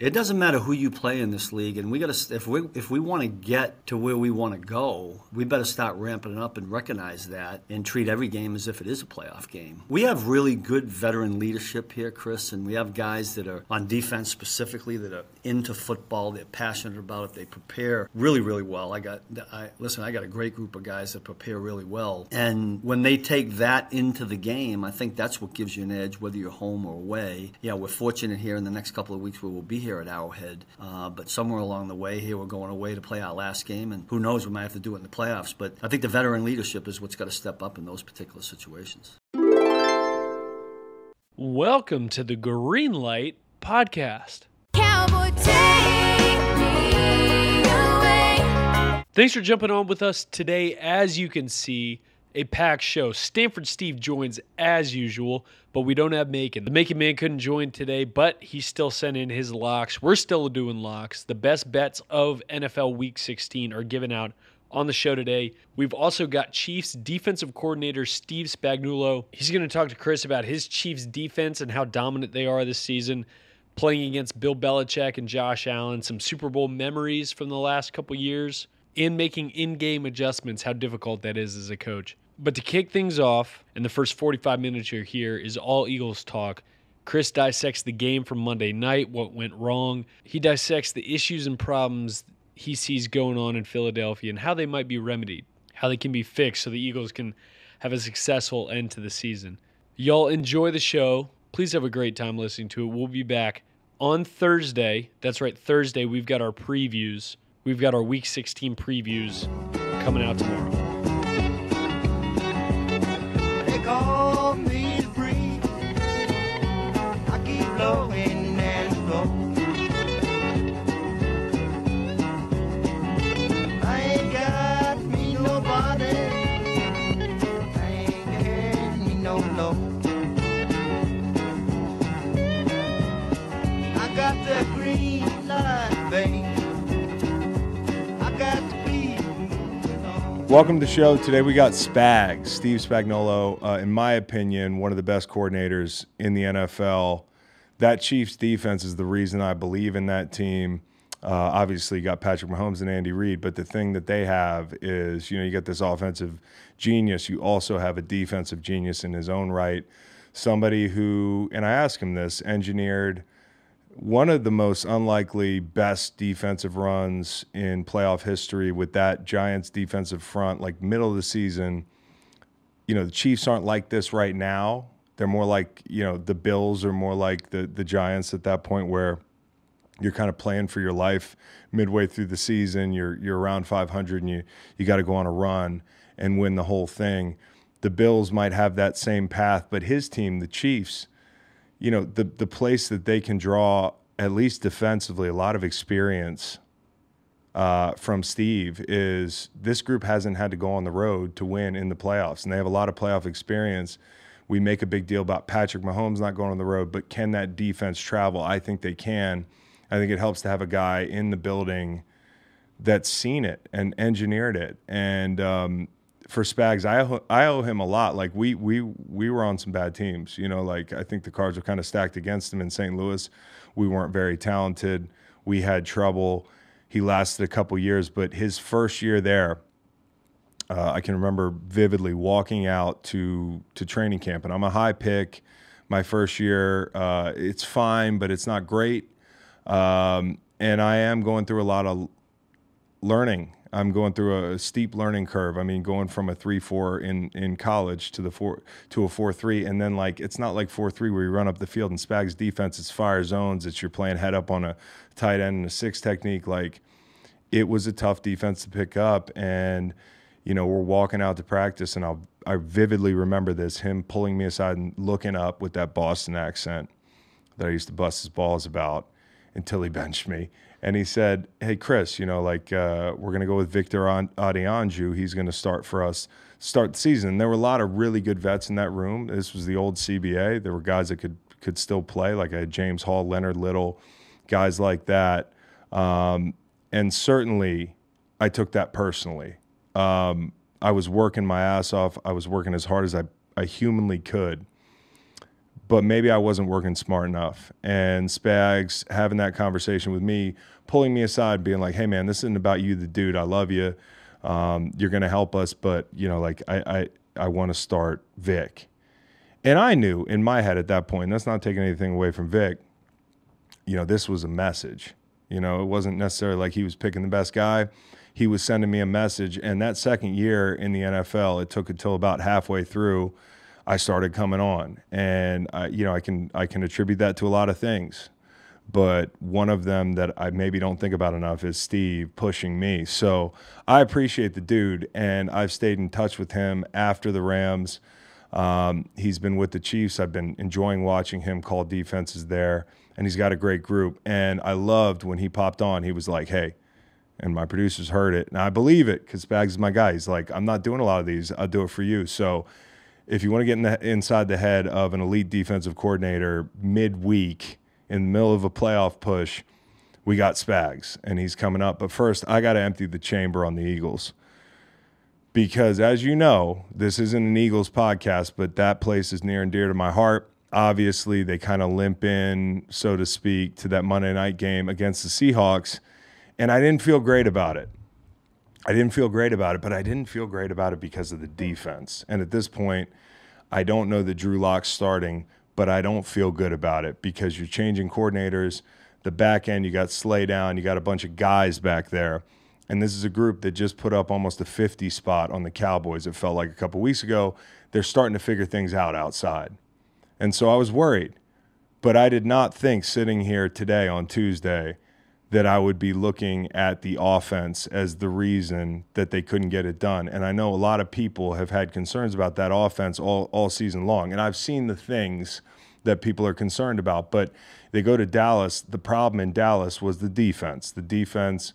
It doesn't matter who you play in this league, and we got to if we if we want to get to where we want to go, we better start ramping it up and recognize that and treat every game as if it is a playoff game. We have really good veteran leadership here, Chris, and we have guys that are on defense specifically that are into football. They're passionate about it. They prepare really, really well. I got I, listen. I got a great group of guys that prepare really well, and when they take that into the game, I think that's what gives you an edge, whether you're home or away. Yeah, we're fortunate here in the next couple of weeks we will be here here at Arrowhead. Uh, but somewhere along the way here, we're going away to play our last game, and who knows, we might have to do it in the playoffs. But I think the veteran leadership is what's got to step up in those particular situations. Welcome to the Green Light Podcast. Thanks for jumping on with us today. As you can see, a packed show. Stanford Steve joins as usual, but we don't have Macon. The Macon man couldn't join today, but he still sent in his locks. We're still doing locks. The best bets of NFL Week 16 are given out on the show today. We've also got Chiefs defensive coordinator Steve Spagnuolo. He's going to talk to Chris about his Chiefs defense and how dominant they are this season, playing against Bill Belichick and Josh Allen, some Super Bowl memories from the last couple years, and making in-game adjustments, how difficult that is as a coach. But to kick things off, in the first 45 minutes you're here, is all Eagles talk. Chris dissects the game from Monday night, what went wrong. He dissects the issues and problems he sees going on in Philadelphia and how they might be remedied, how they can be fixed so the Eagles can have a successful end to the season. Y'all enjoy the show. Please have a great time listening to it. We'll be back on Thursday. That's right, Thursday. We've got our previews. We've got our Week 16 previews coming out tomorrow. Welcome to the show. Today we got Spag, Steve Spagnuolo. Uh, in my opinion, one of the best coordinators in the NFL. That Chiefs defense is the reason I believe in that team. Uh, obviously, you got Patrick Mahomes and Andy Reid, but the thing that they have is, you know, you get this offensive genius. You also have a defensive genius in his own right. Somebody who, and I asked him this, engineered – one of the most unlikely best defensive runs in playoff history with that Giants defensive front, like middle of the season. You know, the Chiefs aren't like this right now. They're more like, you know, the Bills are more like the the Giants at that point where you're kind of playing for your life midway through the season. You're you're around 500 and you you got to go on a run and win the whole thing. The Bills might have that same path, but his team, the Chiefs, you know, the the place that they can draw at least defensively a lot of experience uh, from Steve is this group hasn't had to go on the road to win in the playoffs, and they have a lot of playoff experience. We make a big deal about Patrick Mahomes not going on the road, but can that defense travel? I think they can. I think it helps to have a guy in the building that's seen it and engineered it. And um, for Spags, I I owe him a lot. Like we we we were on some bad teams. You know, like I think the cards were kind of stacked against him in St. Louis. We weren't very talented. We had trouble. He lasted a couple years, but his first year there, uh, I can remember vividly walking out to to training camp, and I'm a high pick. My first year, uh, it's fine, but it's not great. Um, and I am going through a lot of learning I'm going through a steep learning curve. I mean, going from a three four in in college to the four to a four three, and then like it's not like four three where you run up the field and Spags defense. It's fire zones. It's you're playing head up on a tight end and a six technique. Like it was a tough defense to pick up, and you know we're walking out to practice, and I'll I vividly remember this him pulling me aside and looking up with that Boston accent that I used to bust his balls about until he benched me and he said, "Hey Chris, you know, like uh, we're gonna go with Victor Adeyanju. He's gonna start for us, start the season." And there were a lot of really good vets in that room. This was the old CBA. There were guys that could could still play, like I had James Hall, Leonard Little, guys like that. Um, and certainly, I took that personally. Um, I was working my ass off. I was working as hard as I, I humanly could. But maybe I wasn't working smart enough. And Spags having that conversation with me, pulling me aside, being like, "Hey, man, this isn't about you, the dude. I love you. Um, you're gonna help us, but you know, like I I, I want to start Vic." And I knew in my head at that point, that's not taking anything away from Vic. You know, this was a message. You know, it wasn't necessarily like he was picking the best guy. He was sending me a message. And that second year in the NFL, it took until about halfway through, I started coming on. And I, you know, I can I can attribute that to a lot of things. But one of them that I maybe don't think about enough is Steve pushing me. So I appreciate the dude, and I've stayed in touch with him after the Rams. Um, he's been with the Chiefs. I've been enjoying watching him call defenses there and he's got a great group. And I loved when he popped on, he was like, hey, and my producers heard it. And I believe it because Spags is my guy. He's like, I'm not doing a lot of these. I'll do it for you. So if you want to get in the, inside the head of an elite defensive coordinator midweek in the middle of a playoff push, we got Spags and he's coming up. But first, I got to empty the chamber on the Eagles. Because as you know, this isn't an Eagles podcast, but that place is near and dear to my heart obviously they kind of limp in, so to speak, to that Monday night game against the Seahawks. And I didn't feel great about it. I didn't feel great about it, but I didn't feel great about it because of the defense. And at this point, I don't know that Drew Lock's starting, but I don't feel good about it because you're changing coordinators. The back end, you got Slay down, you got a bunch of guys back there. And this is a group that just put up almost a 50 spot on the Cowboys, it felt like a couple weeks ago. They're starting to figure things out outside. And so I was worried. But I did not think sitting here today on Tuesday that I would be looking at the offense as the reason that they couldn't get it done. And I know a lot of people have had concerns about that offense all, all season long. And I've seen the things that people are concerned about. But they go to Dallas. The problem in Dallas was the defense. The defense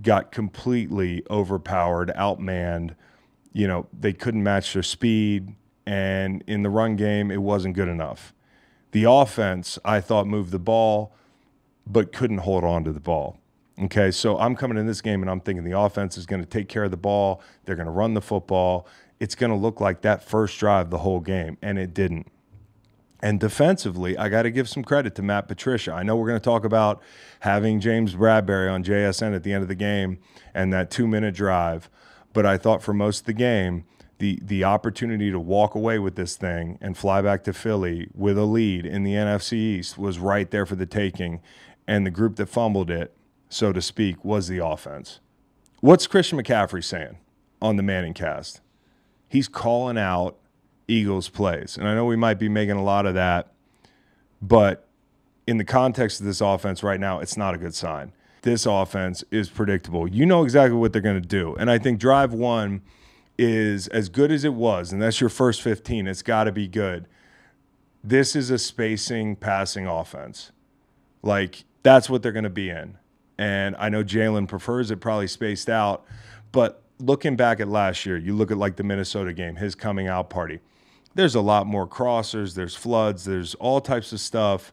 got completely overpowered, outmanned. You know, they couldn't match their speed and in the run game, it wasn't good enough. The offense, I thought, moved the ball, but couldn't hold on to the ball. Okay, so I'm coming in this game and I'm thinking the offense is going to take care of the ball. They're going to run the football. It's going to look like that first drive the whole game, and it didn't. And defensively, I got to give some credit to Matt Patricia. I know we're going to talk about having James Bradberry on JSN at the end of the game and that two minute drive, but I thought for most of the game, the the opportunity to walk away with this thing and fly back to Philly with a lead in the NFC East was right there for the taking, and the group that fumbled it, so to speak, was the offense. What's Christian McCaffrey saying on the Manning cast? He's calling out Eagles plays. And I know we might be making a lot of that, but in the context of this offense right now, it's not a good sign. This offense is predictable. You know exactly what they're going to do. And I think drive one is as good as it was, and that's your first 15, it's got to be good. This is a spacing passing offense. Like, that's what they're going to be in. And I know Jalen prefers it probably spaced out, but looking back at last year, you look at like the Minnesota game, his coming out party. There's a lot more crossers, there's floods, there's all types of stuff.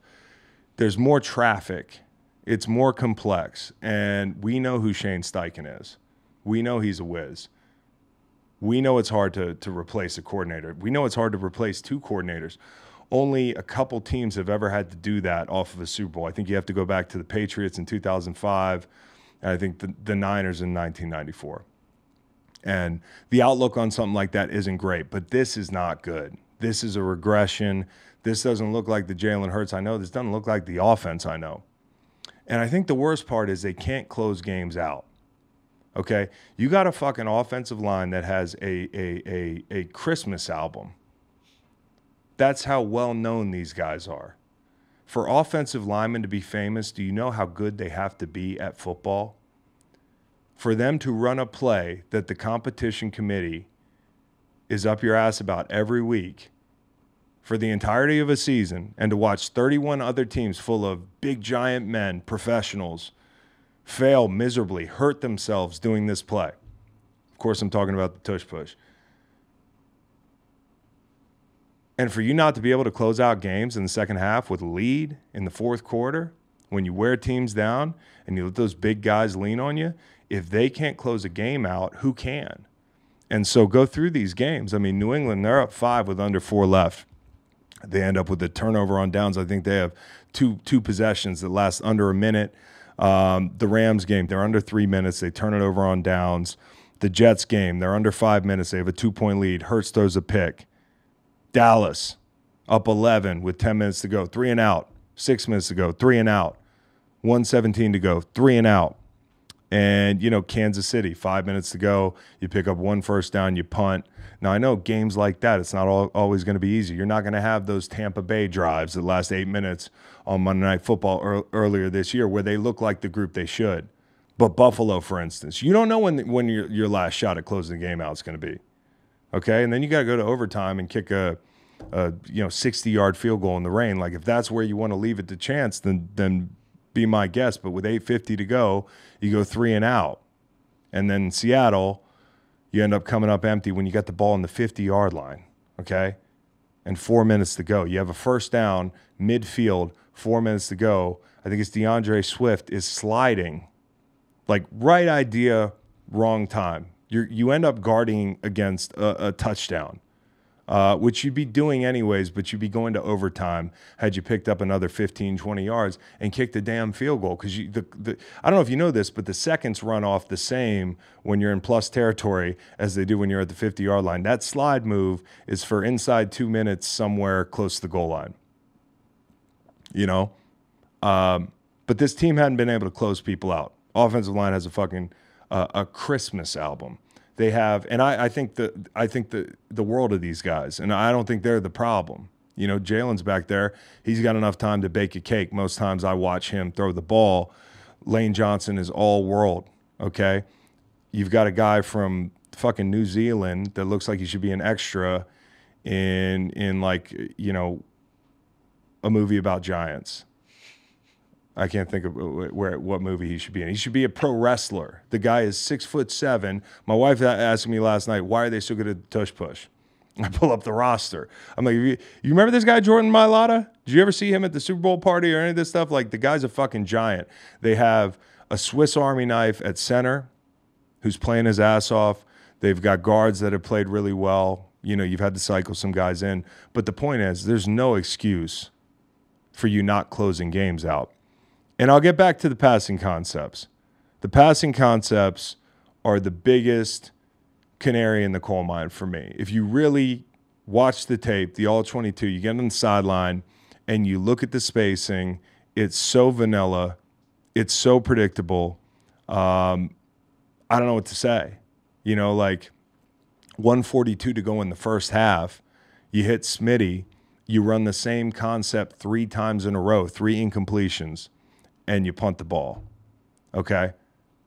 There's more traffic. It's more complex. And we know who Shane Steichen is. We know he's a whiz we know it's hard to, to replace a coordinator. We know it's hard to replace two coordinators. Only a couple teams have ever had to do that off of a Super Bowl. I think you have to go back to the Patriots in 2005, and I think the, the Niners in 1994. And the outlook on something like that isn't great, but this is not good. This is a regression. This doesn't look like the Jalen Hurts I know. This doesn't look like the offense I know. And I think the worst part is they can't close games out. Okay, you got a fucking offensive line that has a a a, a Christmas album. That's how well known these guys are. For offensive linemen to be famous, do you know how good they have to be at football? For them to run a play that the competition committee is up your ass about every week for the entirety of a season and to watch 31 other teams full of big giant men, professionals fail miserably, hurt themselves doing this play. Of course, I'm talking about the tush push. And for you not to be able to close out games in the second half with lead in the fourth quarter, when you wear teams down and you let those big guys lean on you, if they can't close a game out, who can? And so go through these games. I mean, New England, they're up five with under four left. They end up with a turnover on downs. I think they have two two possessions that last under a minute. Um, the Rams game, they're under three minutes. They turn it over on downs. The Jets game, they're under five minutes. They have a two point lead. Hurts throws a pick. Dallas up 11 with 10 minutes to go, three and out. Six minutes to go, three and out. 117 to go, three and out. And, you know, Kansas City, five minutes to go. You pick up one first down, you punt. Now, I know games like that, it's not all, always going to be easy. You're not going to have those Tampa Bay drives that last eight minutes on Monday Night Football er, earlier this year where they look like the group they should. But Buffalo, for instance, you don't know when, when your, your last shot at closing the game out is going to be. Okay. And then you got to go to overtime and kick a, a you know 60 yard field goal in the rain. Like if that's where you want to leave it to chance, then then be my guest. But with 8:50 to go, you go three and out, and then Seattle, you end up coming up empty when you got the ball in the 50 yard line. Okay, and four minutes to go. You have a first down midfield, four minutes to go. I think it's D'Andre Swift is sliding, like right idea, wrong time. You you end up guarding against a, a touchdown uh, which you'd be doing anyways, but you'd be going to overtime had you picked up another 15, 20 yards and kicked a damn field goal. Because the, the, I don't know if you know this, but the seconds run off the same when you're in plus territory as they do when you're at the 50 yard line. That slide move is for inside two minutes somewhere close to the goal line. You know? Um, but this team hadn't been able to close people out. Offensive line has a fucking uh, a Christmas album. They have, and I, I think the I think the the world of these guys, and I don't think they're the problem. You know, Jalen's back there. He's got enough time to bake a cake. Most times I watch him throw the ball. Lane Johnson is all world. Okay. You've got a guy from fucking New Zealand that looks like he should be an extra in in like, you know, a movie about giants. I can't think of uh, where what movie he should be in. He should be a pro wrestler. The guy is six foot seven. My wife asked me last night, why are they so good at tush push? I pull up the roster. I'm like, you, you remember this guy Jordan Mailata? Did you ever see him at the Super Bowl party or any of this stuff? Like the guy's a fucking giant. They have a Swiss Army knife at center, who's playing his ass off. They've got guards that have played really well. You know, you've had to cycle some guys in, but the point is, there's no excuse for you not closing games out. And I'll get back to the passing concepts. The passing concepts are the biggest canary in the coal mine for me. If you really watch the tape, the all 22, you get on the sideline and you look at the spacing, it's so vanilla, it's so predictable. Um, I don't know what to say. You know, like 142 to go in the first half, you hit Smitty, you run the same concept three times in a row, three incompletions and you punt the ball. Okay?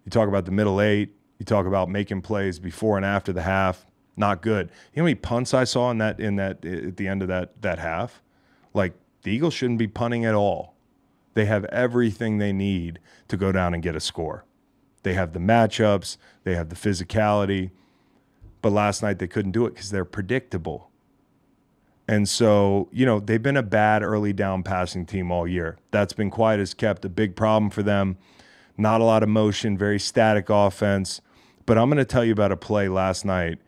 You talk about the middle eight, you talk about making plays before and after the half, not good. You know how many punts I saw in that in that at the end of that that half? Like the Eagles shouldn't be punting at all. They have everything they need to go down and get a score. They have the matchups, they have the physicality. But last night they couldn't do it because they're predictable. And so, you know, they've been a bad early down passing team all year. That's been quiet as kept, a big problem for them. Not a lot of motion, very static offense. But I'm going to tell you about a play last night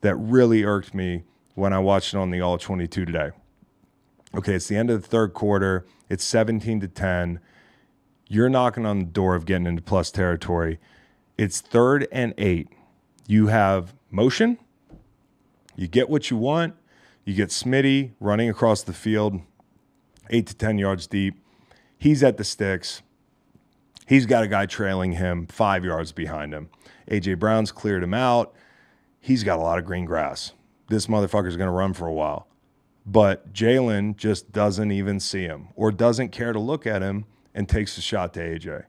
that really irked me when I watched it on the All 22 today. Okay, it's the end of the third quarter. It's 17 to 10. You're knocking on the door of getting into plus territory. It's third and eight. You have motion. You get what you want you get Smitty running across the field, eight to 10 yards deep. He's at the sticks. He's got a guy trailing him five yards behind him. A.J. Brown's cleared him out. He's got a lot of green grass. This motherfucker's going to run for a while. But Jalen just doesn't even see him or doesn't care to look at him and takes a shot to AJ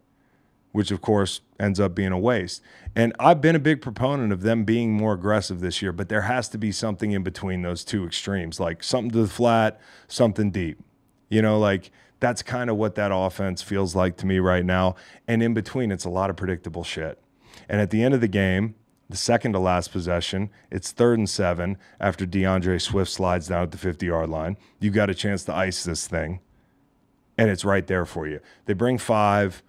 which of course ends up being a waste. And I've been a big proponent of them being more aggressive this year, but there has to be something in between those two extremes, like something to the flat, something deep. You know, like that's kind of what that offense feels like to me right now. And in between, it's a lot of predictable shit. And at the end of the game, the second to last possession, it's third and seven after D'Andre Swift slides down at the 50 yard line. You've got a chance to ice this thing, and it's right there for you. They bring five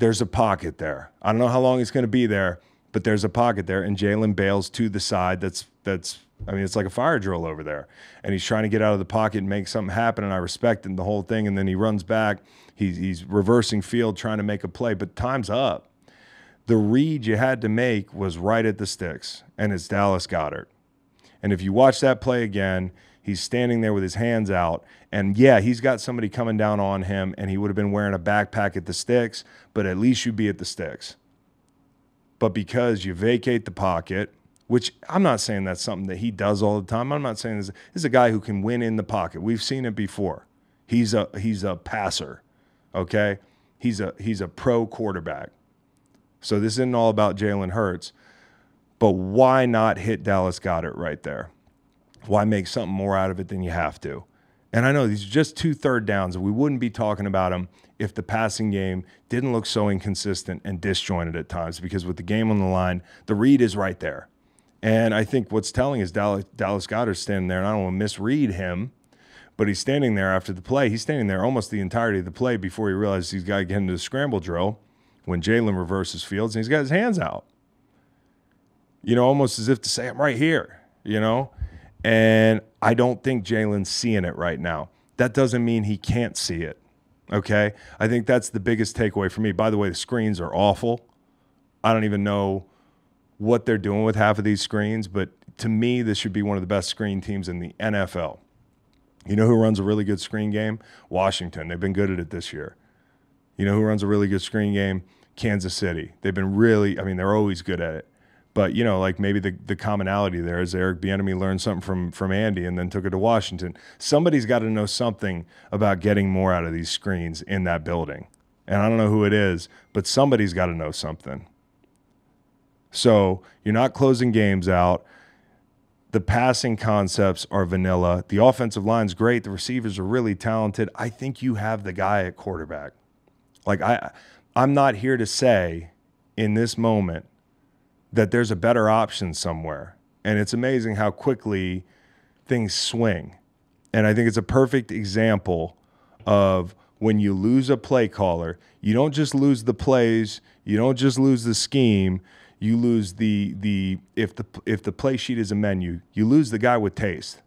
there's a pocket there. I don't know how long he's going to be there, but there's a pocket there, and Jalen bails to the side that's that's I mean, it's like a fire drill over there. And he's trying to get out of the pocket and make something happen. And I respect him the whole thing. And then he runs back. He's, he's reversing field, trying to make a play, but time's up. The read you had to make was right at the sticks, and it's Dallas Goedert. And if you watch that play again, he's standing there with his hands out. And yeah, he's got somebody coming down on him, and he would have been wearing a backpack at the sticks, but at least you'd be at the sticks. But because you vacate the pocket, which I'm not saying that's something that he does all the time. I'm not saying this, this is a guy who can win in the pocket. We've seen it before. He's a he's a passer. Okay? He's a he's a pro quarterback. So this isn't all about Jalen Hurts. But why not hit Dallas Goedert right there? Why make something more out of it than you have to? And I know these are just two third downs, we wouldn't be talking about them if the passing game didn't look so inconsistent and disjointed at times. Because with the game on the line, the read is right there. And I think what's telling is Dallas, Dallas Goedert standing there, and I don't want to misread him, but he's standing there after the play. He's standing there almost the entirety of the play before he realizes he's got to get into the scramble drill when Jalen reverses fields and he's got his hands out you know, almost as if to say, I'm right here, you know? And I don't think Jalen's seeing it right now. That doesn't mean he can't see it. Okay. I think that's the biggest takeaway for me. By the way, the screens are awful. I don't even know what they're doing with half of these screens, but to me, this should be one of the best screen teams in the NFL. You know who runs a really good screen game? Washington. They've been good at it this year. You know who runs a really good screen game? Kansas City. They've been really, I mean, they're always good at it. But you know, like maybe the, the commonality there is Eric Bieniemy learned something from from Andy and then took it to Washington. Somebody's got to know something about getting more out of these screens in that building, and I don't know who it is, but somebody's got to know something. So you're not closing games out. The passing concepts are vanilla. The offensive line's great. The receivers are really talented. I think you have the guy at quarterback. Like I, I'm not here to say in this moment that there's a better option somewhere. And it's amazing how quickly things swing. And I think it's a perfect example of when you lose a play caller, you don't just lose the plays, you don't just lose the scheme, you lose the the if the if the play sheet is a menu, you lose the guy with taste.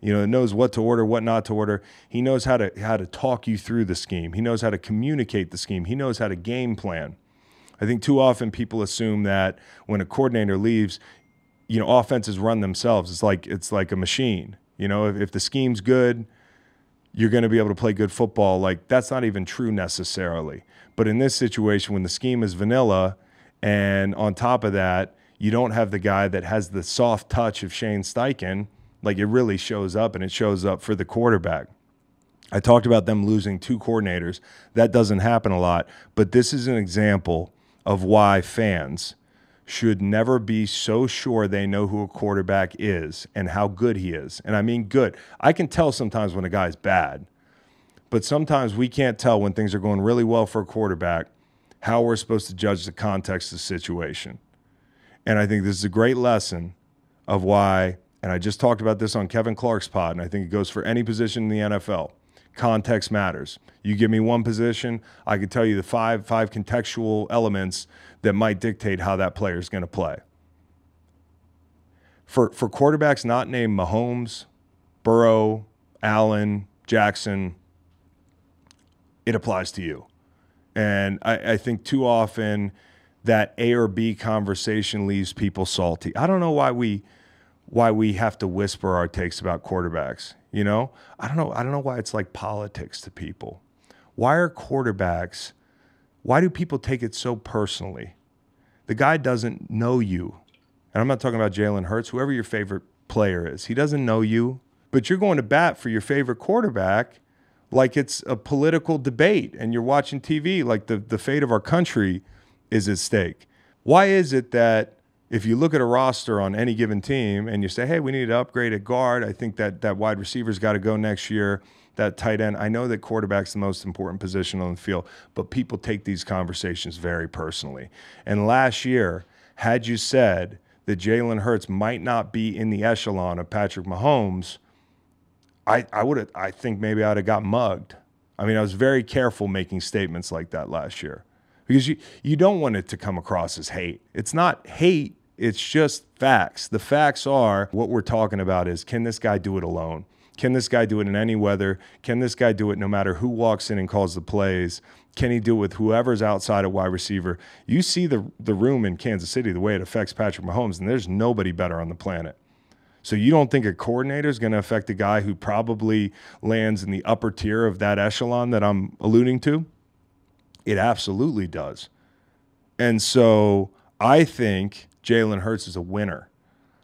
You know, knows what to order, what not to order. He knows how to how to talk you through the scheme. He knows how to communicate the scheme. He knows how to game plan. I think too often people assume that when a coordinator leaves, you know, offenses run themselves. It's like it's like a machine. You know, if, if the scheme's good, you're going to be able to play good football. Like that's not even true necessarily. But in this situation, when the scheme is vanilla, and on top of that, you don't have the guy that has the soft touch of Shane Steichen, like it really shows up, and it shows up for the quarterback. I talked about them losing two coordinators. That doesn't happen a lot, but this is an example of why fans should never be so sure they know who a quarterback is and how good he is. And I mean good. I can tell sometimes when a guy's bad, but sometimes we can't tell when things are going really well for a quarterback how we're supposed to judge the context of the situation. And I think this is a great lesson of why, and I just talked about this on Kevin Clark's pod, and I think it goes for any position in the NFL context matters. You give me one position, I could tell you the five five contextual elements that might dictate how that player is going to play. For for quarterbacks not named Mahomes, Burrow, Allen, Jackson, it applies to you. And I, I think too often that A or B conversation leaves people salty. I don't know why we why we have to whisper our takes about quarterbacks. You know, I don't know. I don't know why it's like politics to people. Why are quarterbacks? Why do people take it so personally? The guy doesn't know you, and I'm not talking about Jalen Hurts. Whoever your favorite player is, he doesn't know you. But you're going to bat for your favorite quarterback like it's a political debate, and you're watching TV like the the fate of our country is at stake. Why is it that if you look at a roster on any given team and you say, hey, we need to upgrade at guard, I think that that wide receiver's got to go next year, that tight end. I know that quarterback's the most important position on the field, but people take these conversations very personally. And last year, had you said that Jalen Hurts might not be in the echelon of Patrick Mahomes, I, I would have I think maybe I'd have got mugged. I mean, I was very careful making statements like that last year because you, you don't want it to come across as hate. It's not hate It's just facts. The facts are what we're talking about is can this guy do it alone? Can this guy do it in any weather? Can this guy do it no matter who walks in and calls the plays? Can he do it with whoever's outside of wide receiver? You see the the room in Kansas City, the way it affects Patrick Mahomes, and there's nobody better on the planet. So you don't think a coordinator is going to affect a guy who probably lands in the upper tier of that echelon that I'm alluding to? It absolutely does. And so I think Jalen Hurts is a winner.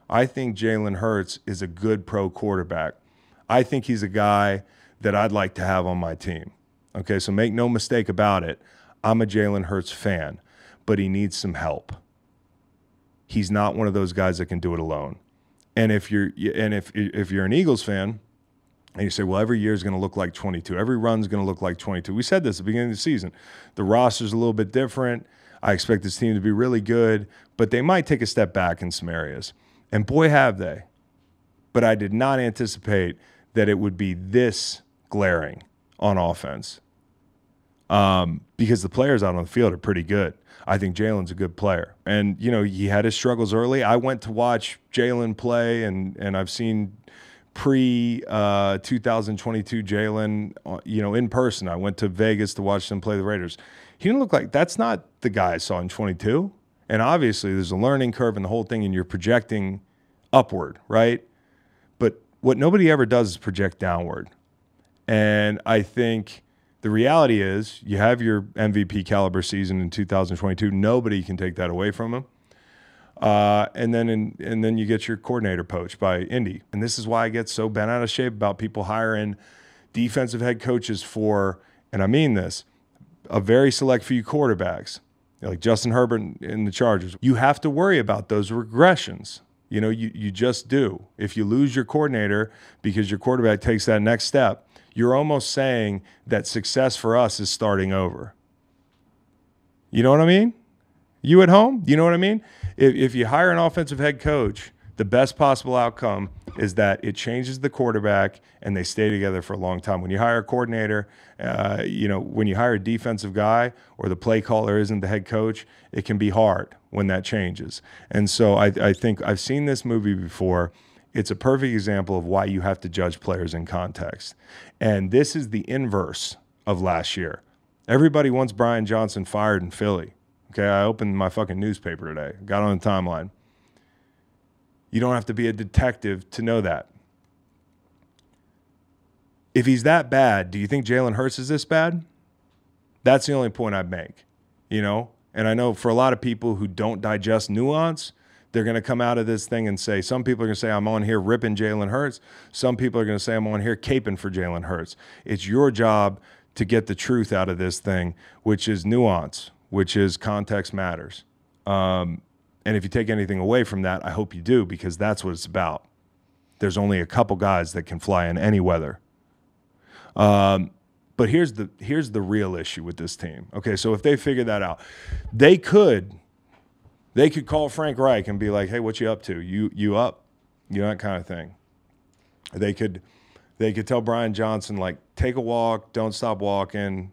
I think Jalen Hurts is a good pro quarterback. I think he's a guy that I'd like to have on my team. Okay, so make no mistake about it. I'm a Jalen Hurts fan, but he needs some help. He's not one of those guys that can do it alone. And if you're and if if you're an Eagles fan, and you say, well, every year is going to look like 22. Every run is going to look like 22. We said this at the beginning of the season. The roster's a little bit different. I expect this team to be really good, but they might take a step back in some areas. And boy, have they. But I did not anticipate that it would be this glaring on offense um, because the players out on the field are pretty good. I think Jalen's a good player, and you know he had his struggles early. I went to watch Jalen play, and and I've seen pre uh, 2022 Jalen, uh, you know, in person. I went to Vegas to watch them play the Raiders. He didn't look like that's not the guy I saw in 22. And obviously, there's a learning curve in the whole thing, and you're projecting upward, right? But what nobody ever does is project downward. And I think the reality is you have your MVP caliber season in 2022. Nobody can take that away from him. Uh, and then in, and then you get your coordinator poached by Indy. And this is why I get so bent out of shape about people hiring defensive head coaches for, and I mean this, a very select few quarterbacks, like Justin Herbert in the Chargers. You have to worry about those regressions. You know, you, you just do. If you lose your coordinator because your quarterback takes that next step, you're almost saying that success for us is starting over. You know what I mean? You at home? You know what I mean? If, if you hire an offensive head coach, the best possible outcome is that it changes the quarterback and they stay together for a long time. When you hire a coordinator, uh, you know, when you hire a defensive guy or the play caller isn't the head coach, it can be hard when that changes. And so I, I think I've seen this movie before it's a perfect example of why you have to judge players in context. And this is the inverse of last year. Everybody wants Brian Johnson fired in Philly. Okay, I opened my fucking newspaper today, got on the timeline. You don't have to be a detective to know that. If he's that bad, do you think Jalen Hurts is this bad? That's the only point I'd make, you know? And I know for a lot of people who don't digest nuance, they're going to come out of this thing and say, some people are going to say, I'm on here ripping Jalen Hurts. Some people are going to say, I'm on here caping for Jalen Hurts. It's your job to get the truth out of this thing, which is nuance, which is context matters. Um, and if you take anything away from that, I hope you do, because that's what it's about. There's only a couple guys that can fly in any weather. Um, but here's the here's the real issue with this team. Okay, so if they figure that out, they could they could call Frank Reich and be like, "Hey, what you up to? You you up? You know that kind of thing." They could they could tell Brian Johnson like, "Take a walk, don't stop walking,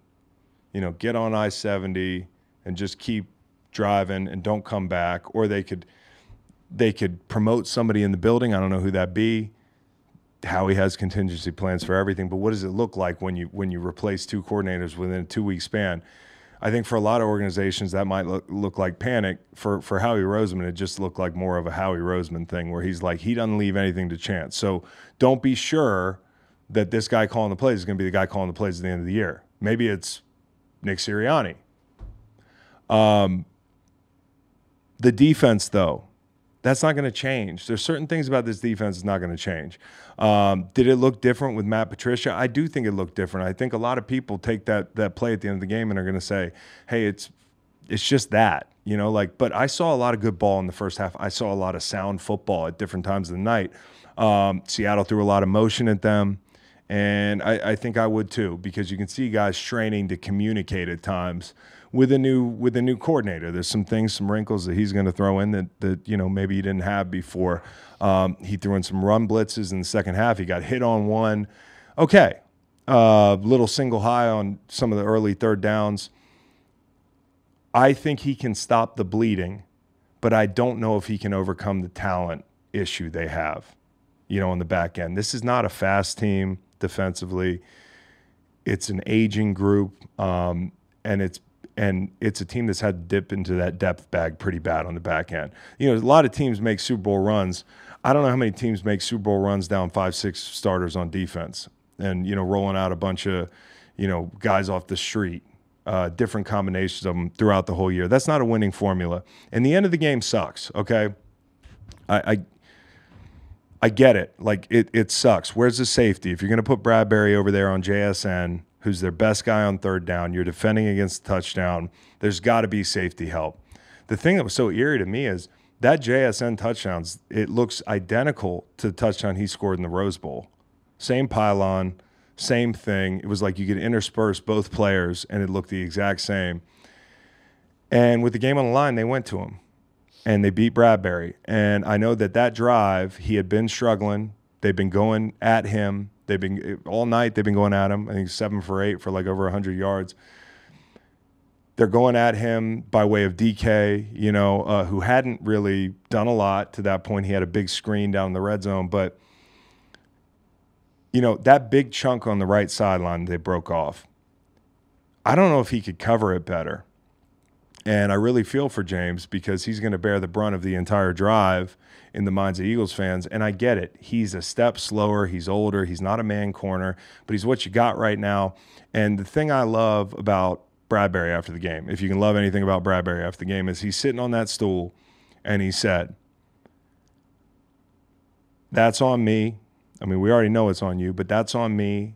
you know, get on I-70 and just keep driving and don't come back." Or they could they could promote somebody in the building. I don't know who that be. Howie has contingency plans for everything, but what does it look like when you when you replace two coordinators within a two week span? I think for a lot of organizations that might look, look like panic. For for Howie Roseman, it just looked like more of a Howie Roseman thing where he's like he doesn't leave anything to chance. So don't be sure that this guy calling the plays is going to be the guy calling the plays at the end of the year. Maybe it's Nick Sirianni. Um, the defense, though, that's not going to change. There's certain things about this defense that's not going to change. Um, did it look different with Matt Patricia? I do think it looked different. I think a lot of people take that that play at the end of the game and are going to say, "Hey, it's it's just that." You know, like, but I saw a lot of good ball in the first half. I saw a lot of sound football at different times of the night. Um, Seattle threw a lot of motion at them. And I, I think I would too, because you can see guys straining to communicate at times with a new with a new coordinator. There's some things, some wrinkles that he's going to throw in that that you know maybe he didn't have before. Um, he threw in some run blitzes in the second half. He got hit on one. Okay, uh, little single high on some of the early third downs. I think he can stop the bleeding, but I don't know if he can overcome the talent issue they have, you know, on the back end. This is not a fast team defensively. It's an aging group, um, and it's and it's a team that's had to dip into that depth bag pretty bad on the back end. You know, a lot of teams make Super Bowl runs. I don't know how many teams make Super Bowl runs down five, six starters on defense, and you know, rolling out a bunch of you know guys off the street uh, different combinations of them throughout the whole year. That's not a winning formula. And the end of the game sucks. Okay, I I, I get it. Like it it sucks. Where's the safety? If you're going to put Bradberry over there on JSN, who's their best guy on third down, you're defending against the touchdown. There's got to be safety help. The thing that was so eerie to me is that JSN touchdowns. It looks identical to the touchdown he scored in the Rose Bowl. Same pylon same thing. It was like you could intersperse both players and it looked the exact same. And with the game on the line, they went to him and they beat Bradberry. And I know that that drive, he had been struggling. They've been going at him. They've been all night, they've been going at him. I think seven for eight for like over 100 yards. They're going at him by way of DK, you know, uh, who hadn't really done a lot to that point. He had a big screen down the red zone, but you know, that big chunk on the right sideline they broke off. I don't know if he could cover it better. And I really feel for James because he's going to bear the brunt of the entire drive in the minds of Eagles fans. And I get it. He's a step slower. He's older. He's not a man corner, but he's what you got right now. And the thing I love about Bradberry after the game, if you can love anything about Bradberry after the game, is he's sitting on that stool and he said, That's on me. I mean, we already know it's on you, but that's on me.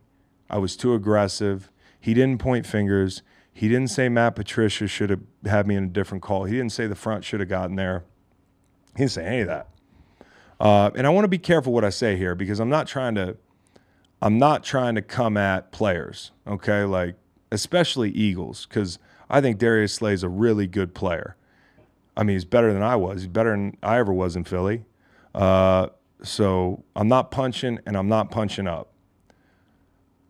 I was too aggressive. He didn't point fingers. He didn't say Matt Patricia should have had me in a different call. He didn't say the front should have gotten there. He didn't say any of that. Uh, and I want to be careful what I say here because I'm not trying to, I'm not trying to come at players. Okay, like especially Eagles because I think Darius Slay is a really good player. I mean, he's better than I was. He's better than I ever was in Philly. Uh, so I'm not punching and I'm not punching up.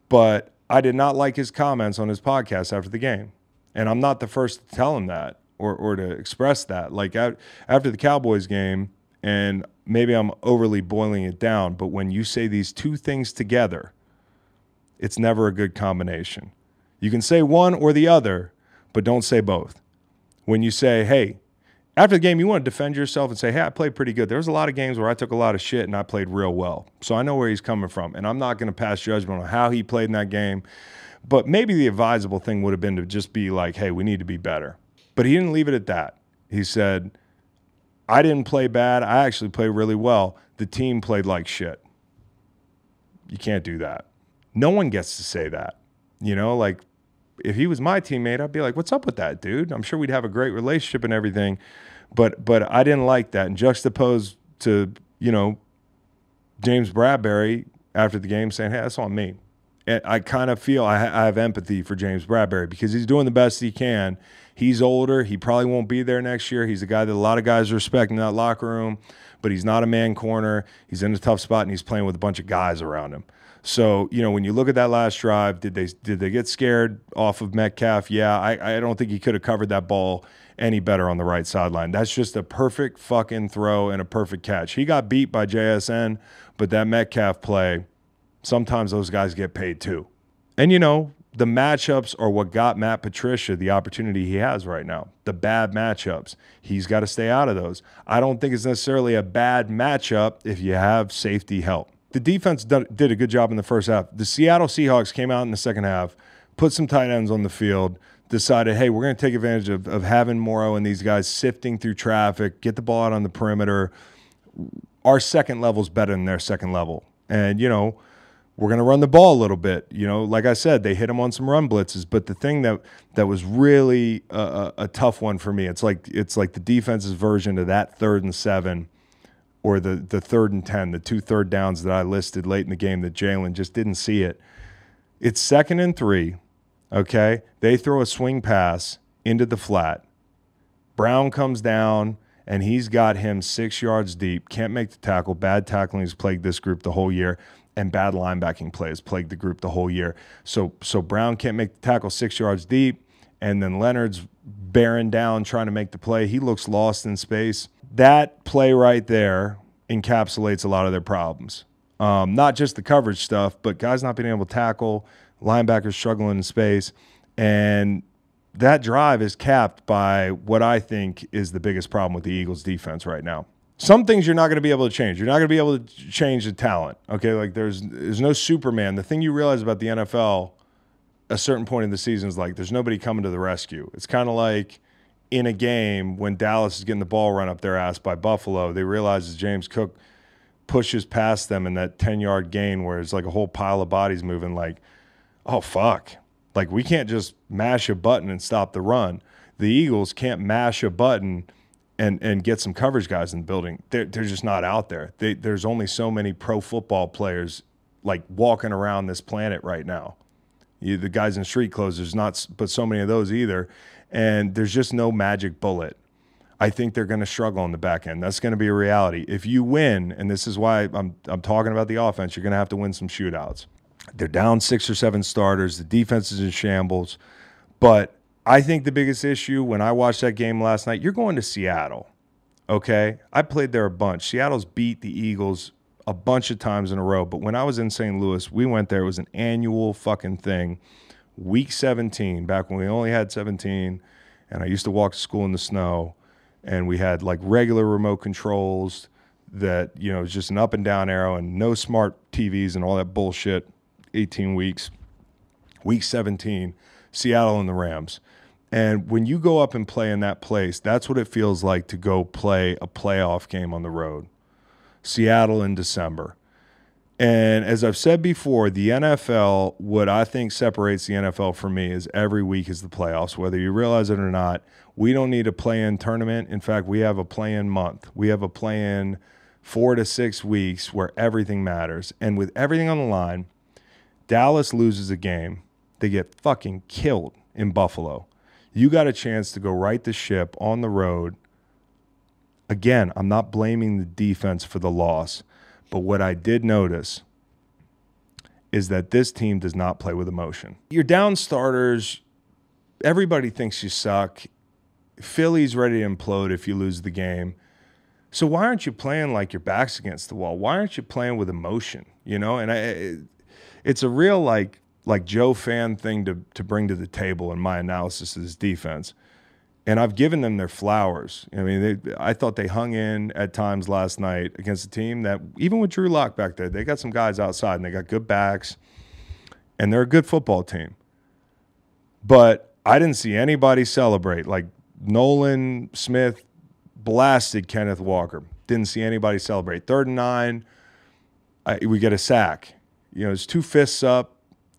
But I did not like his comments on his podcast after the game. And I'm not the first to tell him that or, or to express that. Like after the Cowboys game, and maybe I'm overly boiling it down, but when you say these two things together, it's never a good combination. You can say one or the other, but don't say both. When you say, hey, after the game, you want to defend yourself and say, hey, I played pretty good. There was a lot of games where I took a lot of shit and I played real well. So I know where he's coming from. And I'm not going to pass judgment on how he played in that game. But maybe the advisable thing would have been to just be like, hey, we need to be better. But he didn't leave it at that. He said, I didn't play bad. I actually played really well. The team played like shit. You can't do that. No one gets to say that. You know, like if he was my teammate, I'd be like, "What's up with that, dude?" I'm sure we'd have a great relationship and everything, but but I didn't like that. And juxtaposed to you know James Bradberry after the game saying, "Hey, that's on me." And I kind of feel I, I have empathy for James Bradberry because he's doing the best he can. He's older. He probably won't be there next year. He's a guy that a lot of guys respect in that locker room, but he's not a man corner. He's in a tough spot and he's playing with a bunch of guys around him. So you know, when you look at that last drive, did they did they get scared off of Metcalf? Yeah, I, I don't think he could have covered that ball any better on the right sideline. That's just a perfect fucking throw and a perfect catch. He got beat by JSN, but that Metcalf play, sometimes those guys get paid too. And you know, the matchups are what got Matt Patricia the opportunity he has right now. The bad matchups. He's got to stay out of those. I don't think it's necessarily a bad matchup if you have safety help the defense did a good job in the first half. The Seattle Seahawks came out in the second half, put some tight ends on the field, decided, hey, we're going to take advantage of, of having Morrow and these guys sifting through traffic, get the ball out on the perimeter. Our second level is better than their second level. And, you know, we're going to run the ball a little bit. You know, like I said, they hit them on some run blitzes. But the thing that that was really a, a, a tough one for me, it's like it's like the defense's version of that third and seven or the the third and ten, the two third downs that I listed late in the game that Jalen just didn't see it. It's second and three. Okay, they throw a swing pass into the flat. Brown comes down and he's got him six yards deep. Can't make the tackle. Bad tackling has plagued this group the whole year, and bad linebacking plays plagued the group the whole year. So so Brown can't make the tackle six yards deep, and then Leonard's bearing down, trying to make the play. He looks lost in space. That play right there encapsulates a lot of their problems. Um, not just the coverage stuff, but guys not being able to tackle, linebackers struggling in space. And that drive is capped by what I think is the biggest problem with the Eagles defense right now. Some things you're not going to be able to change. You're not going to be able to change the talent. Okay, like there's there's no Superman. The thing you realize about the NFL, a certain point in the season is like there's nobody coming to the rescue. It's kind of like in a game when Dallas is getting the ball run up their ass by Buffalo. They realize as James Cook pushes past them in that 10 yard gain where it's like a whole pile of bodies moving. Like, oh fuck, like we can't just mash a button and stop the run. The Eagles can't mash a button and and get some coverage guys in the building. They're they're just not out there. They, there's only so many pro football players like walking around this planet right now. You, the guys in street clothes, there's not but so many of those either, and there's just no magic bullet. I think they're going to struggle on the back end. That's going to be a reality. If you win, and this is why I'm I'm talking about the offense, you're going to have to win some shootouts. They're down six or seven starters. The defense is in shambles. But I think the biggest issue when I watched that game last night, you're going to Seattle. Okay. I played there a bunch. Seattle's beat the Eagles a bunch of times in a row. But when I was in St. Louis, we went there. It was an annual fucking thing. Week 17, back when we only had 17, and I used to walk to school in the snow, and we had like regular remote controls that, you know, was just an up and down arrow and no smart TVs and all that bullshit. 18 weeks. Week 17, Seattle and the Rams. And when you go up and play in that place, that's what it feels like to go play a playoff game on the road. Seattle in December. And as I've said before, the NFL, what I think separates the NFL from me is every week is the playoffs, whether you realize it or not. We don't need a play in tournament. In fact, we have a play in month. We have a play in four to six weeks where everything matters. And with everything on the line, Dallas loses a game, they get fucking killed in Buffalo. You got a chance to go right the ship on the road. Again, I'm not blaming the defense for the loss, but what I did notice is that this team does not play with emotion. You're down starters, everybody thinks you suck. Philly's ready to implode if you lose the game. So why aren't you playing like your back's against the wall? Why aren't you playing with emotion? You know, and I, it's a real like like Joe fan thing to to bring to the table in my analysis of this defense. And I've given them their flowers. I mean, they, I thought they hung in at times last night against a team that, even with Drew Lock back there, they got some guys outside and they got good backs, and they're a good football team. But I didn't see anybody celebrate. Like Nolan Smith blasted Kenneth Walker. Didn't see anybody celebrate. Third and nine, I, we get a sack. You know, it's two fists up.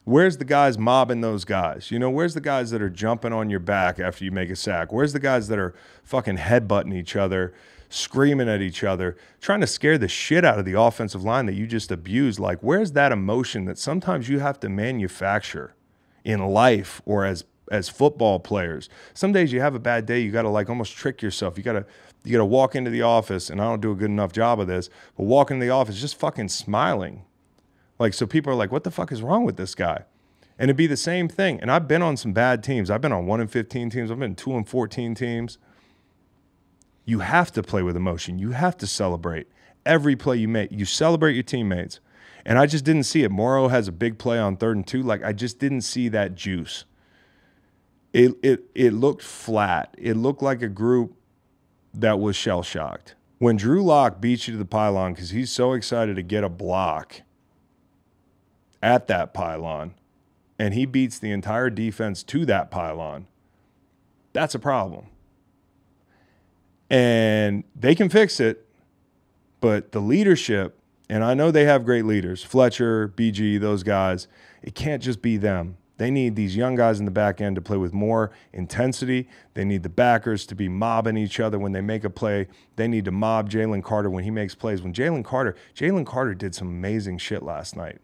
Where's the guys mobbing those guys? You know, where's the guys that are jumping on your back after you make a sack? Where's the guys that are fucking headbutting each other, screaming at each other, trying to scare the shit out of the offensive line that you just abused? Like, where's that emotion that sometimes you have to manufacture in life or as as football players? Some days you have a bad day, you got to like almost trick yourself. You got to you got to walk into the office, and I don't do a good enough job of this, but walk into the office just fucking smiling like, so people are like, what the fuck is wrong with this guy? And it'd be the same thing. And I've been on some bad teams. I've been on one and 15 teams, I've been two and 14 teams. You have to play with emotion. You have to celebrate every play you make. You celebrate your teammates. And I just didn't see it. Morrow has a big play on third and two. Like, I just didn't see that juice. It, it, it looked flat. It looked like a group that was shell shocked. When Drew Lock beats you to the pylon because he's so excited to get a block at that pylon and he beats the entire defense to that pylon, that's a problem. And they can fix it, but the leadership, and I know they have great leaders Fletcher, BG, those guys, it can't just be them. They need these young guys in the back end to play with more intensity. They need the backers to be mobbing each other when they make a play. They need to mob Jalen Carter when he makes plays. When Jalen Carter, Jalen Carter did some amazing shit last night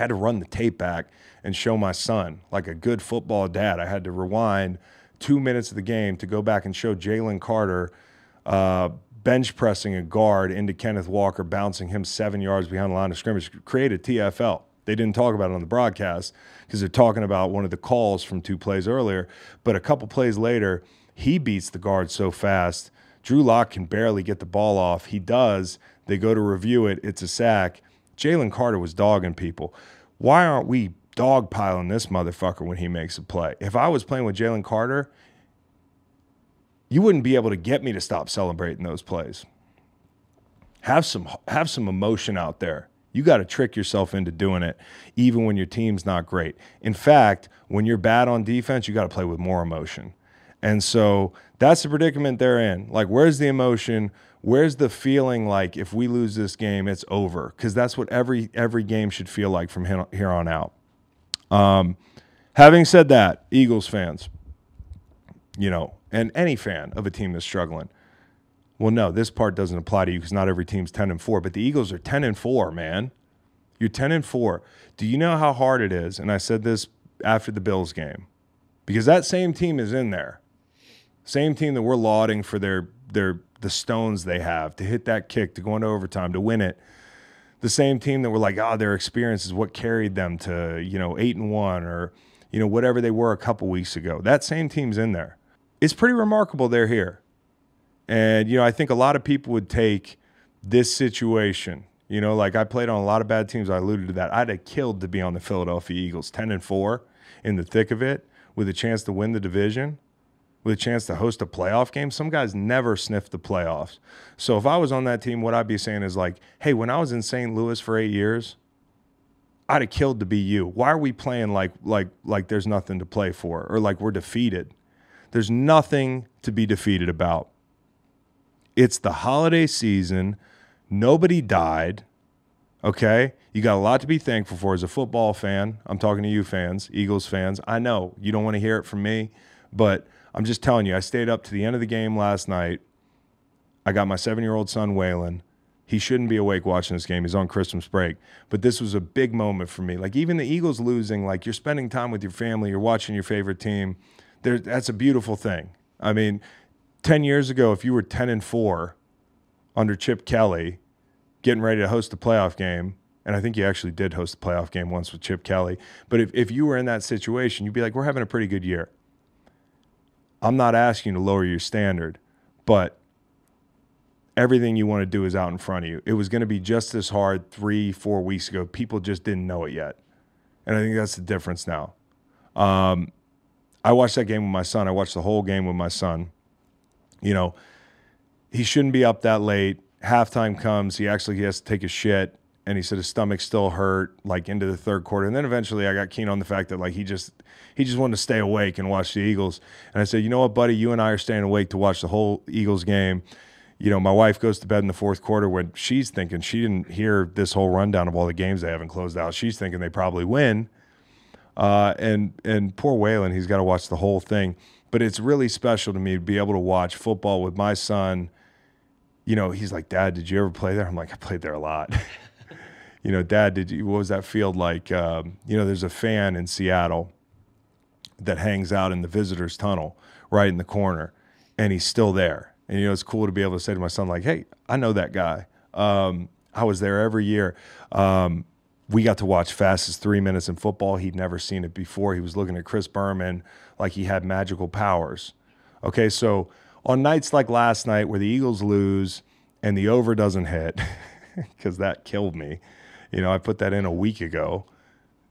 had to run the tape back and show my son like a good football dad. I had to rewind two minutes of the game to go back and show Jalen Carter uh, bench pressing a guard into Kenneth Walker, bouncing him seven yards behind the line of scrimmage, created a TFL. They didn't talk about it on the broadcast because they're talking about one of the calls from two plays earlier. But a couple plays later, he beats the guard so fast. Drew Lock can barely get the ball off. He does. They go to review it. It's a sack. Jalen Carter was dogging people. Why aren't we dogpiling this motherfucker when he makes a play? If I was playing with Jalen Carter, you wouldn't be able to get me to stop celebrating those plays. Have some have some emotion out there. You got to trick yourself into doing it, even when your team's not great. In fact, when you're bad on defense, you got to play with more emotion. And so that's the predicament they're in. Like, where's the emotion? Where's the feeling like if we lose this game, it's over? Because that's what every every game should feel like from here on out. Um, having said that, Eagles fans, you know, and any fan of a team that's struggling, well, no, this part doesn't apply to you because not every team's ten and four. But the Eagles are ten and four, man. You're ten and four. Do you know how hard it is? And I said this after the Bills game because that same team is in there. Same team that we're lauding for their their the stones they have to hit that kick, to go into overtime, to win it. The same team that were like, oh, their experience is what carried them to, you know, eight and one or, you know, whatever they were a couple weeks ago. That same team's in there. It's pretty remarkable they're here. And, you know, I think a lot of people would take this situation, you know, like I played on a lot of bad teams. I alluded to that. I'd have killed to be on the Philadelphia Eagles, 10 and 4 in the thick of it with a chance to win the division with a chance to host a playoff game. Some guys never sniff the playoffs. So if I was on that team, what I'd be saying is like, hey, when I was in St. Louis for eight years, I'd have killed to be you. Why are we playing like like like there's nothing to play for or like we're defeated? There's nothing to be defeated about. It's the holiday season. Nobody died. Okay? You got a lot to be thankful for as a football fan. I'm talking to you fans, Eagles fans. I know you don't want to hear it from me, but I'm just telling you, I stayed up to the end of the game last night. I got my seven year old son, Waylon. He shouldn't be awake watching this game. He's on Christmas break. But this was a big moment for me. Like, even the Eagles losing, like, you're spending time with your family, you're watching your favorite team. There, that's a beautiful thing. I mean, 10 years ago, if you were 10 and 4 under Chip Kelly, getting ready to host a playoff game, and I think you actually did host a playoff game once with Chip Kelly. But if, if you were in that situation, you'd be like, we're having a pretty good year. I'm not asking you to lower your standard, but everything you want to do is out in front of you. It was going to be just as hard three, four weeks ago. People just didn't know it yet. And I think that's the difference now. Um, I watched that game with my son. I watched the whole game with my son. You know, he shouldn't be up that late. Halftime comes. He actually he has to take a shit and he said his stomach still hurt like into the third quarter. And then eventually I got keen on the fact that like he just he just wanted to stay awake and watch the Eagles. And I said, you know what, buddy, you and I are staying awake to watch the whole Eagles game. You know, my wife goes to bed in the fourth quarter when she's thinking she didn't hear this whole rundown of all the games they haven't closed out. She's thinking they probably win. Uh, and and poor Waylon, he's got to watch the whole thing. But it's really special to me to be able to watch football with my son. You know, he's like, Dad, did you ever play there? I'm like, I played there a lot. you know, Dad, did you? What was that field like? Um, you know, there's a fan in Seattle that hangs out in the visitors tunnel right in the corner, and he's still there. And you know, it's cool to be able to say to my son, like, "Hey, I know that guy. Um, I was there every year." Um, we got to watch fastest three minutes in football. He'd never seen it before. He was looking at Chris Berman like he had magical powers. Okay, so on nights like last night where the Eagles lose and the over doesn't hit, because that killed me. You know, I put that in a week ago.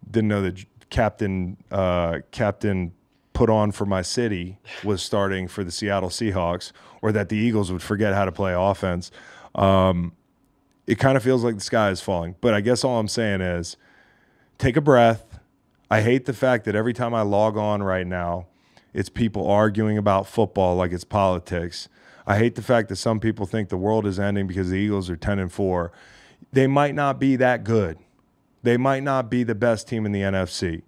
Didn't know that Captain uh, Captain put on for my city was starting for the Seattle Seahawks, or that the Eagles would forget how to play offense. Um, it kind of feels like the sky is falling. But I guess all I'm saying is take a breath. I hate the fact that every time I log on right now, it's people arguing about football like it's politics. I hate the fact that some people think the world is ending because the Eagles are 10 and 4 they might not be that good. They might not be the best team in the NFC.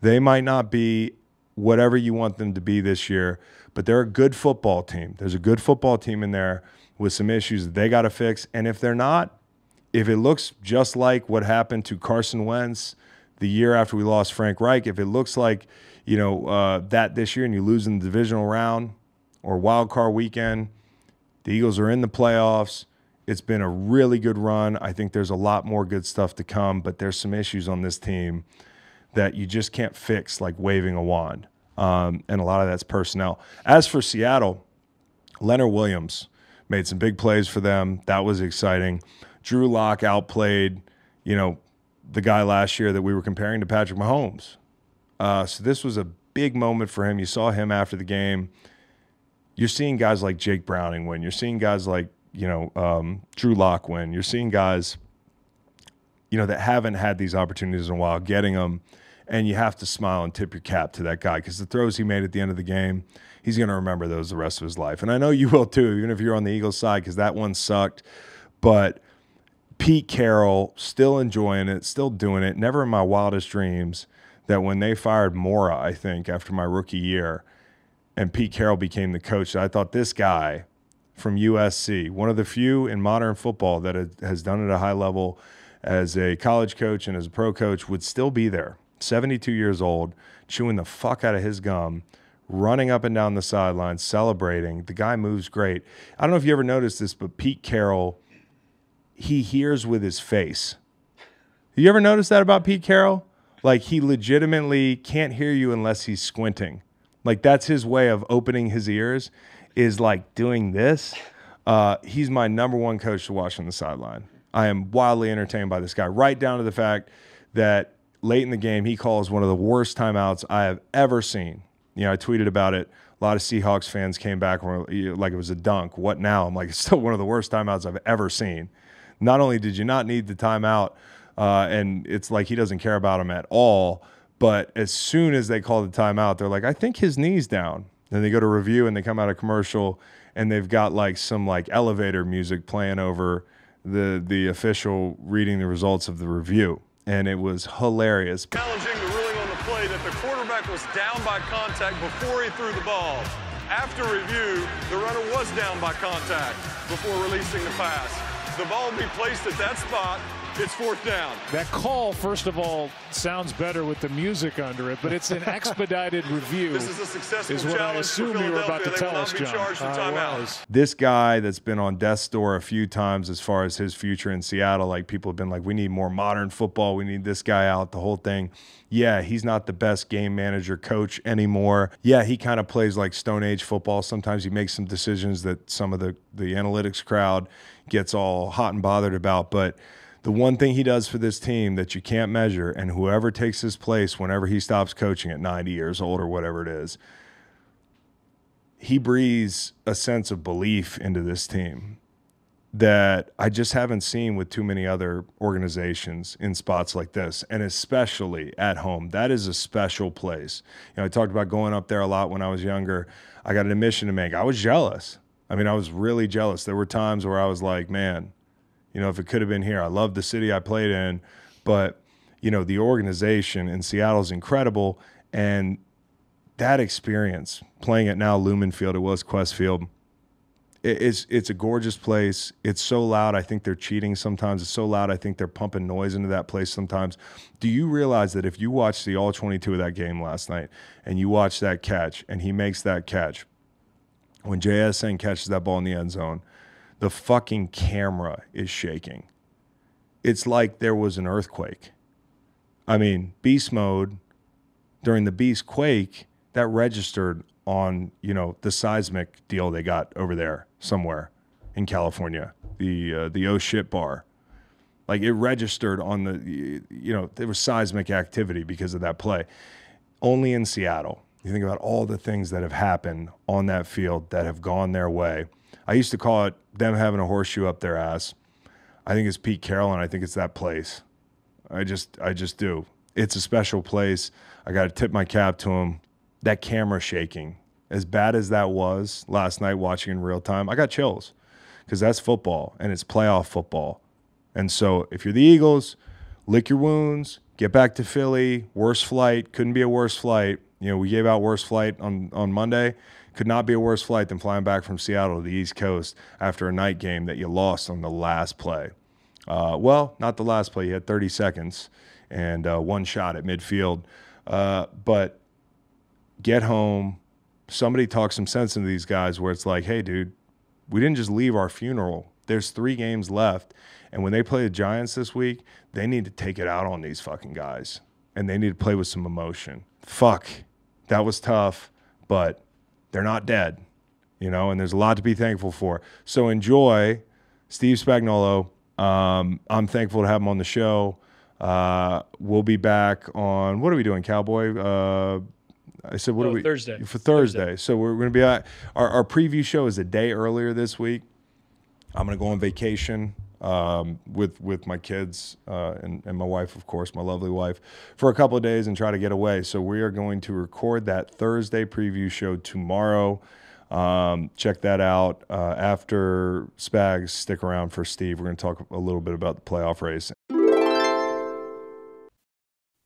They might not be whatever you want them to be this year, but they're a good football team. There's a good football team in there with some issues that they got to fix. And if they're not, if it looks just like what happened to Carson Wentz the year after we lost Frank Reich, if it looks like you know uh, that this year and you lose in the divisional round or wild card weekend, the Eagles are in the playoffs It's been a really good run. I think there's a lot more good stuff to come, but there's some issues on this team that you just can't fix like waving a wand. Um, and a lot of that's personnel. As for Seattle, Leonard Williams made some big plays for them. That was exciting. Drew Lock outplayed, you know, the guy last year that we were comparing to Patrick Mahomes. Uh, so this was a big moment for him. You saw him after the game. You're seeing guys like Jake Browning win. You're seeing guys like you know um, Drew Lock win. You're seeing guys, you know, that haven't had these opportunities in a while, getting them, and you have to smile and tip your cap to that guy because the throws he made at the end of the game, he's going to remember those the rest of his life. And I know you will too, even if you're on the Eagles side, because that one sucked. But Pete Carroll still enjoying it, still doing it. Never in my wildest dreams that when they fired Mora, I think after my rookie year, and Pete Carroll became the coach, I thought this guy from USC, one of the few in modern football that has done it at a high level as a college coach and as a pro coach, would still be there. 72 years old, chewing the fuck out of his gum, running up and down the sidelines, celebrating. The guy moves great. I don't know if you ever noticed this, but Pete Carroll, he hears with his face. You ever notice that about Pete Carroll? Like he legitimately can't hear you unless he's squinting. Like that's his way of opening his ears is like doing this. Uh, he's my number one coach to watch on the sideline. I am wildly entertained by this guy, right down to the fact that late in the game, he calls one of the worst timeouts I have ever seen. You know, I tweeted about it. A lot of Seahawks fans came back like it was a dunk. What now? I'm like, it's still one of the worst timeouts I've ever seen. Not only did you not need the timeout, uh, and it's like he doesn't care about him at all, but as soon as they call the timeout, they're like, I think his knee's down. Then they go to review and they come out of commercial and they've got like some like elevator music playing over the the official reading the results of the review and it was hilarious. Challenging the ruling on the play that the quarterback was down by contact before he threw the ball. After review, the runner was down by contact before releasing the pass. The ball will be placed at that spot it's fourth down. That call, first of all, sounds better with the music under it, but it's an expedited review. This is a successful is what challenge I assume you were about to tell us, John. charged in I timeout. was. This guy that's been on death's door a few times as far as his future in Seattle, like people have been like, we need more modern football. We need this guy out, the whole thing. Yeah, he's not the best game manager coach anymore. Yeah, he kind of plays like Stone Age football. Sometimes he makes some decisions that some of the, the analytics crowd gets all hot and bothered about. But the one thing he does for this team that you can't measure, and whoever takes his place whenever he stops coaching at 90 years old or whatever it is, he breathes a sense of belief into this team that I just haven't seen with too many other organizations in spots like this, and especially at home. That is a special place. You know, I talked about going up there a lot when I was younger. I got an admission to make. I was jealous. I mean, I was really jealous. There were times where I was like, man, you know, if it could have been here. I love the city I played in, but you know, the organization in Seattle is incredible, and that experience playing at now Lumen Field, it was Qwest Field. It's it's a gorgeous place. It's so loud. I think they're cheating sometimes. It's so loud. I think they're pumping noise into that place sometimes. Do you realize that if you watch the all 22 of that game last night and you watch that catch and he makes that catch, when JSN catches that ball in the end zone, the fucking camera is shaking. It's like there was an earthquake. I mean, beast mode during the beast quake that registered on, you know, the seismic deal they got over there somewhere in California, the uh, the oh shit bar. Like it registered on the you know, there was seismic activity because of that play. Only in Seattle. You think about all the things that have happened on that field that have gone their way I used to call it them having a horseshoe up their ass. I think it's Pete Carroll, and I think it's that place. I just, I just do. It's a special place. I got to tip my cap to him. That camera shaking, as bad as that was last night watching in real time, I got chills because that's football and it's playoff football. And so if you're the Eagles, lick your wounds, get back to Philly. Worst flight, couldn't be a worse flight. You know, we gave out worst flight on, on Monday could not be a worse flight than flying back from Seattle to the East Coast after a night game that you lost on the last play. Uh, well, not the last play. You had 30 seconds and uh, one shot at midfield. Uh, but get home. Somebody talk some sense into these guys where it's like, hey, dude, we didn't just leave our funeral there's three games left. And when they play the Giants this week, they need to take it out on these fucking guys. And they need to play with some emotion. Fuck. That was tough, but they're not dead, you know, and there's a lot to be thankful for. So enjoy Steve Spagnuolo. Um, I'm thankful to have him on the show. Uh, we'll be back on what are we doing, Cowboy? Uh, I said, what No, are we Thursday. for Thursday? So we're going to be at our, our preview show is a day earlier this week. I'm going to go on vacation um, with with my kids uh, and, and my wife, of course, my lovely wife, for a couple of days and try to get away. So we are going to record that Thursday preview show tomorrow. Um, check that out uh, after Spags. Stick around for Steve. We're going to talk a little bit about the playoff race.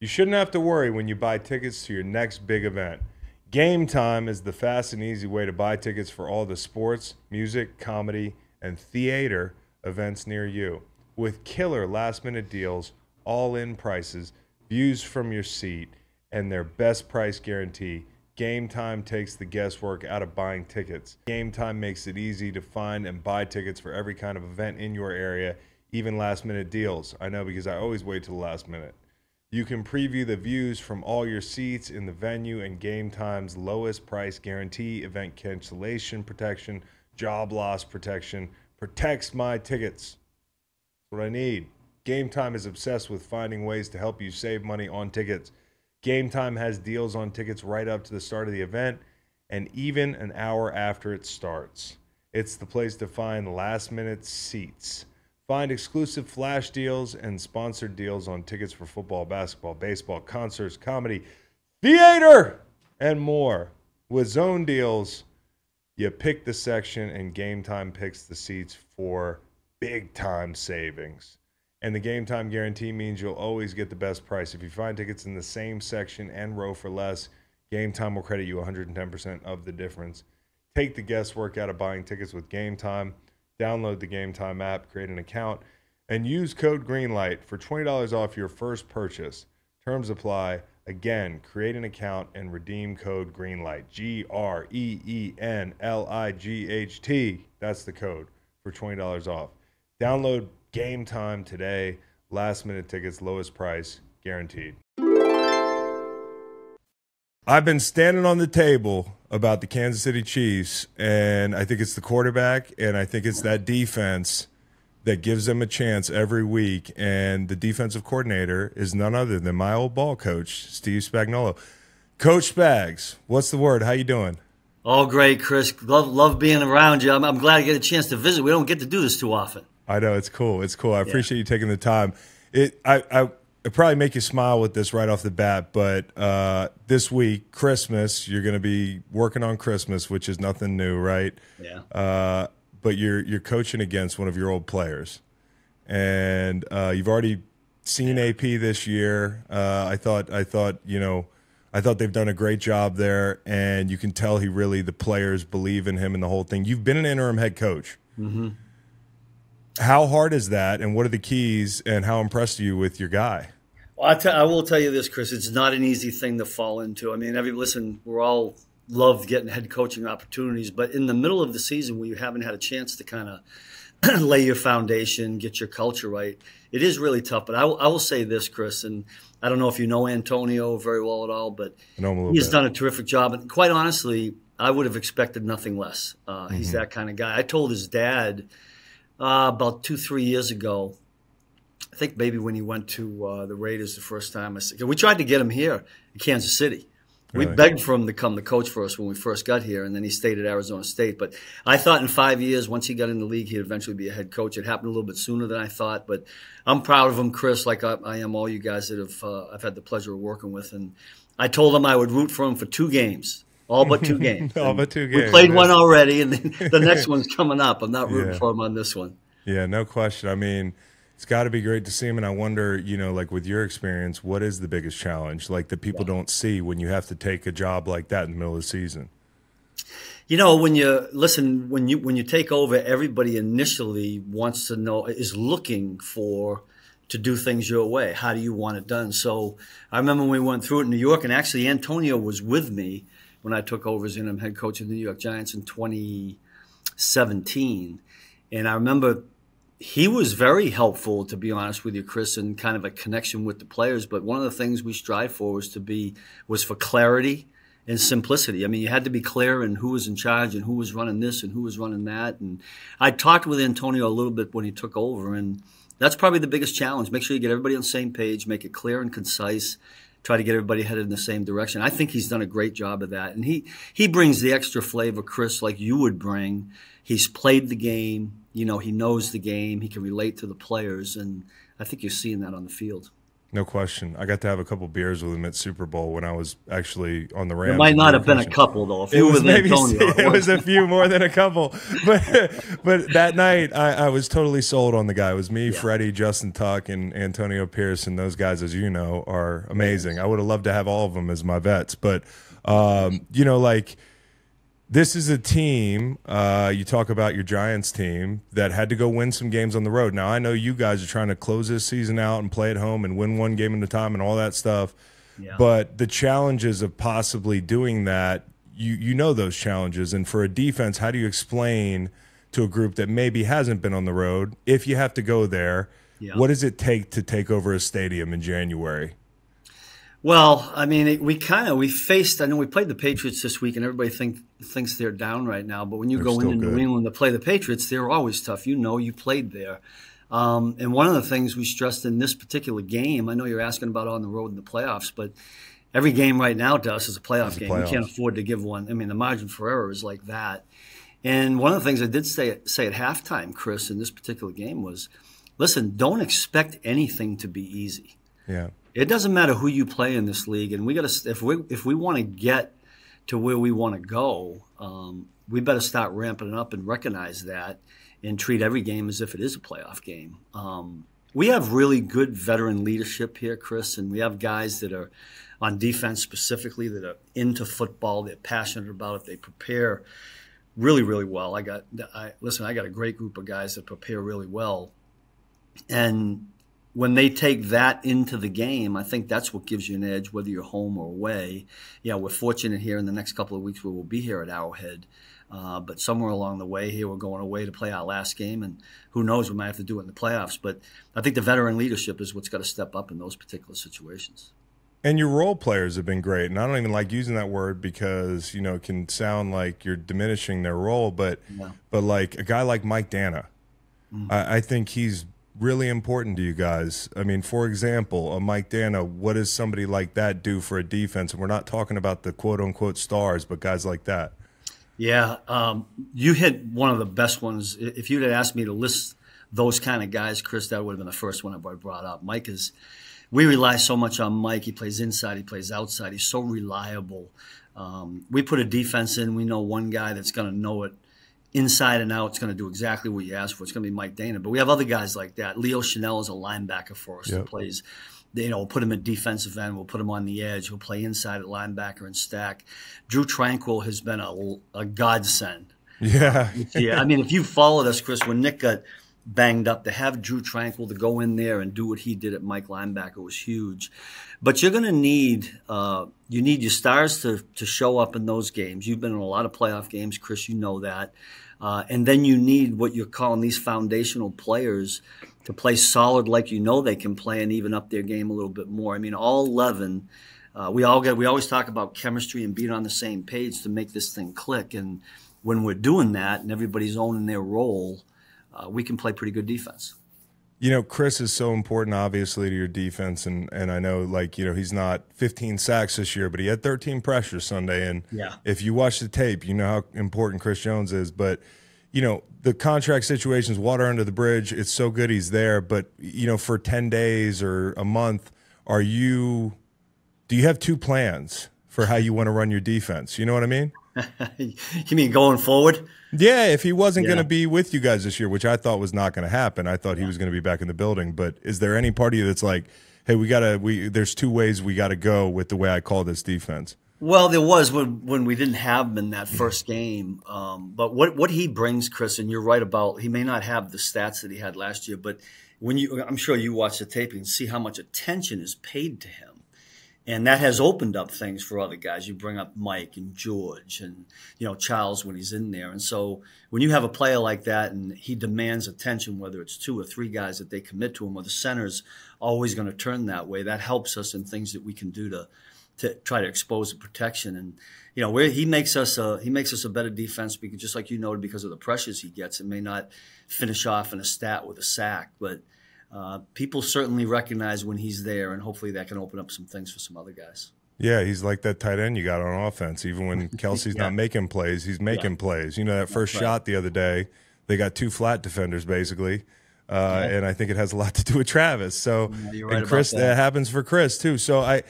You shouldn't have to worry when you buy tickets to your next big event. Game Time is the fast and easy way to buy tickets for all the sports, music, comedy, and theater events near you. With killer last minute deals, all in prices, views from your seat, and their best price guarantee, Game Time takes the guesswork out of buying tickets. Game Time makes it easy to find and buy tickets for every kind of event in your area, even last minute deals. I know because I always wait till the last minute. You can preview the views from all your seats in the venue and Game Time's lowest price guarantee, event cancellation protection, job loss protection, protects my tickets. That's what I need. Game Time is obsessed with finding ways to help you save money on tickets. Game Time has deals on tickets right up to the start of the event and even an hour after it starts. It's the place to find last minute seats. Find exclusive flash deals and sponsored deals on tickets for football, basketball, baseball, concerts, comedy, theater, and more. With zone deals, you pick the section and game time picks the seats for big time savings. And the game time guarantee means you'll always get the best price. If you find tickets in the same section and row for less, game time will credit you 110% of the difference. Take the guesswork out of buying tickets with game time. Download the Game Time app, create an account, and use code GREENLIGHT for $20 off your first purchase. Terms apply. Again, create an account and redeem code GREENLIGHT. G R E E N L I G H T. That's the code for $20 off. Download Game Time today. Last minute tickets, lowest price, guaranteed. I've been standing on the table about the Kansas City Chiefs, and I think it's the quarterback, and I think it's that defense that gives them a chance every week. And the defensive coordinator is none other than my old ball coach, Steve Spagnuolo. Coach Spags, what's the word? How you doing? All great, Chris. Love, love being around you. I'm, I'm glad I get a chance to visit. We don't get to do this too often. I know it's cool. It's cool. I appreciate you taking the time. It I I it probably make you smile with this right off the bat, but uh, this week Christmas you're going to be working on Christmas, which is nothing new, right? Yeah. Uh, but you're you're coaching against one of your old players, and uh, you've already seen AP this year. Uh, I thought I thought you know. I thought they've done a great job there, and you can tell he really the players believe in him and the whole thing. You've been an interim head coach. How hard is that, and what are the keys, and how impressed are you with your guy? Well, I, I will tell you this, Chris. It's not an easy thing to fall into. I mean, every listen, we're all love getting head coaching opportunities, but in the middle of the season, where you haven't had a chance to kind of lay your foundation, get your culture right, it is really tough. But I will, say this, Chris, and I don't know if you know Antonio very well at all, but I know him a little he's bit. done a terrific job. And quite honestly, I would have expected nothing less. Uh, Mm-hmm. He's that kind of guy. I told his dad uh, about two, three years ago. I think maybe when he went to uh, the Raiders the first time. I said, we tried to get him here in Kansas City. We Really? begged for him to come to coach for us when we first got here, and then he stayed at Arizona State. But I thought in five years, once he got in the league, he'd eventually be a head coach. It happened a little bit sooner than I thought, but I'm proud of him, Chris, like I, I am all you guys that have uh, I've had the pleasure of working with. And I told him I would root for him for two games, all but two games. All And but two games. We played one already, and then the next one's coming up. I'm not rooting Yeah. for him on this one. Yeah, no question. I mean, it's got to be great to see him, and I wonder, you know, like with your experience, what is the biggest challenge, like that people don't see when you have to take a job like that in the middle of the season? You know, when you listen, when you when you take over, everybody initially wants to know is looking for to do things your way. How do you want it done? So I remember when we went through it in New York, and actually Antonio was with me when I took over as interim head coach of the New York Giants in 2017. And I remember he was very helpful, to be honest with you, Chris, in kind of a connection with the players. But one of the things we strive for was to be was for clarity and simplicity. I mean, you had to be clear in who was in charge and who was running this and who was running that. And I talked with Antonio a little bit when he took over, and that's probably the biggest challenge. Make sure you get everybody on the same page, make it clear and concise. Try to get everybody headed in the same direction. I think he's done a great job of that, and he he brings the extra flavor, Chris, like you would bring. He's played the game you know, he knows the game. He can relate to the players, and I think you're seeing that on the field. No question. I got to have a couple beers with him at Super Bowl when I was actually on the Rams. It might not have been a couple though. If it was maybe Antonio, it, it was a few more than a couple. But but that night I, I was totally sold on the guy. It was me, yeah. Freddie, Justin Tuck, and Antonio Pierce, and those guys, as you know, are amazing. I would have loved to have all of them as my vets, but um, you know, like this is a team. Uh, you talk about your Giants team that had to go win some games on the road. Now I know you guys are trying to close this season out and play at home and win one game at a time and all that stuff. Yeah. But the challenges of possibly doing that, you you know those challenges. And for a defense, how do you explain to a group that maybe hasn't been on the road if you have to go there? Yeah. What does it take to take over a stadium in January? Well, I mean, it, we kind of we faced. I know we played the Patriots this week, and everybody think thinks they're down right now. But when you they're go into New England to play the Patriots, they're always tough. You know, you played there. Um, and one of the things we stressed in this particular game, I know you're asking about on the road in the playoffs, but every game right now to us is a playoff game. We can't afford to give one. I mean, the margin for error is like that. And one of the things I did say say at halftime, Chris, in this particular game was, listen, don't expect anything to be easy. Yeah it doesn't matter who you play in this league, and we got to if we if we want to get to where we want to go, um, we better start ramping it up and recognize that, and treat every game as if it is a playoff game. Um, we have really good veteran leadership here, Chris, and we have guys that are on defense specifically that are into football. They're passionate about it. They prepare really, really well. I got, I listen. I got a great group of guys that prepare really well, and when they take that into the game, I think that's what gives you an edge, whether you're home or away. Yeah, we're fortunate here in the next couple of weeks we will be here at Arrowhead. Uh, but somewhere along the way here, we're going away to play our last game, and who knows, we might have to do it in the playoffs. But I think the veteran leadership is what's got to step up in those particular situations. And your role players have been great, and I don't even like using that word because you know it can sound like you're diminishing their role. But yeah. but like a guy like Mike Danna, mm-hmm. I, I think he's really important to you guys? I mean, for example, a Mike Danna, what does somebody like that do for a defense? And we're not talking about the quote unquote stars, but guys like that. Yeah, um, you hit one of the best ones. If you'd have asked me to list those kind of guys, Chris, that would have been the first one I brought up. Mike is, we rely so much on Mike. He plays inside, he plays outside. He's so reliable. Um, we put a defense in. We know one guy that's going to know it inside and out. It's going to do exactly what you asked for. It's going to be Mike Danna. But we have other guys like that. Leo Chenal is a linebacker for us yep. that plays. You know, we'll put him at defensive end. We'll put him on the edge. We'll play inside at linebacker and stack. Drew Tranquill has been a, a godsend. Yeah. yeah. I mean, if you followed us, Chris, when Nick got banged up, to have Drew Tranquill to go in there and do what he did at Mike linebacker was huge. But you're going to need uh, you need your stars to to show up in those games. You've been in a lot of playoff games, Chris. You know that. Uh, and then you need what you're calling these foundational players to play solid like you know they can play and even up their game a little bit more. I mean, all 11, uh, we all get, we always talk about chemistry and being on the same page to make this thing click. And when we're doing that and everybody's owning their role, uh, we can play pretty good defense. You know, Chris is so important, obviously, to your defense, and and I know, like, you know, he's not 15 sacks this year, but he had 13 pressures Sunday, and yeah. if you watch the tape, you know how important Chris Jones is. But you know, the contract situations, water under the bridge. It's so good he's there, but you know, for 10 days or a month, are you? Do you have two plans for how you want to run your defense? You know what I mean? you mean going forward? Yeah, if he wasn't yeah. going to be with you guys this year, which I thought was not going to happen, I thought he was going to be back in the building. But is there any part of you that's like, hey, we gotta, we there's two ways we got to go with the way I call this defense? Well, there was when when we didn't have him in that first game. Um, but what what he brings, Chris, and you're right about he may not have the stats that he had last year, but when you, I'm sure you watch the tape and see how much attention is paid to him and that has opened up things for other guys. You bring up Mike and George and you know Charles when he's in there, and so when you have a player like that and he demands attention, whether it's two or three guys that they commit to him, or the center's always going to turn that way, that helps us in things that we can do to to try to expose the protection. And you know, where he makes us a he makes us a better defense because just like you noted, because of the pressures he gets, it may not finish off in a stat with a sack, but uh, people certainly recognize when he's there, and hopefully that can open up some things for some other guys. Yeah, he's like that tight end you got on offense. Even when Kelce's yeah. not making plays, he's making yeah. plays. You know that first right. shot the other day, they got two flat defenders basically. Uh, yeah. And I think it has a lot to do with Travis. So, right and Chris, that. that. happens for Chris too. So, I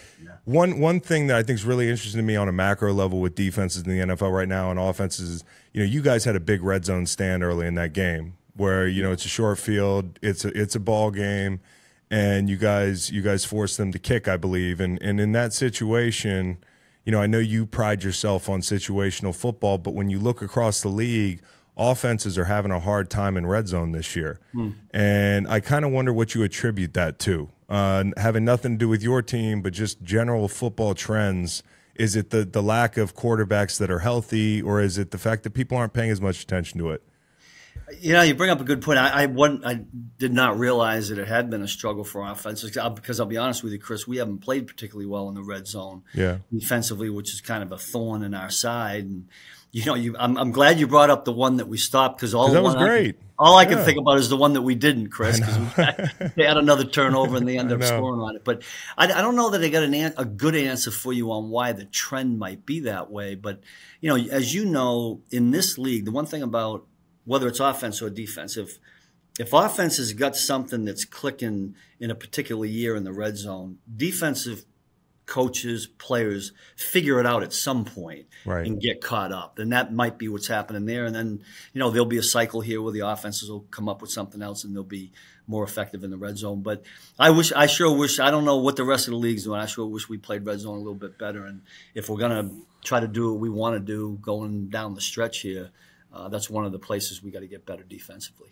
one one thing that I think is really interesting to me on a macro level with defenses in the NFL right now and offenses is, you know, you guys had a big red zone stand early in that game where you know it's a short field, it's a it's a ball game, and you guys you guys force them to kick, I believe, and and in that situation, you know I know you pride yourself on situational football, but when you look across the league, offenses are having a hard time in red zone this year, hmm. and I kind of wonder what you attribute that to, uh, having nothing to do with your team, but just general football trends. Is it the, the lack of quarterbacks that are healthy, or is it the fact that people aren't paying as much attention to it? You know, you bring up a good point. I, I, I did not realize that it had been a struggle for offenses because I'll be honest with you, Chris, we haven't played particularly well in the red zone yeah. defensively, which is kind of a thorn in our side. And you know, you, I'm, I'm glad you brought up the one that we stopped because all that was great. I, all I yeah. can think about is the one that we didn't, Chris, because they had another turnover and they ended up scoring on it. But I, I don't know that I got an, a good answer for you on why the trend might be that way. But you know, as you know, in this league, the one thing about whether it's offense or defense. If if offense has got something that's clicking in a particular year in the red zone, defensive coaches, players figure it out at some point right. and get caught up. And that might be what's happening there. And then, you know, there'll be a cycle here where the offenses will come up with something else and they'll be more effective in the red zone. But I wish, I sure wish, I don't know what the rest of the league's doing. I sure wish we played red zone a little bit better. And if we're going to try to do what we want to do going down the stretch here, uh, that's one of the places we got to get better defensively.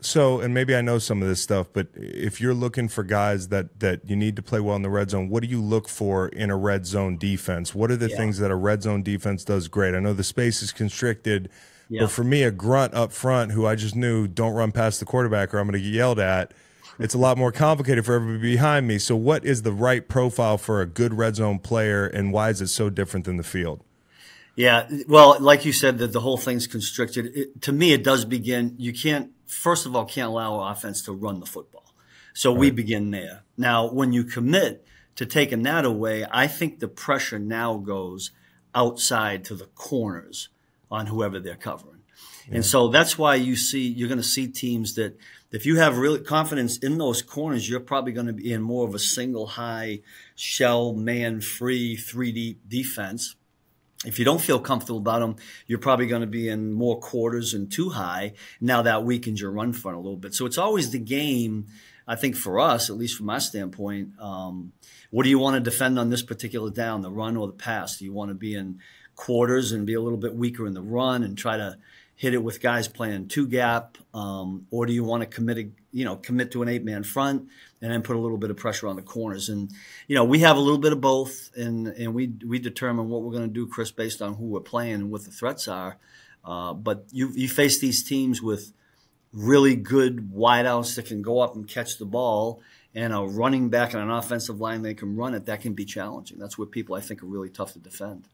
So, and maybe I know some of this stuff, but if you're looking for guys that that you need to play well in the red zone, what do you look for in a red zone defense? What are the yeah. things that a red zone defense does great? I know the space is constricted, yeah. but for me, a grunt up front who I just knew don't run past the quarterback or I'm going to get yelled at. It's a lot more complicated for everybody behind me. So, what is the right profile for a good red zone player, and why is it so different than the field? Yeah, well, like you said, that the whole thing's constricted. It, to me, it does begin. You can't, first of all, can't allow our offense to run the football. So right. we begin there. Now, when you commit to taking that away, I think the pressure now goes outside to the corners on whoever they're covering. Yeah. And so that's why you see you're going to see teams that if you have really confidence in those corners, you're probably going to be in more of a single high shell man free 3D defense if you don't feel comfortable about them, you're probably going to be in more quarters and two high. Now that weakens your run front a little bit. So it's always the game, I think, for us, at least from my standpoint. Um, what do you want to defend on this particular down, the run or the pass? Do you want to be in quarters and be a little bit weaker in the run and try to hit it with guys playing two gap, um, or do you want to commit a, you know commit to an eight man front and then put a little bit of pressure on the corners? And you know we have a little bit of both, and and we we determine what we're going to do, Chris, based on who we're playing and what the threats are. Uh, but you you face these teams with really good wideouts that can go up and catch the ball. And a running back and an offensive line they can run it, that can be challenging. That's where people I think are really tough to defend.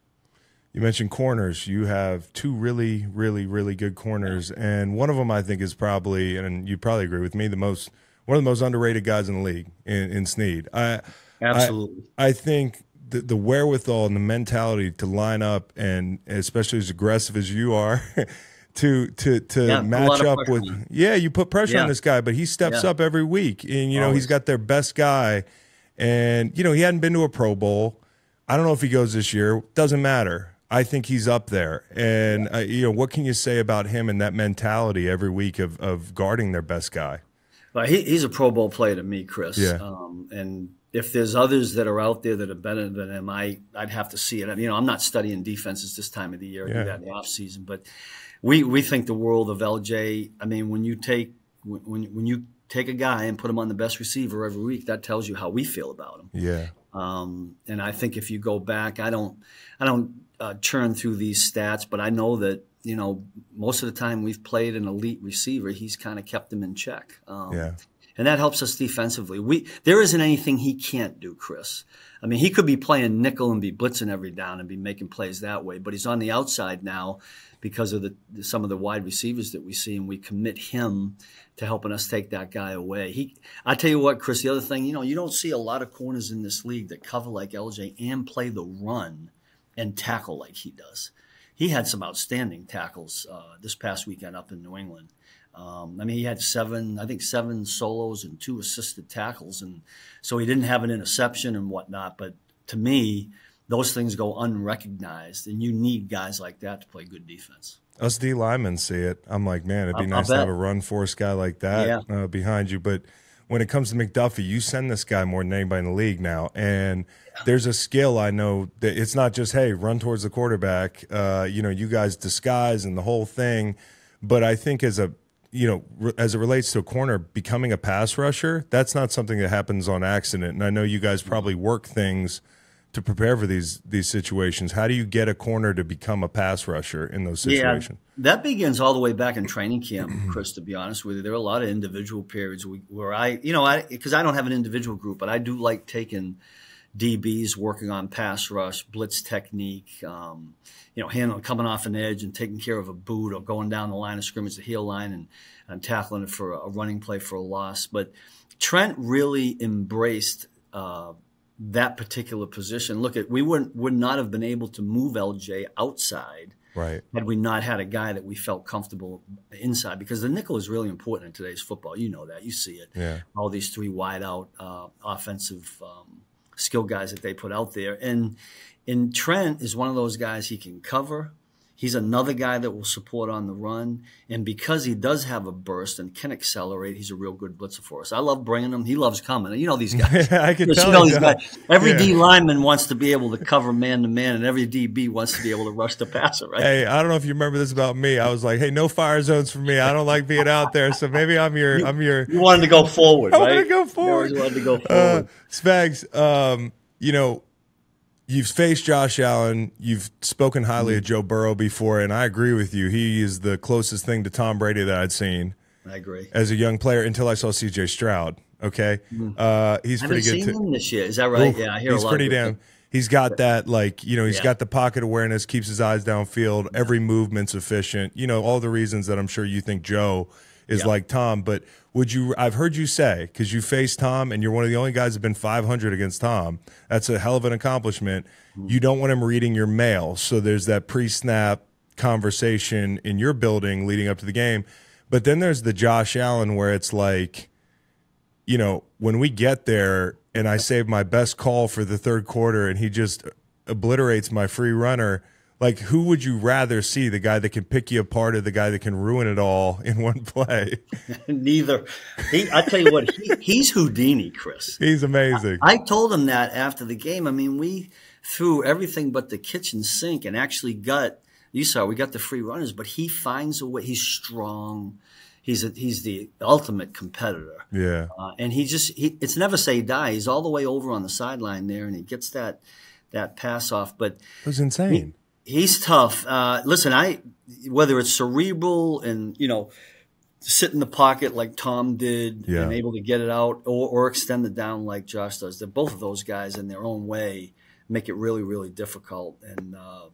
You mentioned corners. You have two really, really, really good corners, and one of them I think is probably, and you probably agree with me, the most one of the most underrated guys in the league in, in Sneed. I absolutely. I, I think the, the wherewithal and the mentality to line up, and especially as aggressive as you are. to to to yeah, match up with yeah you put pressure yeah. on this guy but he steps yeah. up every week and you know Always. he's got their best guy and you know he hadn't been to a pro bowl i don't know if he goes this year doesn't matter I think he's up there. And uh, you know, what can you say about him and that mentality every week of of guarding their best guy? Well, he, he's a Pro Bowl player to me, Chris. Yeah. Um, and if there's others that are out there that are better than him, I I'd have to see it. You know, I'm not studying defenses this time of the year. I yeah. do that in the off season, but we we think the world of LJ. I mean, when you take when when you take a guy and put him on the best receiver every week, that tells you how we feel about him. Yeah. Um, and I think if you go back, I don't, I don't uh, churn through these stats, but I know that you know most of the time we've played an elite receiver, he's kind of kept them in check. Um, Yeah. And that helps us defensively. We there isn't anything he can't do, Chris. I mean, he could be playing nickel and be blitzing every down and be making plays that way, but he's on the outside now because of the some of the wide receivers that we see, and we commit him to helping us take that guy away. He, I tell you what, Chris. The other thing, you know, you don't see a lot of corners in this league that cover like LJ and play the run and tackle like he does. He had some outstanding tackles uh, this past weekend up in New England. Um, I mean, he had seven, I think seven solos and two assisted tackles, and so he didn't have an interception and whatnot. But to me, those things go unrecognized, and you need guys like that to play good defense. Us D linemen see it. I'm like, man, it'd be I'll- nice to have a run force guy like that uh, behind you. But when it comes to McDuffie, you send this guy more than anybody in the league now, and there's a skill I know that it's not just hey, run towards the quarterback. Uh, you know, you guys disguise and the whole thing. But I think as a you know, re- as it relates to a corner becoming a pass rusher, that's not something that happens on accident. And I know you guys probably work things to prepare for these these situations. How do you get a corner to become a pass rusher in those situations? Yeah, that begins all the way back in training camp, Chris. To be honest with you, there are a lot of individual periods where I, you know, I because I don't have an individual group, but I do like taking DBs working on pass rush, blitz technique, um, you know, handling coming off an edge and taking care of a boot or going down the line of scrimmage, the heel line, and, and tackling it for a running play for a loss. But Trent really embraced uh, that particular position. Look at we wouldn't would not have been able to move LJ outside Right. had we not had a guy that we felt comfortable inside because the nickel is really important in today's football. You know that. You see it. Yeah. All these three wide out uh, offensive um, skill guys that they put out there. And and Trent is one of those guys he can cover. He's another guy that will support on the run. And because he does have a burst and can accelerate, he's a real good blitzer for us. I love bringing him. He loves coming. You know these guys. I can tell you know these guys. Every Yeah. D lineman wants to be able to cover man to man, and every DB wants to be able to rush the passer, right? Hey, I don't know if you remember this about me. I was like, "Hey, no fire zones for me. I don't like being out there." So maybe I'm your, I'm your. You wanted to go forward, I right? wanted to go forward. You forward. wanted to go Uh. Spags, um, you know, you've faced Josh Allen. You've spoken highly Mm-hmm. of Joe Burrow before, and I agree with you. He is the closest thing to Tom Brady that I'd seen I agree. as a young player until I saw C.J. Stroud. Okay, uh, he's pretty good. seen this year. Is that right? Oof, yeah, I hear he's a lot. pretty damn. He's got that like you know he's Yeah. got the pocket awareness, keeps his eyes downfield, every movement's efficient. You know all the reasons that I'm sure you think Joe is Yeah. like Tom. But would you? I've heard you say because you faced Tom and you're one of the only guys that have been 500 against Tom. That's a hell of an accomplishment. Mm-hmm. You don't want him reading your mail, so there's that pre-snap conversation in your building leading up to the game. But then there's the Josh Allen where it's like you know, when we get there and I save my best call for the third quarter and he just obliterates my free runner, like who would you rather see? The guy that can pick you apart or the guy that can ruin it all in one play? Neither. He, I tell you what, he, he's Houdini, Chris. He's amazing. I told him that after the game. I mean, we threw everything but the kitchen sink and actually got. You saw we got the free runners, but he finds a way. He's strong. He's a, he's the ultimate competitor. Yeah. Uh, and he just he, it's never say die. He's all the way over on the sideline there, and he gets that that pass off. But It was insane. He's tough. Uh, listen, I whether it's cerebral and you know sit in the pocket like Tom did Yeah. and able to get it out, or, or extend it down like Josh does. That both of those guys in their own way make it really really difficult. And uh,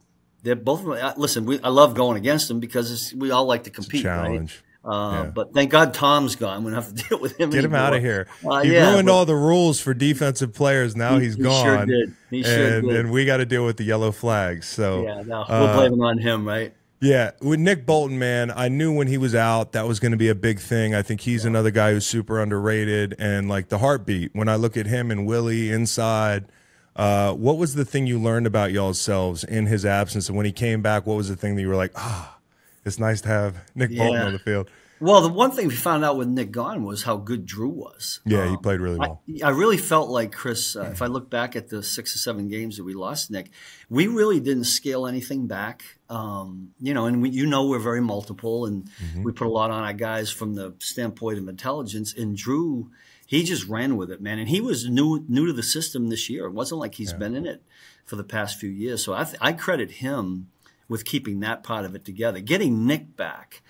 they're both. Listen, we, I love going against them because it's, we all like to compete. right? Uh, Yeah. But thank God Tom's gone. We don't have to deal with him. Get him out of here. Uh, he yeah, ruined all the rules for defensive players. Now He- he's he gone. sure did. He sure and, did. and we got to deal with the yellow flags. So Yeah, no, uh, we'll blame it on him, right? Yeah, with Nick Bolton, man, I knew when he was out that was going to be a big thing. I think he's another guy who's super underrated and like the heartbeat. When I look at him and Willie inside, uh, what was the thing you learned about y'all's selves in his absence? And when he came back, what was the thing that you were like, ah, it's nice to have Nick Bolton Yeah. on the field? Well, the one thing we found out with Nick gone was how good Drew was. Yeah, um, he played really well. I, I really felt like Chris. Uh, if I look back at the six or seven games that we lost, Nick, we really didn't scale anything back. Um, you know, and we, you know we're very multiple, and mm-hmm. we put a lot on our guys from the standpoint of intelligence. And Drew, he just ran with it, man. And he was new new to the system this year. It wasn't like he's yeah. been in it for the past few years. So I, th- I credit him with keeping that part of it together. Getting Nick back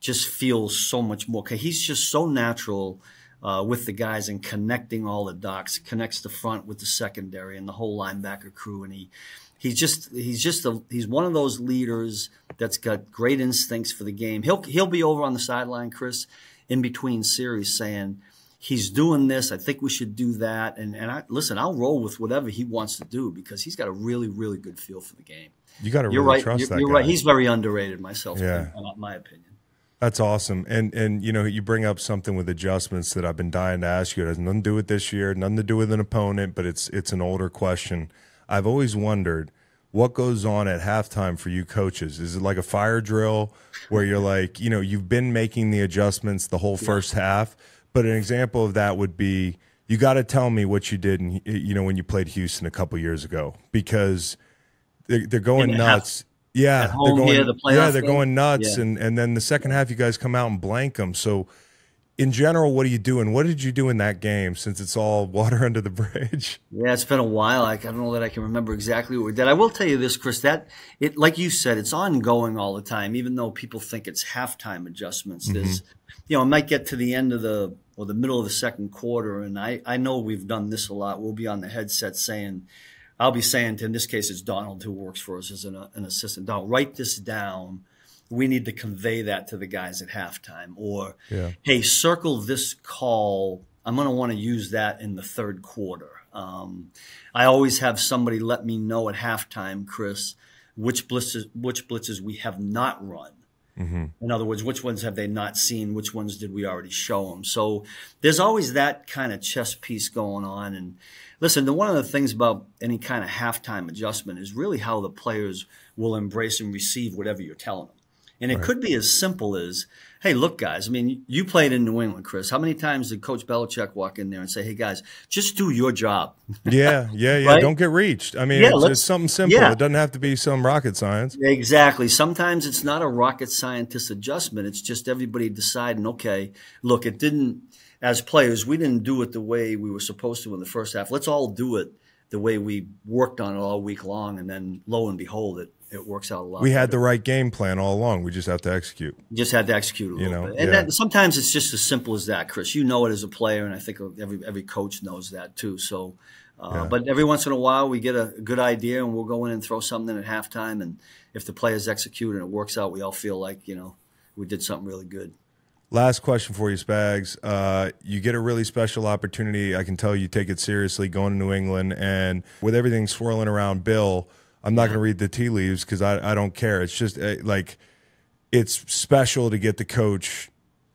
just feels so much more. Cause he's just so natural uh, with the guys and connecting all the dots, connects the front with the secondary and the whole linebacker crew. And he, he's just, he's just, a, he's one of those leaders that's got great instincts for the game. He'll, he'll be over on the sideline, Chris, in between series saying, he's doing this. I think we should do that. And, and I, listen, I'll roll with whatever he wants to do because he's got a really, really good feel for the game. You got to really right. trust you're, that You're guy. right. He's very underrated myself, yeah. in my opinion. That's awesome. And and you know, you bring up something with adjustments that I've been dying to ask you. It has nothing to do with this year, nothing to do with an opponent, but it's it's an older question. I've always wondered what goes on at halftime for you coaches. Is it like a fire drill where you're like, you know, you've been making the adjustments the whole first yeah. half, but an example of that would be you got to tell me what you did in, you know when you played Houston a couple years ago because they're, they're going nuts. Yeah, they're going, here, the yeah, they're game. going nuts, yeah. and and then the second half, you guys come out and blank them. So, in general, what are you doing? What did you do in that game? Since it's all water under the bridge. Yeah, it's been a while. I, I don't know that I can remember exactly what we did. I will tell you this, Chris. That it, like you said, it's ongoing all the time. Even though people think it's halftime adjustments, mm-hmm. there's, you know, it might get to the end of the or the middle of the second quarter, and I I know we've done this a lot. We'll be on the headset saying I'll be saying to, in this case, it's Donald who works for us as an, an assistant. Donald, write this down. We need to convey that to the guys at halftime. Or, yeah. hey, circle this call. I'm going to want to use that in the third quarter. Um, I always have somebody let me know at halftime, Chris, which blitzes, which blitzes we have not run. Mm-hmm. In other words, which ones have they not seen? Which ones did we already show them? So there's always that kind of chess piece going on. And listen, the, one of the things about any kind of halftime adjustment is really how the players will embrace and receive whatever you're telling them. And it right. could be as simple as, hey, look, guys, I mean, you played in New England, Chris. How many times did Coach Belichick walk in there and say, hey, guys, just do your job? yeah, yeah, yeah. right? Don't get reached. I mean, yeah, it's, it's, something simple. Yeah. It doesn't have to be some rocket science. Exactly. Sometimes it's not a rocket scientist adjustment. It's just everybody deciding, okay, look, it didn't – as players, we didn't do it the way we were supposed to in the first half. Let's all do it the way we worked on it all week long, and then lo and behold, it it works out a lot. We better. had the right game plan all along. We just have to execute. just had to execute a you little know, bit, and yeah. that, sometimes it's just as simple as that, Chris. You know it as a player, and I think every every coach knows that too. So. Uh, Yeah. But every once in a while, we get a good idea, and we'll go in and throw something at halftime. And if the players execute and it works out, we all feel like you know we did something really good. Last question for you, Spags. Uh, you get a really special opportunity. I can tell you take it seriously going to New England. And with everything swirling around Bill, I'm not going to read the tea leaves because I, I don't care. It's just uh, like it's special to get the coach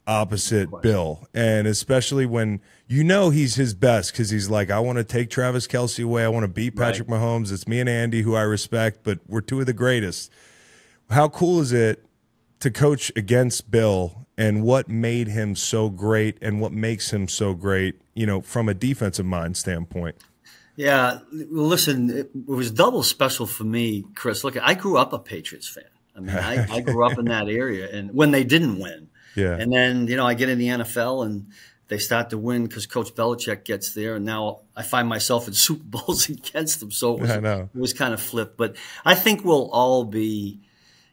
opposite Bill. And especially when you know he's his best because he's like, I want to take Travis Kelce away. I want to beat Patrick Right. Mahomes. It's me and Andy, who I respect, but we're two of the greatest. How cool is it to coach against Bill and what made him so great and what makes him so great, you know, from a defensive mind standpoint? Yeah, well, listen, it, was double special for me, Chris. Look, I grew up a Patriots fan. I mean, I, I grew up in that area, and when they didn't win, Yeah. and then you know I get in the NFL and they start to win because Coach Belichick gets there, and now I find myself in Super Bowls against them. So it was, it was kind of flipped. But I think we'll all be,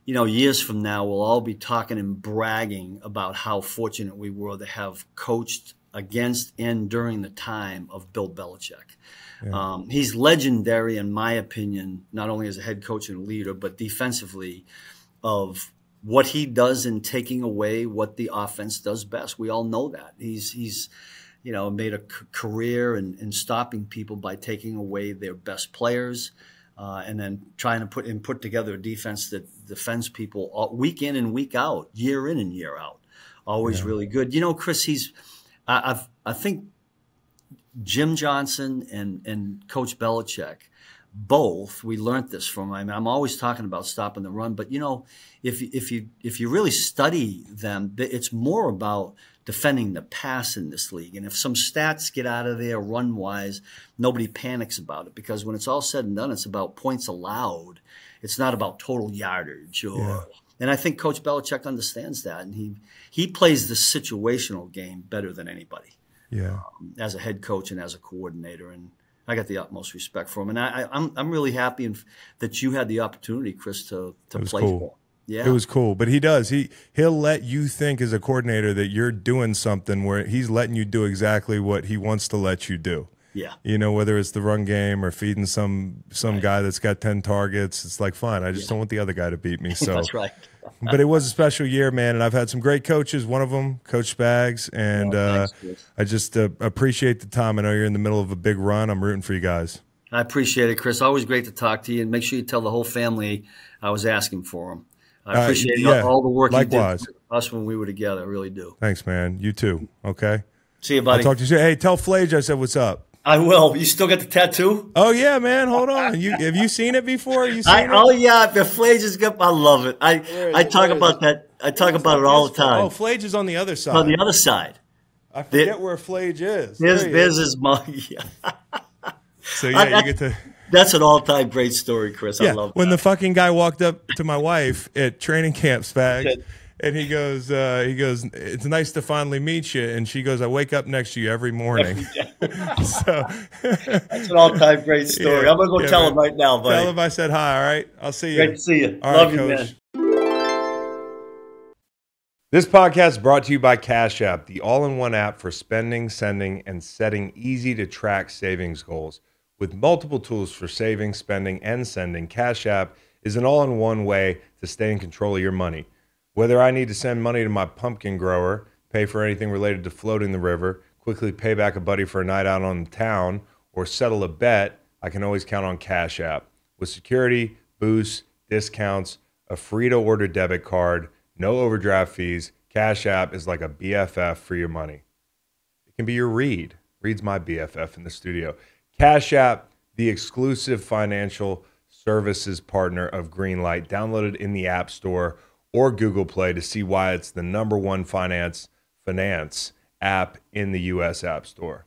you know, years from now, we'll all be talking and bragging about how fortunate we were to have coached against and during the time of Bill Belichick. Um, he's legendary, in my opinion, not only as a head coach and leader, but defensively, of what he does in taking away what the offense does best. We all know that he's he's you know made a c- career in, in stopping people by taking away their best players. Uh, and then trying to put and put together a defense that defends people all, week in and week out, year in and year out. Always really good. You know, Chris, he's I, I've I think Jim Johnson and and Coach Belichick both. We learned this from. I mean, I'm always talking about stopping the run, but you know, if if you if you really study them, it's more about defending the pass in this league. And if some stats get out of there run wise, nobody panics about it because when it's all said and done, it's about points allowed. It's not about total yardage or. Yeah. And I think Coach Belichick understands that, and he he plays the situational game better than anybody. Yeah, um, as a head coach and as a coordinator, and I got the utmost respect for him. And I, am I'm, I'm really happy that you had the opportunity, Chris, to to play cool. Yeah. It was cool. But he does. He he'll let you think as a coordinator that you're doing something where he's letting you do exactly what he wants to let you do. Yeah. You know, whether it's the run game or feeding some some right. guy that's got ten targets, it's like fine. I just yeah. don't want the other guy to beat me. So that's right. but it was a special year, man, and I've had some great coaches. One of them, Coach Spags, and oh, uh, I just uh, appreciate the time. I know you're in the middle of a big run. I'm rooting for you guys. I appreciate it, Chris. Always great to talk to you, and make sure you tell the whole family I was asking for them. I uh, appreciate uh, yeah, all the work likewise. you did for us when we were together. I really do. Thanks, man. You too. Okay. See you, buddy. I'll talk to you soon. Hey, tell Flage I said what's up. I will. You still got the tattoo? Oh yeah, man. Hold on. You have you seen it before? You seen I, it? Oh yeah, the Flage is good. I love it. I I talk about that. I talk about it all the time. Oh, Flage is on the other side. On the other side. I forget the, where Flage is. There's, there there's his mug. Yeah. so yeah, I, you get to. That's an all-time great story, Chris. Yeah, I love when the fucking guy walked up to my wife at training camp, Spag, and he goes, uh, he goes, it's nice to finally meet you. And she goes, I wake up next to you every morning. so that's an all-time great story. Yeah, I'm gonna go yeah, tell man. him right now, buddy. Tell him I said hi. All right, I'll see you. Great to see you. All love right, you, coach. man. This podcast is brought to you by Cash App, the all-in-one app for spending, sending, and setting easy to track savings goals. With multiple tools for saving, spending, and sending, Cash App is an all in one way to stay in control of your money. Whether I need to send money to my pumpkin grower, pay for anything related to floating the river, quickly pay back a buddy for a night out on the town, or settle a bet, I can always count on Cash App. With security, boosts, discounts, a free to order debit card, no overdraft fees, Cash App is like a BFF for your money. It can be your Reed. Reed's my BFF in the studio. Cash App, the exclusive financial services partner of Greenlight. Download it in the App Store or Google Play to see why it's the number one finance finance app in the US App Store.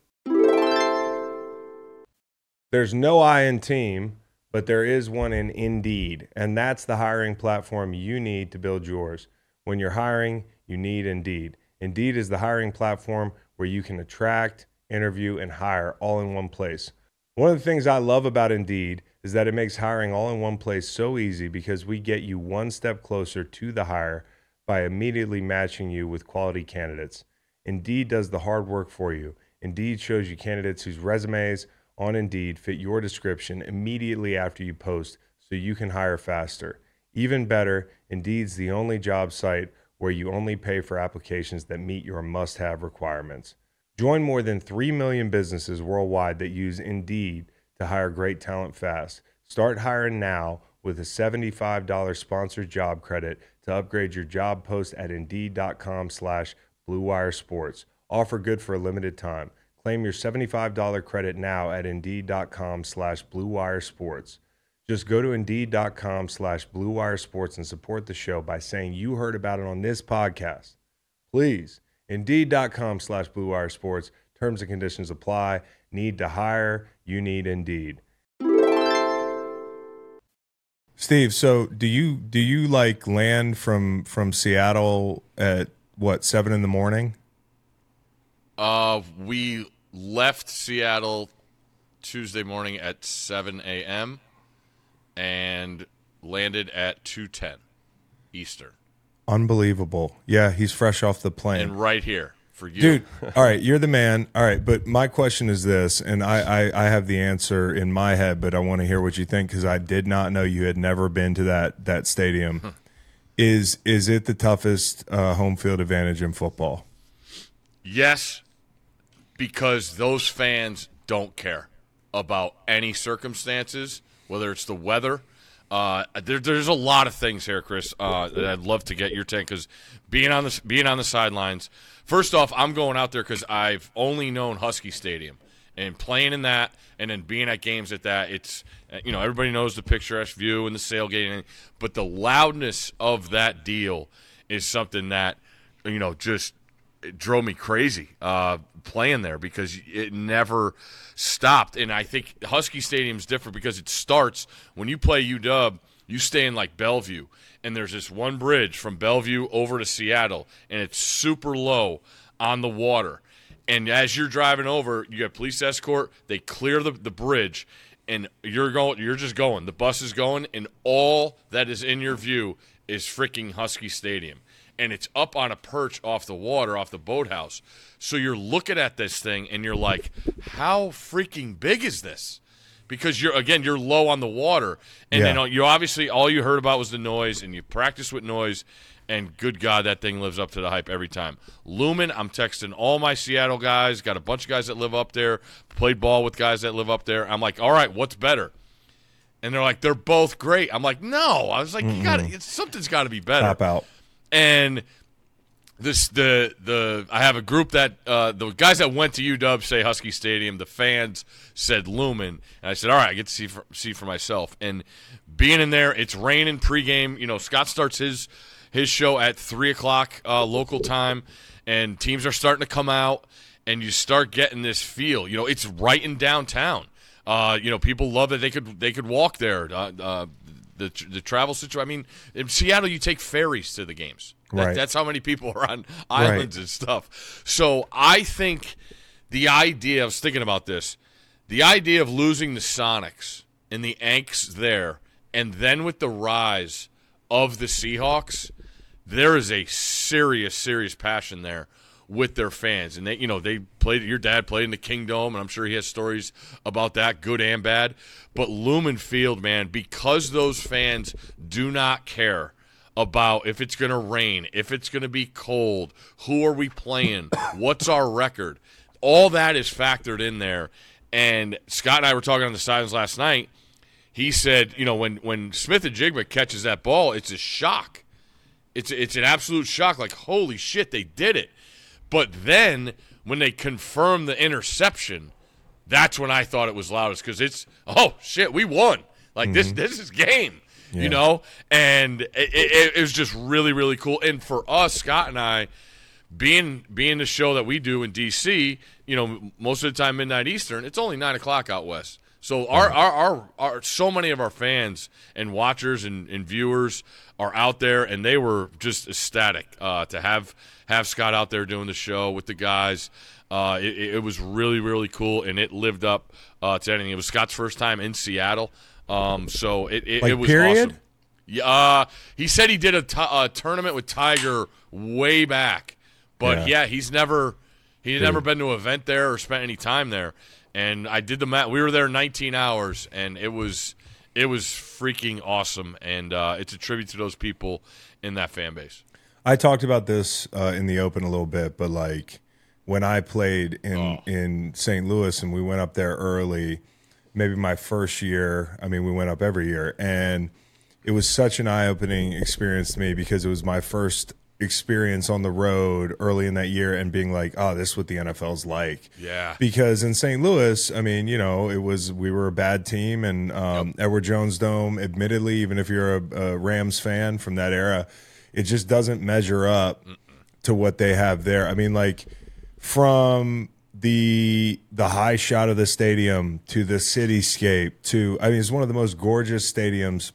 There's no I in team, but there is one in Indeed, and that's the hiring platform you need to build yours. When you're hiring, you need Indeed. Indeed is the hiring platform where you can attract interview, and hire all in one place. One of the things I love about Indeed is that it makes hiring all in one place so easy because we get you one step closer to the hire by immediately matching you with quality candidates. Indeed does the hard work for you. Indeed shows you candidates whose resumes on Indeed fit your description immediately after you post so you can hire faster. Even better, Indeed's the only job site where you only pay for applications that meet your must have requirements. Join more than 3 million businesses worldwide that use Indeed to hire great talent fast. Start hiring now with a $75 sponsored job credit to upgrade your job post at indeed.com slash bluewiresports. Offer good for a limited time. Claim your $75 credit now at indeed.com slash bluewiresports. Just go to indeed.com slash bluewiresports and support the show by saying you heard about it on this podcast. Please Indeed.com slash Blue Wire Sports. Terms and conditions apply. Need to hire? You need Indeed. Steve, so do you do you like land from from Seattle at what seven in the morning? Uh, we left Seattle Tuesday morning at seven a.m. and landed at two ten Eastern. Unbelievable. Yeah, he's fresh off the plane. And right here for you. Dude, all right, you're the man. All right, but my question is this, and I, I, I have the answer in my head, but I want to hear what you think because I did not know you had never been to that that stadium. is is it the toughest uh, home field advantage in football? Yes, because those fans don't care about any circumstances, whether it's the weather – uh, there, there's a lot of things here, Chris. Uh, that I'd love to get your take because being on the being on the sidelines. First off, I'm going out there because I've only known Husky Stadium, and playing in that, and then being at games at that. It's uh, you know everybody knows the picturesque view and the sailgate, but the loudness of that deal is something that you know just it drove me crazy uh, playing there because it never stopped. And I think Husky Stadium is different because it starts when you play UW, you stay in like Bellevue, and there's this one bridge from Bellevue over to Seattle, and it's super low on the water. And as you're driving over, you have police escort. They clear the, the bridge, and you're going. You're just going. The bus is going, and all that is in your view is freaking Husky Stadium and it's up on a perch off the water, off the boathouse. So you're looking at this thing and you're like, how freaking big is this? Because you're again, you're low on the water, and Yeah. then you obviously all you heard about was the noise, and you practice with noise, and good God, that thing lives up to the hype every time. Lumen, I'm texting all my Seattle guys, got a bunch of guys that live up there, played ball with guys that live up there. I'm like, all right, what's better? And they're like, they're both great. I'm like, no. I was like, you got something's got to be better Tap out. And this the the I have a group that uh, the guys that went to UW say Husky Stadium. The fans said Lumen, and I said, all right, I get to see for, see for myself. And being in there, it's raining pregame. You know, Scott starts his his show at three o'clock uh, local time, and teams are starting to come out, and you start getting this feel. You know, it's right in downtown. Uh, you know, people love that they could they could walk there. Uh, uh, the the travel situation. I mean, in Seattle, you take ferries to the games. That- Right. that's how many people are on islands and stuff. So I think the idea. I was thinking about this. The idea of losing the Sonics and the Anks there, and then with the rise of the Seahawks, there is a serious, serious passion there with their fans. And they, you know, they played. Your dad played in the Kingdom, and I'm sure he has stories about that, good and bad. But Lumen Field, man, because those fans do not care about if it's going to rain, if it's going to be cold, who are we playing, what's our record. All that is factored in there. And Scott and I were talking on the sidelines last night. He said, you know, when when Smith-Njigba catches that ball, it's a shock. It's it's an absolute shock. Like holy shit, they did it. But then when they confirm the interception, that's when I thought it was loudest because it's oh shit, we won. Like this mm-hmm. this is game, Yeah. you know. And it, it, it was just really really cool. And for us, Scott and I, being being the show that we do in DC, you know, most of the time midnight Eastern, it's only nine o'clock out west. So our, our, our, our so many of our fans and watchers and, and viewers are out there, and they were just ecstatic uh, to have have Scott out there doing the show with the guys. Uh, it, it was really really cool, and it lived up uh, to anything. It was Scott's first time in Seattle, um, so it, it, Like, it was period? awesome. Yeah, uh, he said he did a tournament with Tiger way back, but Yeah. yeah, he's never he'd never been to an event there or spent any time there. And I did the math. We were there 19 hours, and it was it was freaking awesome. And uh, it's a tribute to those people in that fan base. I talked about this uh, in the open a little bit, but like when I played in Oh. in St. Louis and we went up there early, maybe my first year. I mean, we went up every year, and it was such an eye opening experience to me because it was my first experience on the road early in that year and being like, oh, this is what the NFL's like. Yeah. Because in St. Louis, I mean, you know, it was we were a bad team, and um, Edward Jones Dome, admittedly, even if you're a, a Rams fan from that era, it just doesn't measure up to what they have there. I mean, like from the the high shot of the stadium to the cityscape to I mean, it's one of the most gorgeous stadiums,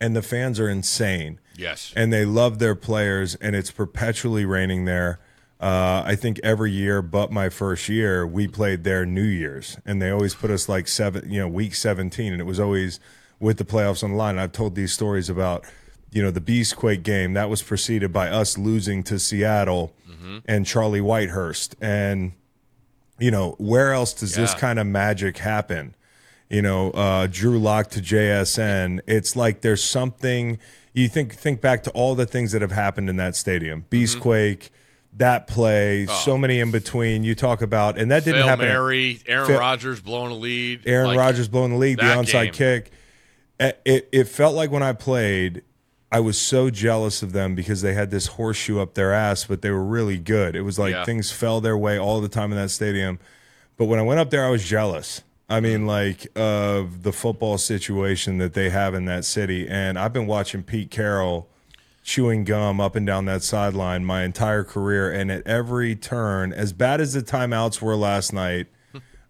and the fans are insane Yes. and they love their players, and it's perpetually raining there. Uh, I think every year, but my first year, we played their New Year's, and they always put us like seven, you know, week seventeen, and it was always with the playoffs on the line. I've told these stories about, you know, the Beastquake game that was preceded by us losing to Seattle and Charlie Whitehurst, and you know, where else does this kind of magic happen? You know, uh, Drew Lock to JSN. It's like there's something you think think back to all the things that have happened in that stadium. Mm-hmm. Beastquake, that play, so many in between. You talk about, and that didn't Hail happen. Mary, Aaron Phil- Rodgers blowing a lead. Aaron Like, Rodgers blowing the lead, the onside game. kick. It, it it felt like when I played, I was so jealous of them because they had this horseshoe up their ass, but they were really good. It was like Yeah. things fell their way all the time in that stadium. But when I went up there, I was jealous. I mean, like of the football situation that they have in that city, and I've been watching Pete Carroll chewing gum up and down that sideline my entire career, and at every turn, as bad as the timeouts were last night.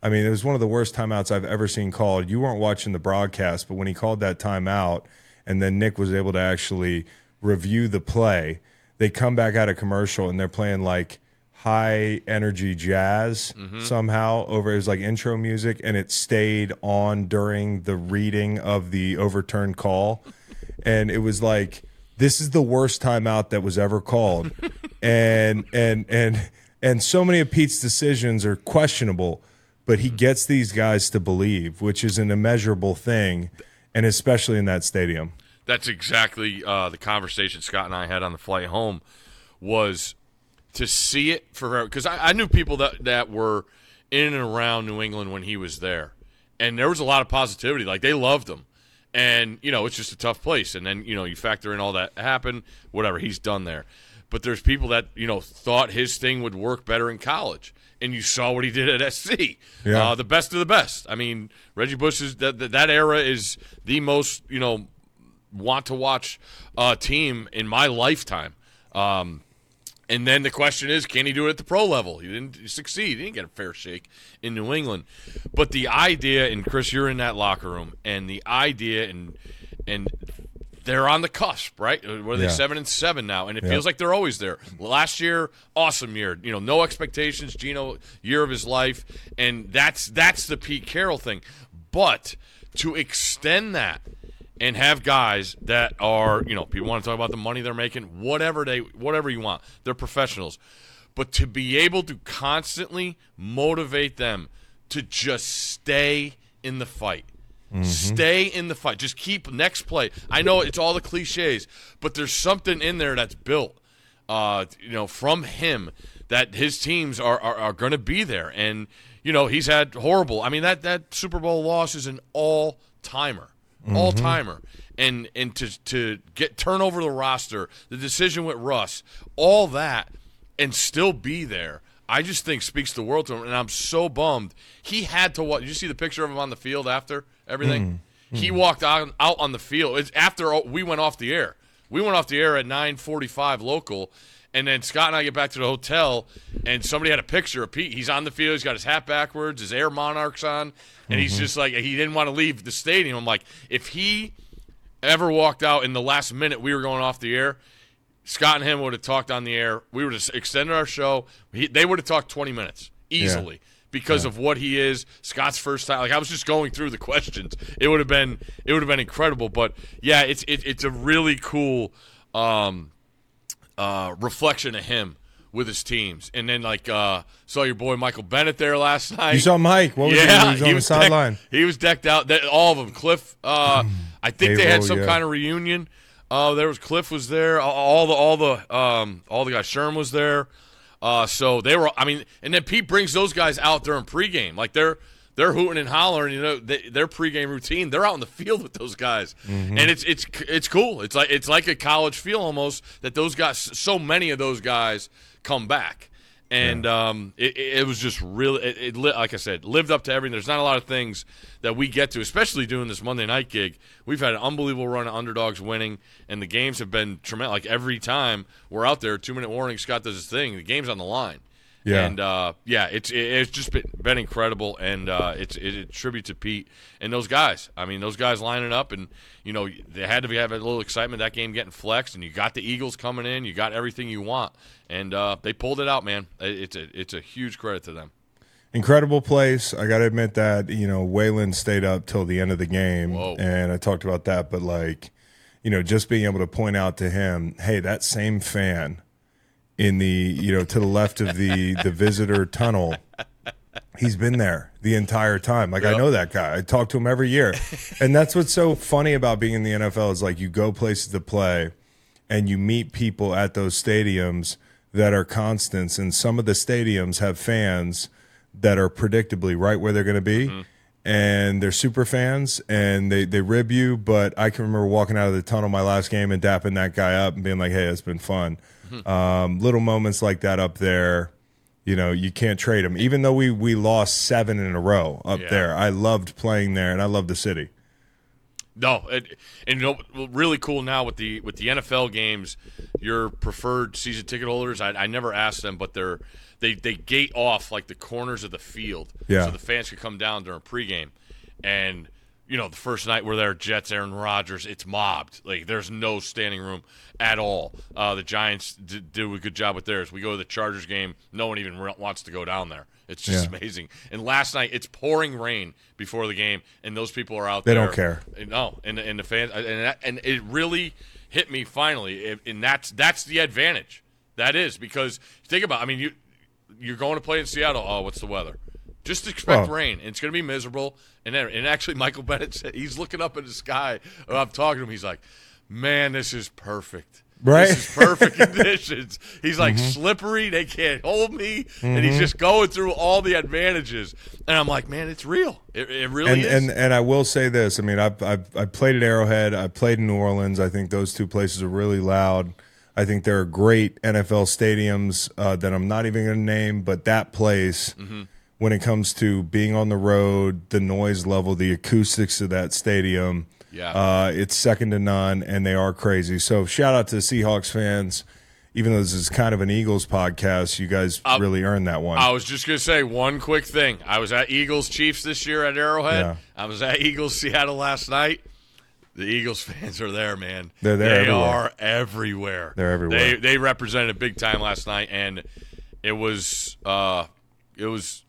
I mean, it was one of the worst timeouts I've ever seen called. You weren't watching the broadcast, but when he called that timeout, and then Nick was able to actually review the play, they come back out of commercial and they're playing like high energy jazz somehow over it was like intro music and it stayed on during the reading of the overturned call. And it was like this is the worst timeout that was ever called. And and and and so many of Pete's decisions are questionable but he gets these guys to believe which is an immeasurable thing and especially in that stadium. That's exactly uh, the conversation Scott and I had on the flight home. Was to see it for her because I, I knew people that that were in and around New England when he was there, and there was a lot of positivity. Like they loved him, and you know it's just a tough place. And then you know you factor in all that happened, whatever he's done there. But there's people that you know thought his thing would work better in college, and you saw what he did at SC. Yeah. Uh, the best of the best. I mean, Reggie Bush is that that- that era is the most you know want to watch uh, team in my lifetime. Um, and then the question is, can he do it at the pro level? He didn't succeed. He didn't get a fair shake in New England. But the idea, and Chris, you're in that locker room, and the idea, and and they're on the cusp, right? Uh, Were they Yeah. seven and seven now? And it Yeah. feels like they're always there. Last year, awesome year. You know, no expectations. Gino, year of his life, and that's that's the Pete Carroll thing. But to extend that and have guys that are, you know, people want to talk about the money they're making, whatever they, whatever you want. They're professionals, but to be able to constantly motivate them to just stay in the fight. Stay in the fight. Just keep next play. I know it's all the cliches, but there's something in there that's built, uh, you know, from him that his teams are are, are going to be there. And you know, he's had horrible. I mean, that that Super Bowl loss is an all timer, Mm-hmm. all timer. And and to to get turn over the roster, the decision with Russ, all that, and still be there. I just think speaks the world to him, and I'm so bummed. He had to what? Did you see the picture of him on the field after everything? Mm-hmm. Mm-hmm. He walked out out on the field. It's after we went off the air. We went off the air at 9:45 local, and then Scott and I get back to the hotel, and somebody had a picture of Pete. He's on the field. He's got his hat backwards, his Air Monarchs on, and he's just like he didn't want to leave the stadium. I'm like, if he ever walked out in the last minute we were going off the air, Scott and him would have talked on the air. We would have extended our show. He, they would have talked 20 minutes easily because of what he is. Scott's first time. Like I was just going through the questions. It would have been it would have been incredible. But yeah, it's it, it's a really cool um, uh, reflection of him with his teams. And then like uh, saw your boy Michael Bennett there last night. you saw Mike what was yeah, he, he was on the sideline he was decked out. That, all of them. Cliff. Uh, I think they had some yeah. kind of reunion. Uh, there was Cliff was there. All- All the all the um, all the guys. Sherm was there. Uh, so they were. I mean, and then Pete brings those guys out during pregame. Like they're they're hooting and hollering. You know, they, their pregame routine. They're out in the field with those guys, Mm-hmm. and it's it's it's cool. It's like it's like a college feel almost that those guys. So many of those guys come back. And um, it, it was just really, it, it li- like I said, lived up to everything. There's not a lot of things that we get to, especially doing this Monday night gig. We've had an unbelievable run of underdogs winning, and the games have been tremendous. Like every time we're out there, two minute warning, Scott does his thing. The game's on the line. Yeah. And uh, yeah, it's it's just been, been incredible, and uh, it's it, a tribute to Pete and those guys. I mean, those guys lining up, and you know they had to be have a little excitement that game getting flexed, and you got the Eagles coming in, you got everything you want, and uh, they pulled it out, man. It- It's a it's a huge credit to them. incredible place. I got to admit that you know Waylon stayed up till the end of the game, Whoa. and I talked about that. But like, you know, just being able to point out to him, hey, that same fan in the you know to the left of the the visitor tunnel, he's been there the entire time. Like I know that guy. I talk to him every year, and that's what's so funny about being in the NFL is like you go places to play, and you meet people at those stadiums that are constants, and some of the stadiums have fans that are predictably right where they're going to be. Mm-hmm. And they're super fans and they, they rib you. But I can remember walking out of the tunnel my last game and dapping that guy up and being like, hey, it's been fun. Um, little moments like that up there You know, you can't trade them. Even though we we lost seven in a row up Yeah. there, I loved playing there, and I love the city. No, it, and you know, really cool now with the with the NFL games, your preferred season ticket holders. I, I never asked them, but they're they they gate off like the corners of the field, Yeah. so the fans can come down during pregame, and you know the first night we're there, Jets, Aaron Rodgers, it's mobbed. Like there's no standing room at all. Uh, the Giants did, did a good job with theirs. We go to the Chargers game, no one even re- wants to go down there. It's just Yeah. amazing. And last night it's pouring rain before the game, and those people are out They there. They don't care. No, and and the fans and that, and it really hit me finally, and- and that's that's the advantage. That is because think about. I mean, you you're going to play in Seattle. Oh, what's the weather? Just expect Well- rain. It's going to be miserable. And then, and actually, Michael Bennett said he's looking up in the sky. I'm talking to him. He's like, "Man, this is perfect." Right. This is perfect conditions. He's like slippery. They can't hold me. And he's just going through all the advantages. And I'm like, man, it's real. It, it really and, is. and and I will say this. I mean, I've, I've I played at Arrowhead. I played in New Orleans. I think those two places are really loud. I think there are great NFL stadiums uh, that I'm not even going to name, but that place, Mm-hmm. When it comes to being on the road, the noise level, the acoustics of that stadium, Yeah. uh, it's second to none, and they are crazy. So shout out to the Seahawks fans. Even though this is kind of an Eagles podcast, you guys really earned that one. I was just gonna say one quick thing. I was at Eagles Chiefs this year at Arrowhead. Yeah. I was at Eagles Seattle last night. The Eagles fans are there, man. They're there They everywhere. are everywhere. They're everywhere. They they represented a big time last night, and it was uh, it was.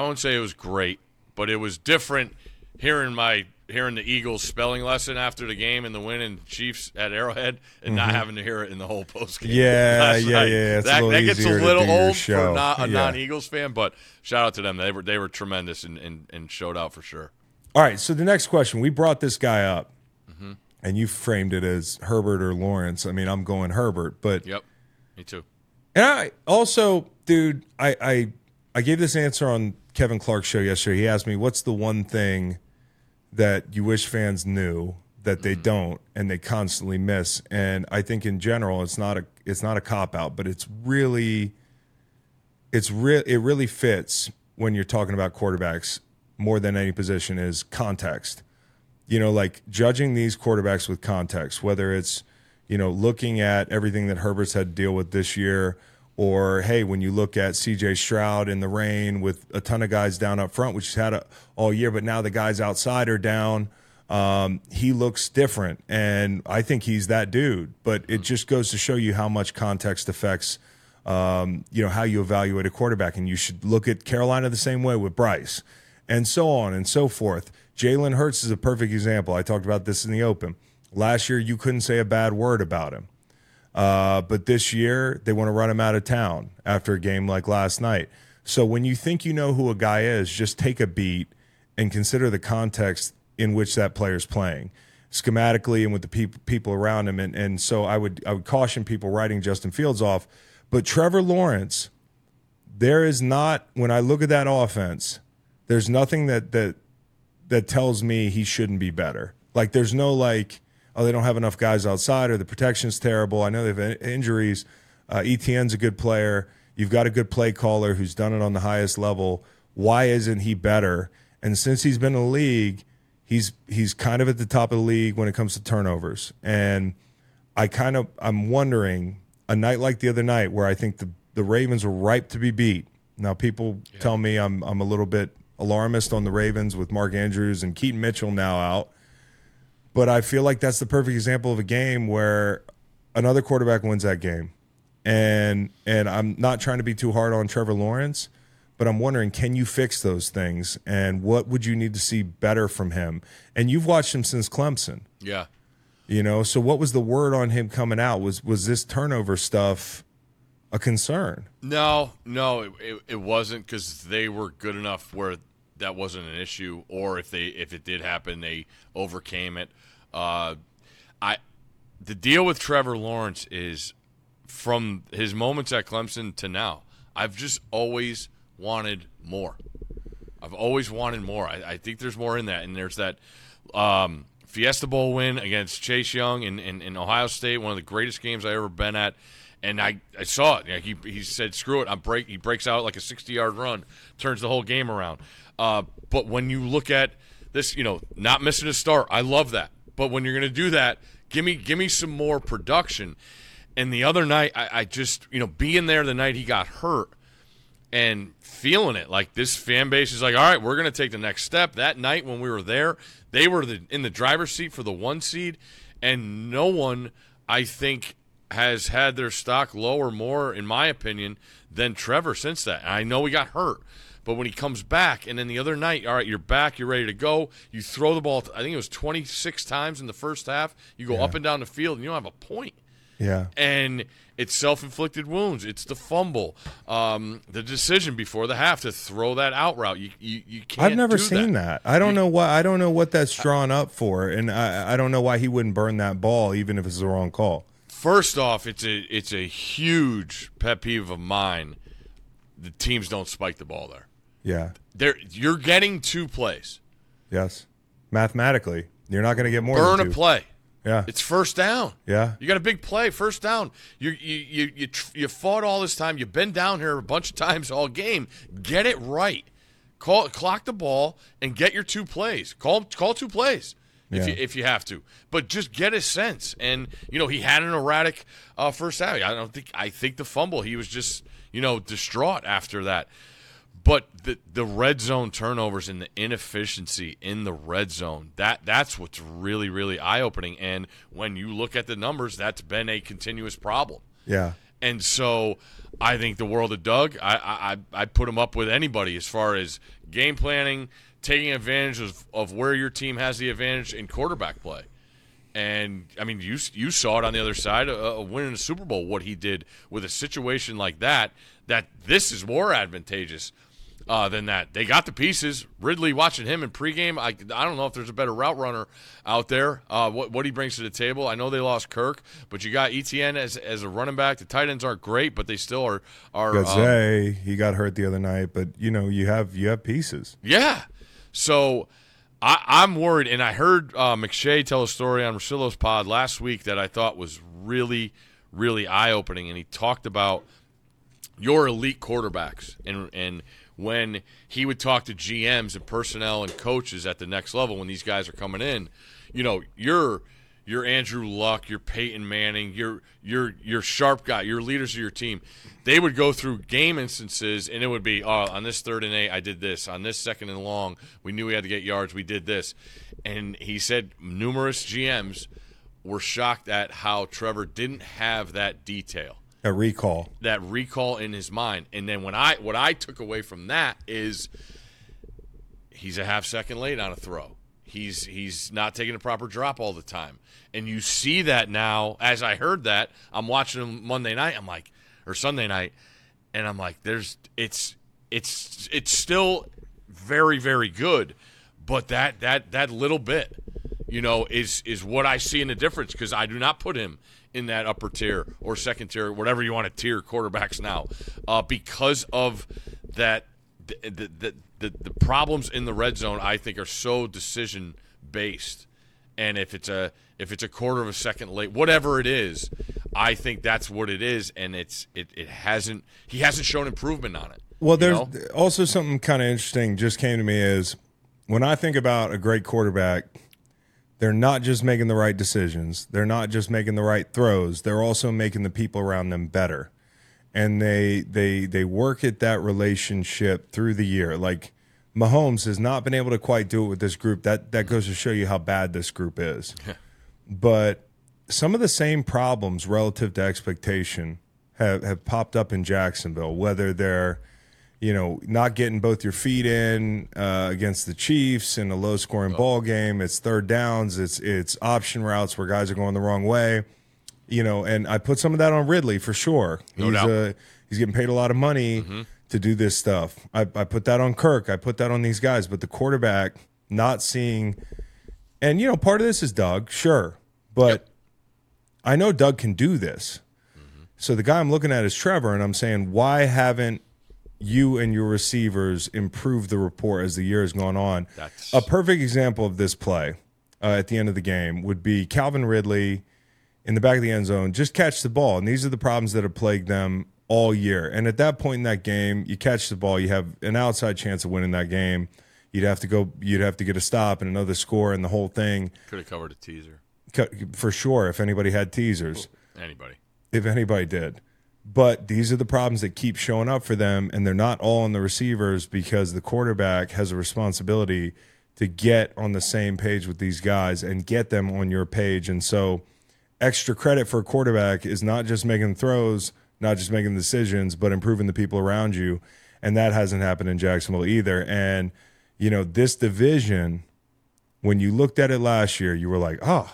I won't say it was great, but it was different hearing my hearing the Eagles spelling lesson after the game and the win in Chiefs at Arrowhead, and not having to hear it in the whole post game. Mm-hmm. Yeah, yeah, yeah, That, that gets a little old for not a Yeah. non-Eagles fan, but shout out to them. They were they were tremendous and, and, and showed out for sure. All right, so the next question, we brought this guy up, Mm-hmm. and you framed it as Herbert or Lawrence. I mean, I'm going Herbert, but Yep, me too. and I also, dude, I I I gave this answer on Kevin Clark's show yesterday. He asked me, "What's the one thing that you wish fans knew that they mm-hmm. don't and they constantly miss?" And I think in general, it's not a it's not a cop out, but it's really it's real it really fits when you're talking about quarterbacks more than any position is context you know, like judging these quarterbacks with context, whether it's, you know, looking at everything that Herbert's had to deal with this year, or hey, when you look at CJ Stroud in the rain with a ton of guys down up front, which he's had a, all year, but now the guys outside are down. Um, he looks different, and I think he's that dude. But it just goes to show you how much context affects, um, you know, how you evaluate a quarterback. And you should look at Carolina the same way with Bryce, and so on and so forth. Jalen Hurts is a perfect example. I talked about this in the open. Last year, you couldn't say a bad word about him. Uh, but this year, they want to run him out of town after a game like last night. So when you think you know who a guy is, just take a beat and consider the context in which that player is playing, schematically and with the peop- people around him. And, and so I would I would caution people writing Justin Fields off. But Trevor Lawrence, there is not when I look at that offense, there's nothing that that that tells me he shouldn't be better. Like there's no like, oh, they don't have enough guys outside or the protection's terrible. I know they have in- injuries. Uh, ETN's a good player. You've got a good play caller who's done it on the highest level. Why isn't he better? And since he's been in the league, he's he's kind of at the top of the league when it comes to turnovers. And I kind of I'm wondering a night like the other night where I think the the Ravens were ripe to be beat. Now people tell me I'm I'm a little bit alarmist on the Ravens with Mark Andrews and Keaton Mitchell now out. But I feel like that's the perfect example of a game where another quarterback wins that game. And and I'm not trying to be too hard on Trevor Lawrence, but I'm wondering can you fix those things and what would you need to see better from him? And you've watched him since Clemson. Yeah. You know, so what was the word on him coming out? Was was this turnover stuff a concern? No, no, it, it, it wasn't because they were good enough where that wasn't an issue, or if they if it did happen, they overcame it. Uh, I the deal with Trevor Lawrence is from his moments at Clemson to now. I've just always wanted more. I've always wanted more. I, I think there's more in that, and there's that um, Fiesta Bowl win against Chase Young in, in, in Ohio State, one of the greatest games I ever been at. And I, I saw it. Like he, he said, "Screw it, I'm break." He breaks out like a 60 yard run, turns the whole game around. Uh, but when you look at this, you know, not missing a start, I love that. But when you're going to do that, give me give me some more production. And the other night, I, I just you know being there the night he got hurt and feeling it like this fan base is like, all right, we're going to take the next step. That night when we were there, they were the, in the driver's seat for the one seed, and no one, I think, has had their stock lower more, in my opinion, than Trevor since that. And I know he got hurt, but when he comes back, and then the other night, all right, you're back, you're ready to go. You throw the ball. I think it was 26 times in the first half. You go Yeah. up and down the field, and you don't have a point Yeah. and it's self-inflicted wounds. It's the fumble, um, the decision before the half to throw that out route. You you, you can't. I've never seen that. I don't know why. I don't know what that's drawn up for, and I, I don't know why he wouldn't burn that ball, even if it's the wrong call. First off, it's a it's a huge pet peeve of mine. The teams don't spike the ball there. Yeah. There, you're getting two plays. Yes. Mathematically, you're not going to get more. Burn a play. Yeah. It's first down. Yeah. You got a big play, first down. You you you you you fought all this time. You've been down here a bunch of times all game. Get it right. Call clock the ball and get your two plays. Call call two plays if Yeah. you if you have to. But just get a sense. And you know he had an erratic uh, first half. I don't think I think the fumble. He was just you know distraught after that. But the the red zone turnovers and the inefficiency in the red zone that that's what's really really eye opening. And when you look at the numbers, that's been a continuous problem. Yeah. And so I think the world of Doug, I I, I put him up with anybody as far as game planning, taking advantage of, of where your team has the advantage in quarterback play. And I mean, you you saw it on the other side, uh, uh, winning the Super Bowl. What he did with a situation like that, that this is more advantageous uh, than that. They got the pieces. Ridley watching him in pregame. I, I don't know if there's a better route runner out there. Uh, what what he brings to the table. I know they lost Kirk, but you got ETN as as a running back. The tight ends aren't great, but they still are are. You got um, Zay. He got hurt the other night, but you know you have you have pieces. Yeah. So I, I'm worried, and I heard uh, McShay tell a story on Rosillo's pod last week that I thought was really, really eye opening, and he talked about your elite quarterbacks and and when he would talk to GMs and personnel and coaches at the next level when these guys are coming in, you know, you're you're Andrew Luck, you're Peyton Manning, you're you're you're sharp guy, you're leaders of your team. They would go through game instances and it would be, oh, on this third and eight, I did this. On this second and long, we knew we had to get yards, we did this. And he said numerous GMs were shocked at how Trevor didn't have that detail A recall. that recall in his mind. And then when I what I took away from that is he's a half second late on a throw. He's he's not taking a proper drop all the time. And you see that now as I heard that, I'm watching him Monday night, I'm like or Sunday night, and I'm like, there's it's it's it's still very, very good, but that that that little bit you know, is is what I see in the difference because I do not put him in that upper tier or second tier, whatever you want to tier quarterbacks now, uh, because of that the, the the the problems in the red zone. I think are so decision based, and if it's a if it's a quarter of a second late, whatever it is, I think that's what it is, and it's it it hasn't he hasn't shown improvement on it. Well, there's know? also something kind of interesting just came to me is when I think about a great quarterback, they're not just making the right decisions, they're not just making the right throws, they're also making the people around them better. And they they they work at that relationship through the year. Like Mahomes has not been able to quite do it with this group. That that goes to show you how bad this group is. but some of the same problems relative to expectation have, have popped up in Jacksonville, whether they're, you know, not getting both your feet in uh, against the Chiefs in a low scoring ball game. It's third downs. It's it's option routes where guys are going the wrong way. You know, and I put some of that on Ridley for sure. No he's doubt. Uh, he's getting paid a lot of money to do this stuff. I, I put that on Kirk. I put that on these guys. But the quarterback not seeing, and you know, part of this is Doug, sure, but I know Doug can do this. So the guy I'm looking at is Trevor, and I'm saying, why haven't you and your receivers improve the report as the year has gone on? That's- a perfect example of this play uh, at the end of the game would be Calvin Ridley in the back of the end zone, just catch the ball. And these are the problems that have plagued them all year. And at that point in that game, you catch the ball, you have an outside chance of winning that game. You'd have to go. You'd have to get a stop and another score, and the whole thing Could have covered a teaser. for sure. If anybody had teasers, Anybody. if anybody did. But these are the problems that keep showing up for them, and they're not all on the receivers because the quarterback has a responsibility to get on the same page with these guys and get them on your page. And so, extra credit for a quarterback is not just making throws, not just making decisions, but improving the people around you. And that hasn't happened in Jacksonville either. And, you know, this division, when you looked at it last year, you were like, oh,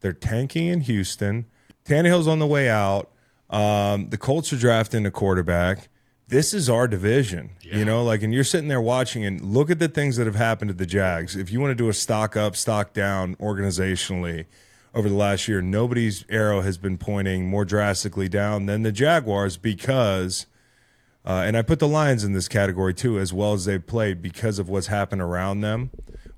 they're tanking in Houston. Tannehill's on the way out. Um, the Colts are drafting a quarterback. This is our division, you know. Like, and you're sitting there watching, and look at the things that have happened to the Jags. If you want to do a stock up, stock down organizationally over the last year, nobody's arrow has been pointing more drastically down than the Jaguars because. Uh, and I put the Lions in this category too, as well as they've played because of what's happened around them,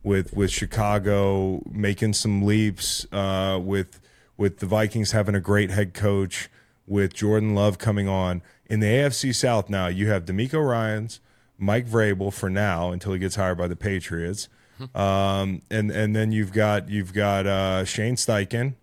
with with Chicago making some leaps, uh, with with the Vikings having a great head coach, with Jordan Love coming on in the AFC South. Now you have DeMeco Ryans, Mike Vrabel for now until he gets hired by the Patriots, um, and and then you've got you've got uh, Shane Steichen,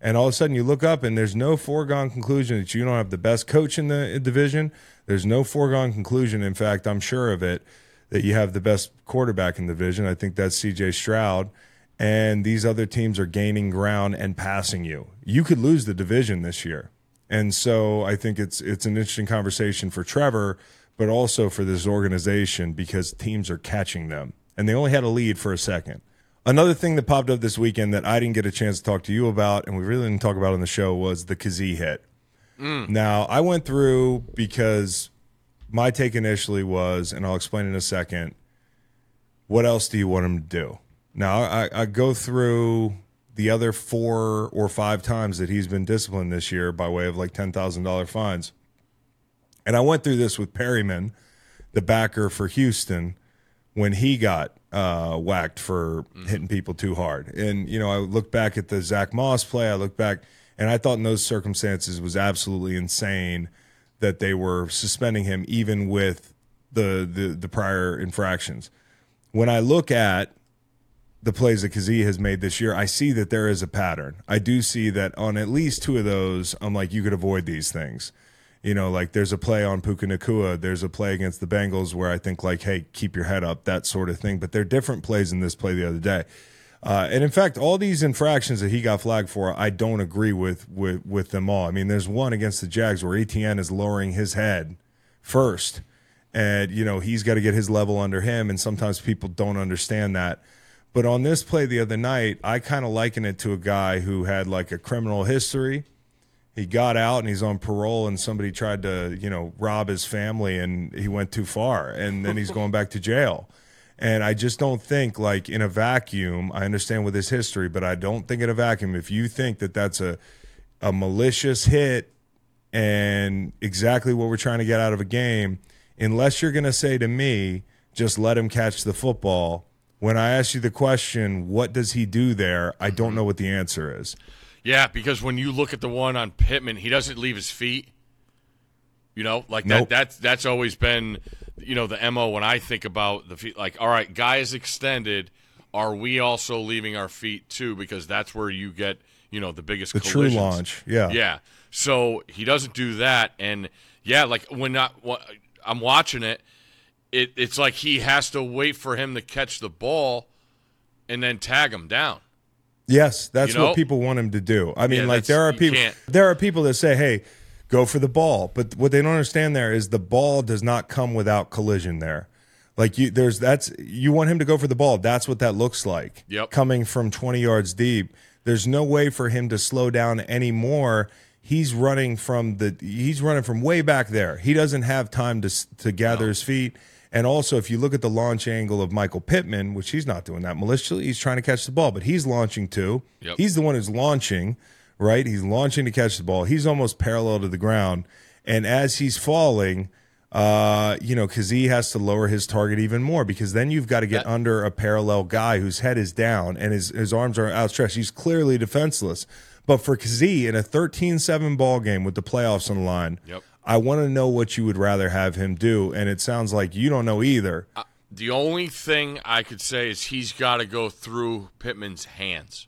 and all of a sudden you look up and there's no foregone conclusion that you don't have the best coach in the division. There's no foregone conclusion. In fact, I'm sure of it that you have the best quarterback in the division. I think that's CJ Stroud. And these other teams are gaining ground and passing you. You could lose the division this year. And so I think it's it's an interesting conversation for Trevor, but also for this organization because teams are catching them. And they only had a lead for a second. Another thing that popped up this weekend that I didn't get a chance to talk to you about, and we really didn't talk about on the show, was the Kazee hit. Mm. Now, I went through because my take initially was, and I'll explain in a second, what else do you want him to do? Now, I, I go through the other four or five times that he's been disciplined this year by way of like $10,000 fines. And I went through this with Perryman, the backer for Houston, when he got uh, whacked for hitting people too hard. And, you know, I look back at the Zach Moss play, I look back, and I thought in those circumstances was absolutely insane that they were suspending him even with the, the, the prior infractions. When I look at the plays that Kazee has made this year, I see that there is a pattern. I do see that on at least two of those, I'm like, you could avoid these things. You know, like there's a play on Puka Nacua, there's a play against the Bengals where I think like, hey, keep your head up, that sort of thing. But they're different plays in this play the other day. Uh, and in fact, all these infractions that he got flagged for, I don't agree with, with with them all. I mean, there's one against the Jags where ETN is lowering his head first, and you know he's got to get his level under him, and sometimes people don't understand that. But on this play the other night, I kind of liken it to a guy who had like a criminal history. He got out and he's on parole, and somebody tried to, you know, rob his family, and he went too far, and then he's going back to jail. And I just don't think, like in a vacuum, I understand with his history, but I don't think in a vacuum. If you think that that's a a malicious hit and exactly what we're trying to get out of a game, unless you're going to say to me, just let him catch the football. When I ask you the question, what does he do there? I don't mm-hmm. know what the answer is. Yeah, because when you look at the one on Pittman, he doesn't leave his feet. You know, like Nope. that. That's that's always been, you know, the mo when I think about the feet. Like, all right, guy is extended. Are we also leaving our feet too? Because that's where you get, you know, the biggest The true launch, yeah. Yeah. So he doesn't do that, and yeah, like when I, I'm watching it, it it's like he has to wait for him to catch the ball, and then tag him down. Yes, that's You know? what people want him to do. I mean, Yeah, like there are people can't- there are people that say, "Hey, go for the ball." But what they don't understand there is the ball does not come without collision there. Like you there's that's you want him to go for the ball. That's what that looks like. Yep. Coming from 20 yards deep. There's no way for him to slow down anymore. He's running from the he's running from way back there. He doesn't have time to to gather his feet. And also, if you look at the launch angle of Michael Pittman, which he's not doing that maliciously, he's trying to catch the ball, but he's launching too. Yep. He's the one who's launching, right? He's launching to catch the ball. He's almost parallel to the ground. And as he's falling, uh, you know, because he has to lower his target even more because then you've got to get That- under a parallel guy whose head is down and his, his arms are outstretched. He's clearly defenseless. But for Kazee in a 13 7 ball game with the playoffs on the line, Yep. I want to know what you would rather have him do. And it sounds like you don't know either. Uh, the only thing I could say is he's got to go through Pittman's hands.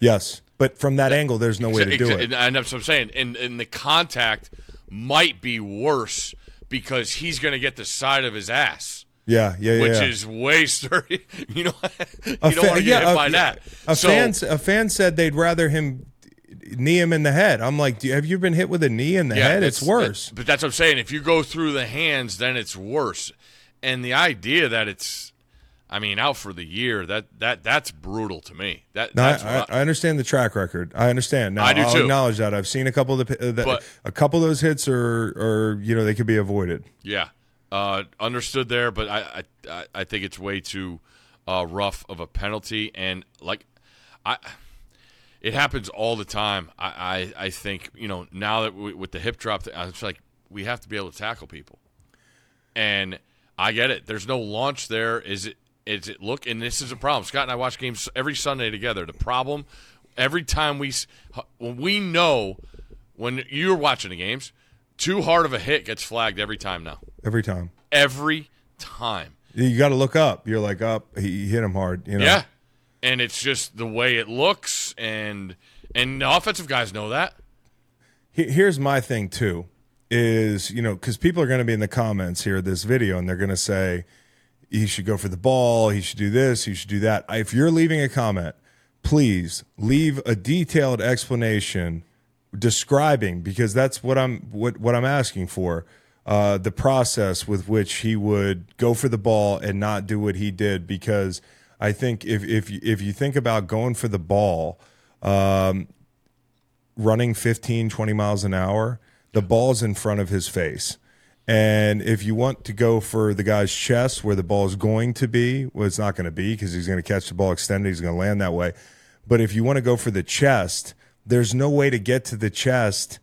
yes. But from that angle, there's no way to do it. And, that's what I'm saying. And, and the contact might be worse because he's going to get the side of his ass, Yeah, yeah, yeah. which yeah. is way sturdy. You know, you A don't want to get yeah, hit a- by that. A so, fan, a fan said they'd rather him knee him in the head. I'm like, you, have you been hit with a knee in the yeah, head? It's worse. that- but that's what I'm saying. If you go through the hands, then it's worse. And the idea that it's, I mean, out for the year that that that's brutal to me. That No, that's I, I, I understand the track record. I understand. Now, I do will too. acknowledge that. I've seen a couple of the, uh, the But- a couple of those hits are, are you know they could be avoided. Yeah, uh, understood there, but I I, I think it's way too uh, rough of a penalty, and like I, it happens all the time. I I, I think you know now that we, with the hip drop, I was like we have to be able to tackle people, and I get it. There's no launch there. Is it? Is it look? And this is a problem. Scott and I watch games every Sunday together. The problem every time we when we know when you're watching the games, too hard of a hit gets flagged every time now. Every time. Every time. You got to look up. You're like, up. he hit him hard. You know. Yeah. And it's just the way it looks and and offensive guys know that. Here's my thing too, is you know because people are going to be in the comments here this video and they're going to say he should go for the ball, he should do this, he should do that. If you're leaving a comment, please leave a detailed explanation describing because that's what I'm what what I'm asking for. Uh, the process with which he would go for the ball and not do what he did because I think if if you, if you think about going for the ball, um, running 15, 20 miles an hour, the ball's in front of his face. And if you want to go for the guy's chest where the ball is going to be, well, it's not going to be because he's going to catch the ball extended. He's going to land that way. But if you want to go for the chest, there's no way to get to the chest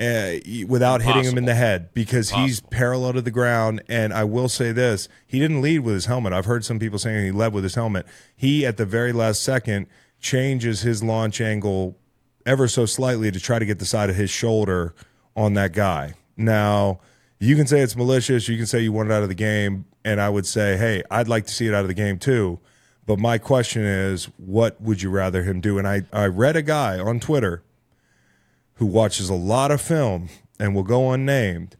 uh, without hitting him in the head because he's parallel to the ground. And I will say this he didn't lead with his helmet. I've heard some people saying he led with his helmet. He, at the very last second, changes his launch angle ever so slightly to try to get the side of his shoulder on that guy. Now, you can say it's malicious, you can say you want it out of the game, and I would say, hey, I'd like to see it out of the game too. But my question is, what would you rather him do? And I, I read a guy on Twitter who watches a lot of film and will go unnamed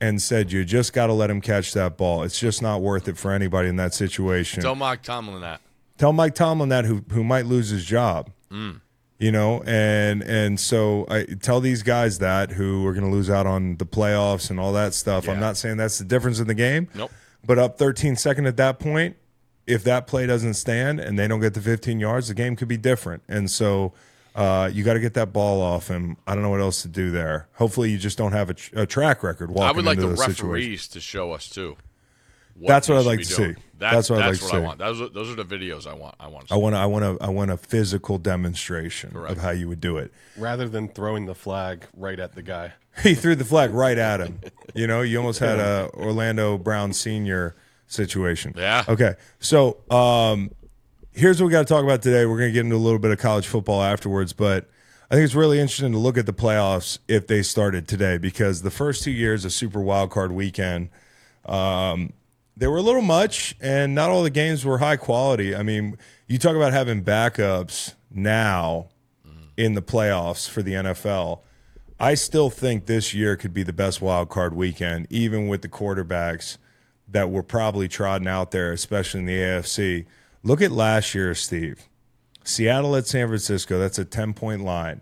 and said, you just got to let him catch that ball. It's just not worth it for anybody in that situation Tell Mike Tomlin that. tell Mike Tomlin that who who might lose his job. Mm. You know, and and so I tell these guys that who are going to lose out on the playoffs and all that stuff. I'm not saying that's the difference in the game. Nope. But up 13 second at that point, if that play doesn't stand and they don't get the 15 yards, the game could be different. And so uh, you got to get that ball off him. I don't know what else to do there. Hopefully, you just don't have a, tr- a track record. Walking I would like into the the situation. referees to show us too. what That's what I'd like to doing. see. That- That's what I'd that's like what to I see. want. Those are, those are the videos I want. I want. To I want to. I want to. I want a physical demonstration Correct. of how you would do it. rather than throwing the flag right at the guy. he threw the flag right at him. You know, you almost had a Orlando Brown senior situation. Yeah. Okay. So um, here's what we got to talk about today. We're going to get into a little bit of college football afterwards, but I think it's really interesting to look at the playoffs if they started today because the first two years of Super Wild Card Weekend, um, they were a little much, and not all the games were high quality. I mean, you talk about having backups now in the playoffs for the NFL. I still think this year could be the best wild card weekend, even with the quarterbacks that were probably trodden out there, especially in the AFC. Look at last year, Steve. Seattle at San Francisco, that's a 10 point line.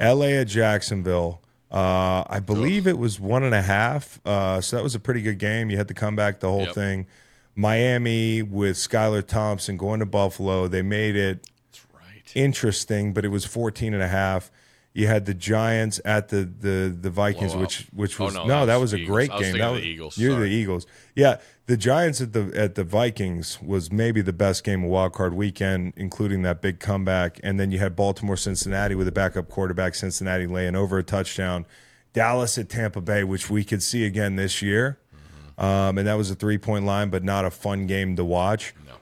LA at Jacksonville, uh, I believe it was one and a half. Uh, so that was a pretty good game. You had to come back the whole Yep. thing. Miami with Skylar Thompson going to Buffalo, they made it right. interesting, but it was 14 and a half. You had the Giants at the the the Vikings, Blowout. which which Oh, was no, no, that that was was, a great was game. That was, the Eagles. You're Sorry. the Eagles. Yeah, the Giants at the at the Vikings was maybe the best game of wild card weekend, including that big comeback. And then you had Baltimore Cincinnati with a backup quarterback, Cincinnati laying over a touchdown. Dallas at Tampa Bay, which we could see again this year. um, and that was a three point line, but not a fun game to watch. No.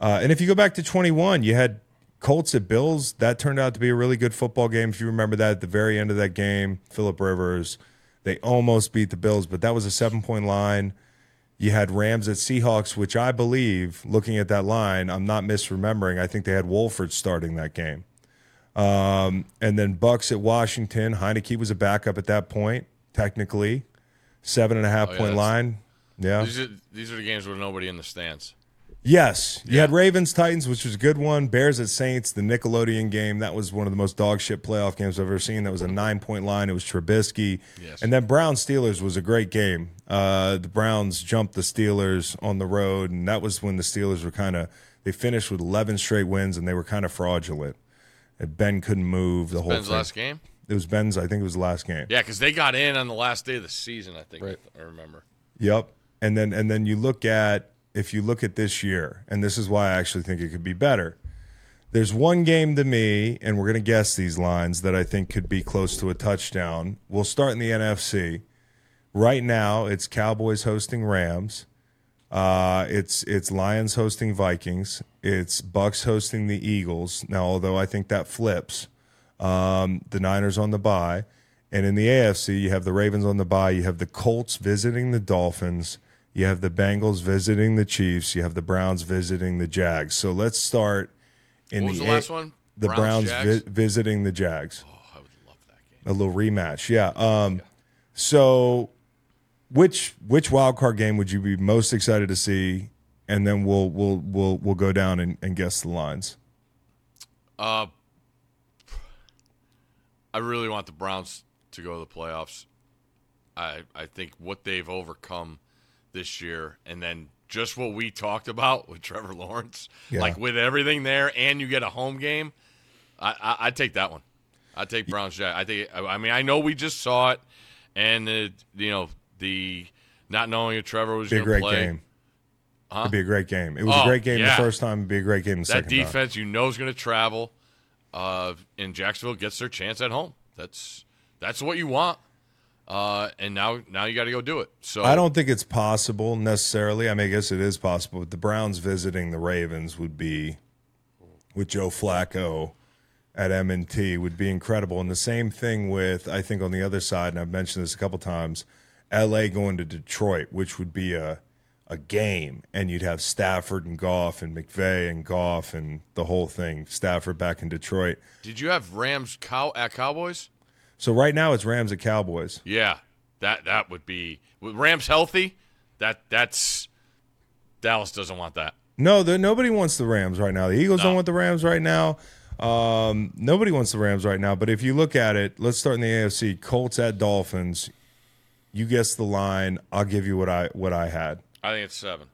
Uh, and if you go back to 21, you had Colts at Bills. That turned out to be a really good football game. If you remember that at the very end of that game, Philip Rivers, they almost beat the Bills, but that was a seven point line. You had Rams at Seahawks, which I believe, looking at that line, I'm not misremembering. I think they had Wolford starting that game. Um, and then Bucks at Washington. Heinicke was a backup at that point, technically. Seven and a half Oh, yeah, point line. Yeah. These are these are the games with nobody in the stands. Yes, you had Ravens Titans, which was a good one. Bears at Saints, the Nickelodeon game. That was one of the most dog shit playoff games I've ever seen. That was a nine point line. It was Trubisky. Yes. And then Brown Steelers was a great game. Uh, the Browns jumped the Steelers on the road, and that was when the Steelers were kind of they finished with eleven straight wins, and they were kind of fraudulent. And Ben couldn't move the whole Ben's thing. last game. It was Ben's. I think it was the last game. Yeah, because they got in on the last day of the season. I think Right. I remember. Yep. And then and then you look at if you look at this year, and this is why I actually think it could be better. There's one game to me, and we're gonna guess these lines that I think could be close to a touchdown. We'll start in the NFC. Right now, it's Cowboys hosting Rams. Uh, it's it's Lions hosting Vikings. It's Bucks hosting the Eagles. Now, although I think that flips, um, the Niners on the bye, and in the AFC you have the Ravens on the bye. You have the Colts visiting the Dolphins. You have the Bengals visiting the Chiefs. You have the Browns visiting the Jags. So let's start in What was the, the last one? The Browns, Browns, vi- visiting the Jags Oh, I would love that game. a little rematch. Yeah. Um, so which which wild card game would you be most excited to see? And then we'll we'll we'll we'll go down and, and guess the lines. Uh, I really want the Browns to go to the playoffs. I I think what they've overcome this year, and then just what we talked about with Trevor Lawrence, Yeah. like with everything there, and you get a home game. I I I'd take that one. I take Browns. Jack. I think. I I mean, I know we just saw it, and the you know the not knowing if Trevor was going to great play. game. It'd be a great game. It was Oh, a great game yeah. the first time. It'd be a great game the that second time. defense you know is going to travel uh, in Jacksonville gets their chance at home. That's that's what you want. Uh, and now now you got to go do it. So I don't think it's possible necessarily. I mean, I guess it is possible. But the Browns visiting the Ravens would be with Joe Flacco at M&T would be incredible. And the same thing with I think on the other side, and I've mentioned this a couple times, LA going to Detroit, which would be a a game, and you'd have Stafford and Goff and McVay and Goff and the whole thing. Stafford back in Detroit. Did you have Rams cow at Cowboys? So right now it's Rams at Cowboys. Yeah, that that would be with Rams healthy. That that's Dallas doesn't want that. No, nobody wants the Rams right now. The Eagles don't want the Rams right now. Um, nobody wants the Rams right now. But if you look at it, let's start in the AFC. Colts at Dolphins. You guess the line. I'll give you what I what I had. I think it's seven.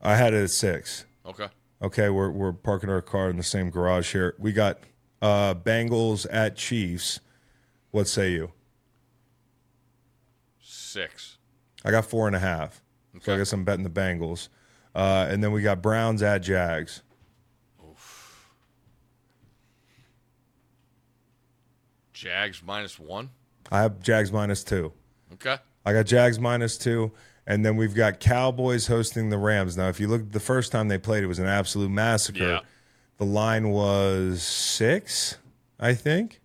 I had it at six. Okay. Okay, we're we're parking our car in the same garage here. We got uh, Bengals at Chiefs. What say you? Six. I got four and a half. So I guess I'm betting the Bengals. Uh, and then we got Browns at Jags. Oof. Jags minus one. I have Jags minus two. Okay. I got Jags minus two. And then we've got Cowboys hosting the Rams. Now, if you look, the first time they played, it was an absolute massacre. Yeah. The line was six, I think.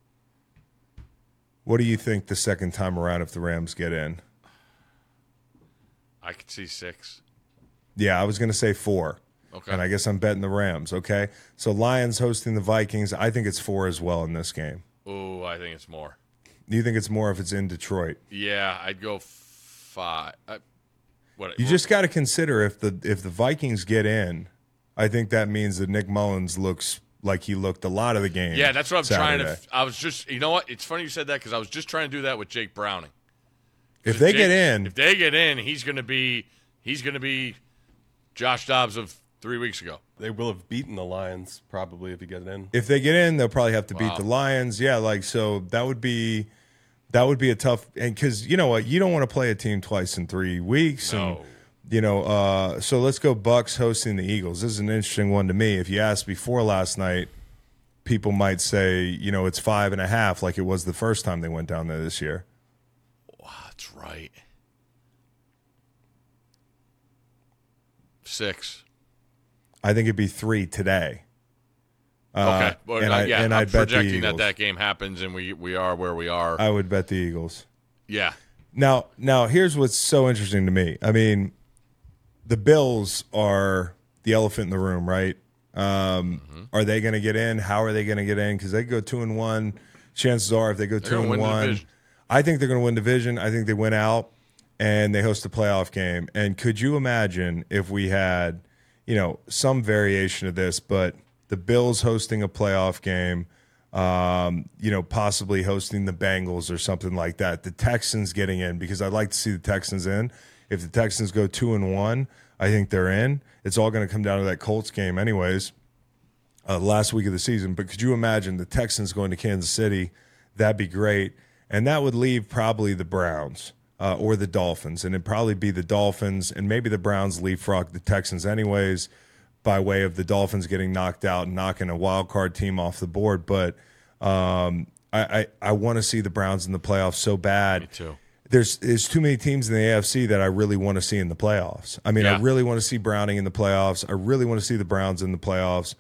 What do you think the second time around if the Rams get in? I could see six. Yeah, I was going to say four. Okay. And I guess I'm betting the Rams. Okay. So Lions hosting the Vikings. I think it's four as well in this game. Oh, I think it's more. Do you think it's more if it's in Detroit? Yeah, I'd go five. I, what You just got to consider if the if the Vikings get in, I think that means that Nick Mullens looks like he looked a lot of the game. Yeah, that's what I'm trying to. I was just, you know what? It's funny you said that because I was just trying to do that with Jake Browning. If they Jake- get in, if they get in, he's going to be, he's going to be Josh Dobbs of three weeks ago. They will have beaten the Lions probably if you get in. if they get in, they'll probably have to beat the Lions. Yeah, like so that would be that would be a tough and because you know what you don't want to play a team twice in three weeks and No. You know uh, so let's go Bucks hosting the Eagles. This is an interesting one to me. If you asked before last night, people might say you know it's five and a half like it was the first time they went down there this year. That's right. Six. I think it'd be three today. Uh, Okay. Well, and I, yeah, and I'm I'd bet the projecting that that game happens and we we are where we are. I would bet the Eagles. yeah. Now, now here's what's so interesting to me. I mean, the Bills are the elephant in the room, right? Um, Mm-hmm. Are they going to get in? How are they going to get in? Because they go two and one. Chances are, if they go two gonna and one. I think they're going to win division. I think they win out and they host a playoff game. And could you imagine if we had, you know, some variation of this, but the Bills hosting a playoff game, um, you know, possibly hosting the Bengals or something like that. The Texans getting in because I'd like to see the Texans in. If the Texans go two and one, I think they're in. It's all going to come down to that Colts game, anyways uh, last week of the season. But could you imagine the Texans going to Kansas City? That'd be great. And that would leave probably the Browns uh, or the Dolphins. And it'd probably be the Dolphins and maybe the Browns leapfrog the Texans, anyways, by way of the Dolphins getting knocked out and knocking a wild card team off the board. But um, I, I, I want to see the Browns in the playoffs so bad. Me too. There's there's too many teams in the AFC that I really want to see in the playoffs. I mean, I really want to see Browning in the playoffs. I really want to see the Browns in the playoffs.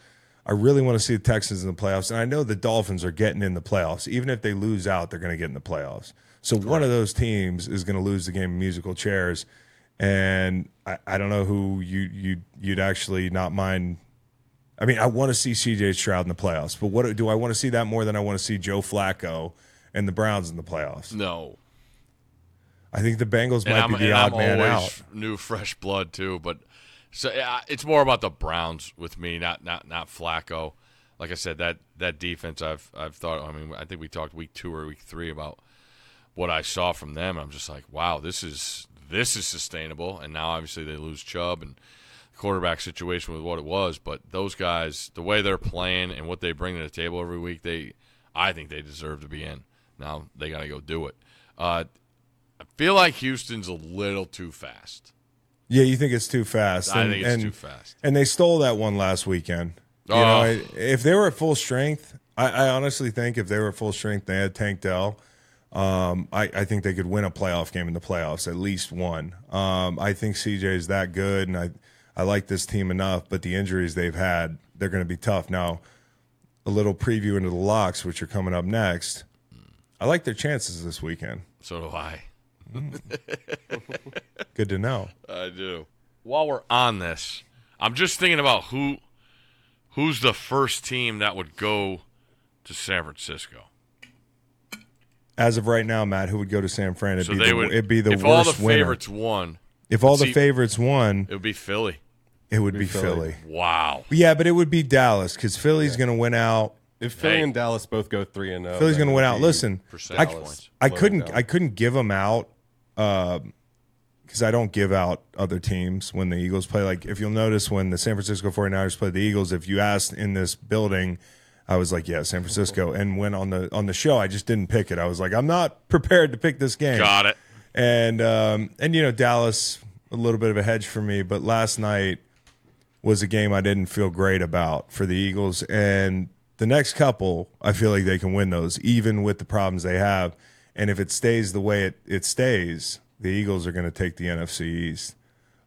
I really want to see the Texans in the playoffs. And I know the Dolphins are getting in the playoffs. Even if they lose out, they're going to get in the playoffs. So one of those teams is going to lose the game of musical chairs. And I, I don't know who you you you'd actually not mind. I mean, I want to see CJ Stroud in the playoffs, but what do I want to see that more than I want to see Joe Flacco and the Browns in the playoffs? No. I think the Bengals And might I'm, be the odd I'm man out. new fresh blood too, but so yeah, it's more about the Browns with me, not not not Flacco. Like I said, that that defense, I've I've thought. I mean, I think we talked week two or week three about what I saw from them. I'm just like, wow, this is this is sustainable. And now obviously they lose Chubb and the quarterback situation with what it was, but those guys, the way they're playing and what they bring to the table every week, they I think they deserve to be in. Now they got to go do it. Uh, feel like Houston's a little too fast. Yeah, you think it's too fast. I and, think it's and, too fast. And they stole that one last weekend. You Oh. know, I- if they were at full strength, I, I honestly think if they were at full strength, they had Tank Dell. Um, I, I think they could win a playoff game in the playoffs, at least one. Um, I think CJ is that good, and I I like this team enough. But the injuries they've had, they're going to be tough. Now, a little preview into the locks, which are coming up next. I like their chances this weekend. So do I. Mm. Good to know. I do. While we're on this, I'm just thinking about who who's the first team that would go to San Francisco. As of right now, Matt, who would go to San Fran? It'd So be they the, would. it'd be the if worst all the winner. favorites won, If all the favorites won, it would be Philly. it would be Philly. Wow. Yeah, but it would be Dallas because Philly's going to win out. If Philly Hey. and Dallas both go three and zero, Philly's going to win out. Listen, I. I couldn't down. I couldn't give them out because I don't give out other teams when the Eagles play. Like if you'll notice when the San Francisco 49ers played the Eagles, if you asked in this building, I was like, yeah, San Francisco. And when on the on the show, I just didn't pick it. I was like, I'm not prepared to pick this game. Got it. and um, and you know Dallas a little bit of a hedge for me, but last night was a game I didn't feel great about for the Eagles, and the next couple I feel like they can win those even with the problems they have, and if it stays the way it it stays, the Eagles are going to take the NFC East,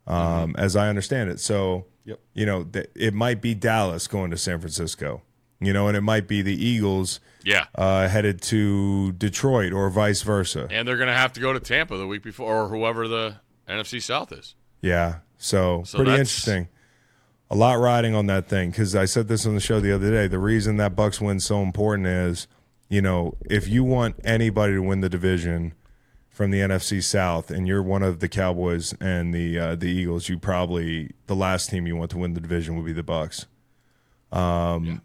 um, as I understand it. So Yep. you know th- it might be Dallas going to San Francisco, you know, and it might be the Eagles Yeah. uh, headed to Detroit or vice versa. And they're going to have to go to Tampa the week before, or whoever the NFC South is. Yeah. So, So pretty that's- interesting. A lot riding on that thing because I said this on the show the other day. The reason that Bucks win's so important is, you know, if you want anybody to win the division from the NFC South, and you're one of the Cowboys and the uh, the Eagles, you probably the last team you want to win the division would be the Bucks, um,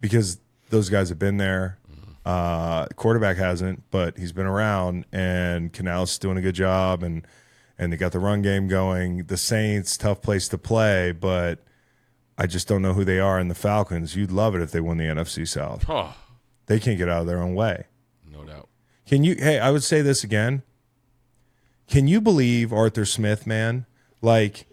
because those guys have been there. Uh, quarterback hasn't, but he's been around, and Canales doing a good job, and and they got the run game going. The Saints, tough place to play, but I just don't know who they are. And the Falcons, you'd love it if they won the NFC South. Oh, They can't get out of their own way. no doubt. Can you? Hey, I would say this again. Can you believe Arthur Smith, man? Like,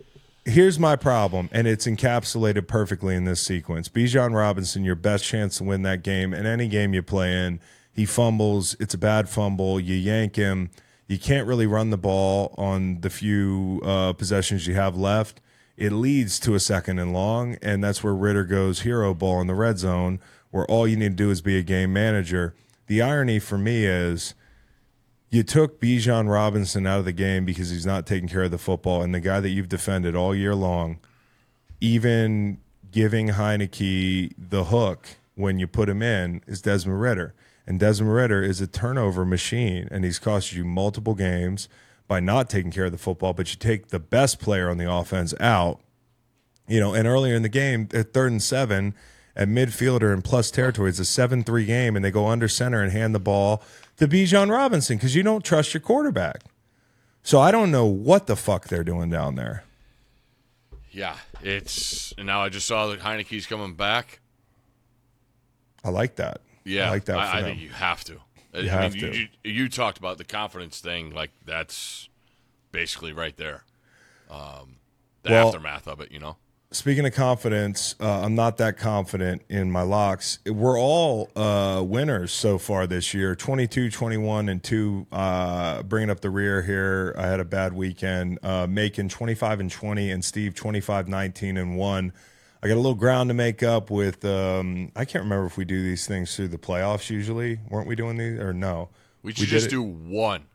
here's my problem, and it's encapsulated perfectly in this sequence. Bijan Robinson, your best chance to win that game, and any game you play in, he fumbles. It's a bad fumble. You yank him. You can't really run the ball on the few uh, possessions you have left. it leads to a second and long, and that's where Ridder goes hero ball in the red zone, where all you need to do is be a game manager. The irony for me is you took Bijan Robinson out of the game because he's not taking care of the football, and the guy that you've defended all year long, even giving Heinicke the hook when you put him in, is Desmond Ridder. And Desmond Ridder is a turnover machine, and he's cost you multiple games by not taking care of the football. But you take the best player on the offense out, you know. And earlier in the game, at third and seven, at midfielder in plus territory, it's a seven-three game, and they go under center and hand the ball to Bijan Robinson because you don't trust your quarterback. So I don't know what the fuck they're doing down there. Yeah, it's and now I just saw that Heinicke's coming back. I like that. Yeah, I like that. I, I think you have to. I You mean, have you. You, you talked about the confidence thing, like that's basically right there. Um, the Well- aftermath of it, you know. Speaking of confidence, uh, I'm not that confident in my locks. We're all uh, winners so far this year 22, 21, and 2. Uh, bringing up the rear here. I had a bad weekend. Uh, making 25 and 20, and Steve 25, 19, and 1. I got a little ground to make up with. Um, I can't remember if we do these things through the playoffs usually. Weren't we doing these? Or no? We We should did just do one.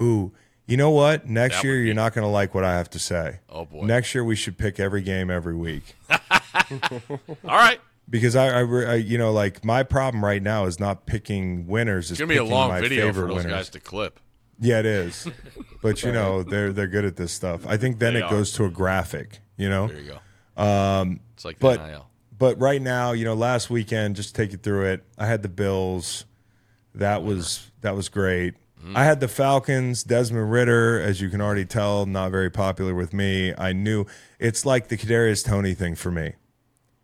Ooh, you know what? Next That year, would you're not going to like what I have to say. Oh, boy. Next year, we should pick every game every week. All right, because I, I, I- you know, like my problem right now is not picking winners. it's gonna be a picking long my video for favorite those winners. guys to clip. Yeah, it is. but you know, they're they're good at this stuff. I think then They it are. goes to a graphic. You know, There you go. Um, it's like the but NIL. but right now, you know, last weekend, just to take you through it. I had the Bills. That was that was great. Mm-hmm. I had the Falcons. Desmond Ridder, as you can already tell, not very popular with me. I knew it's like the Kadarius Toney thing for me.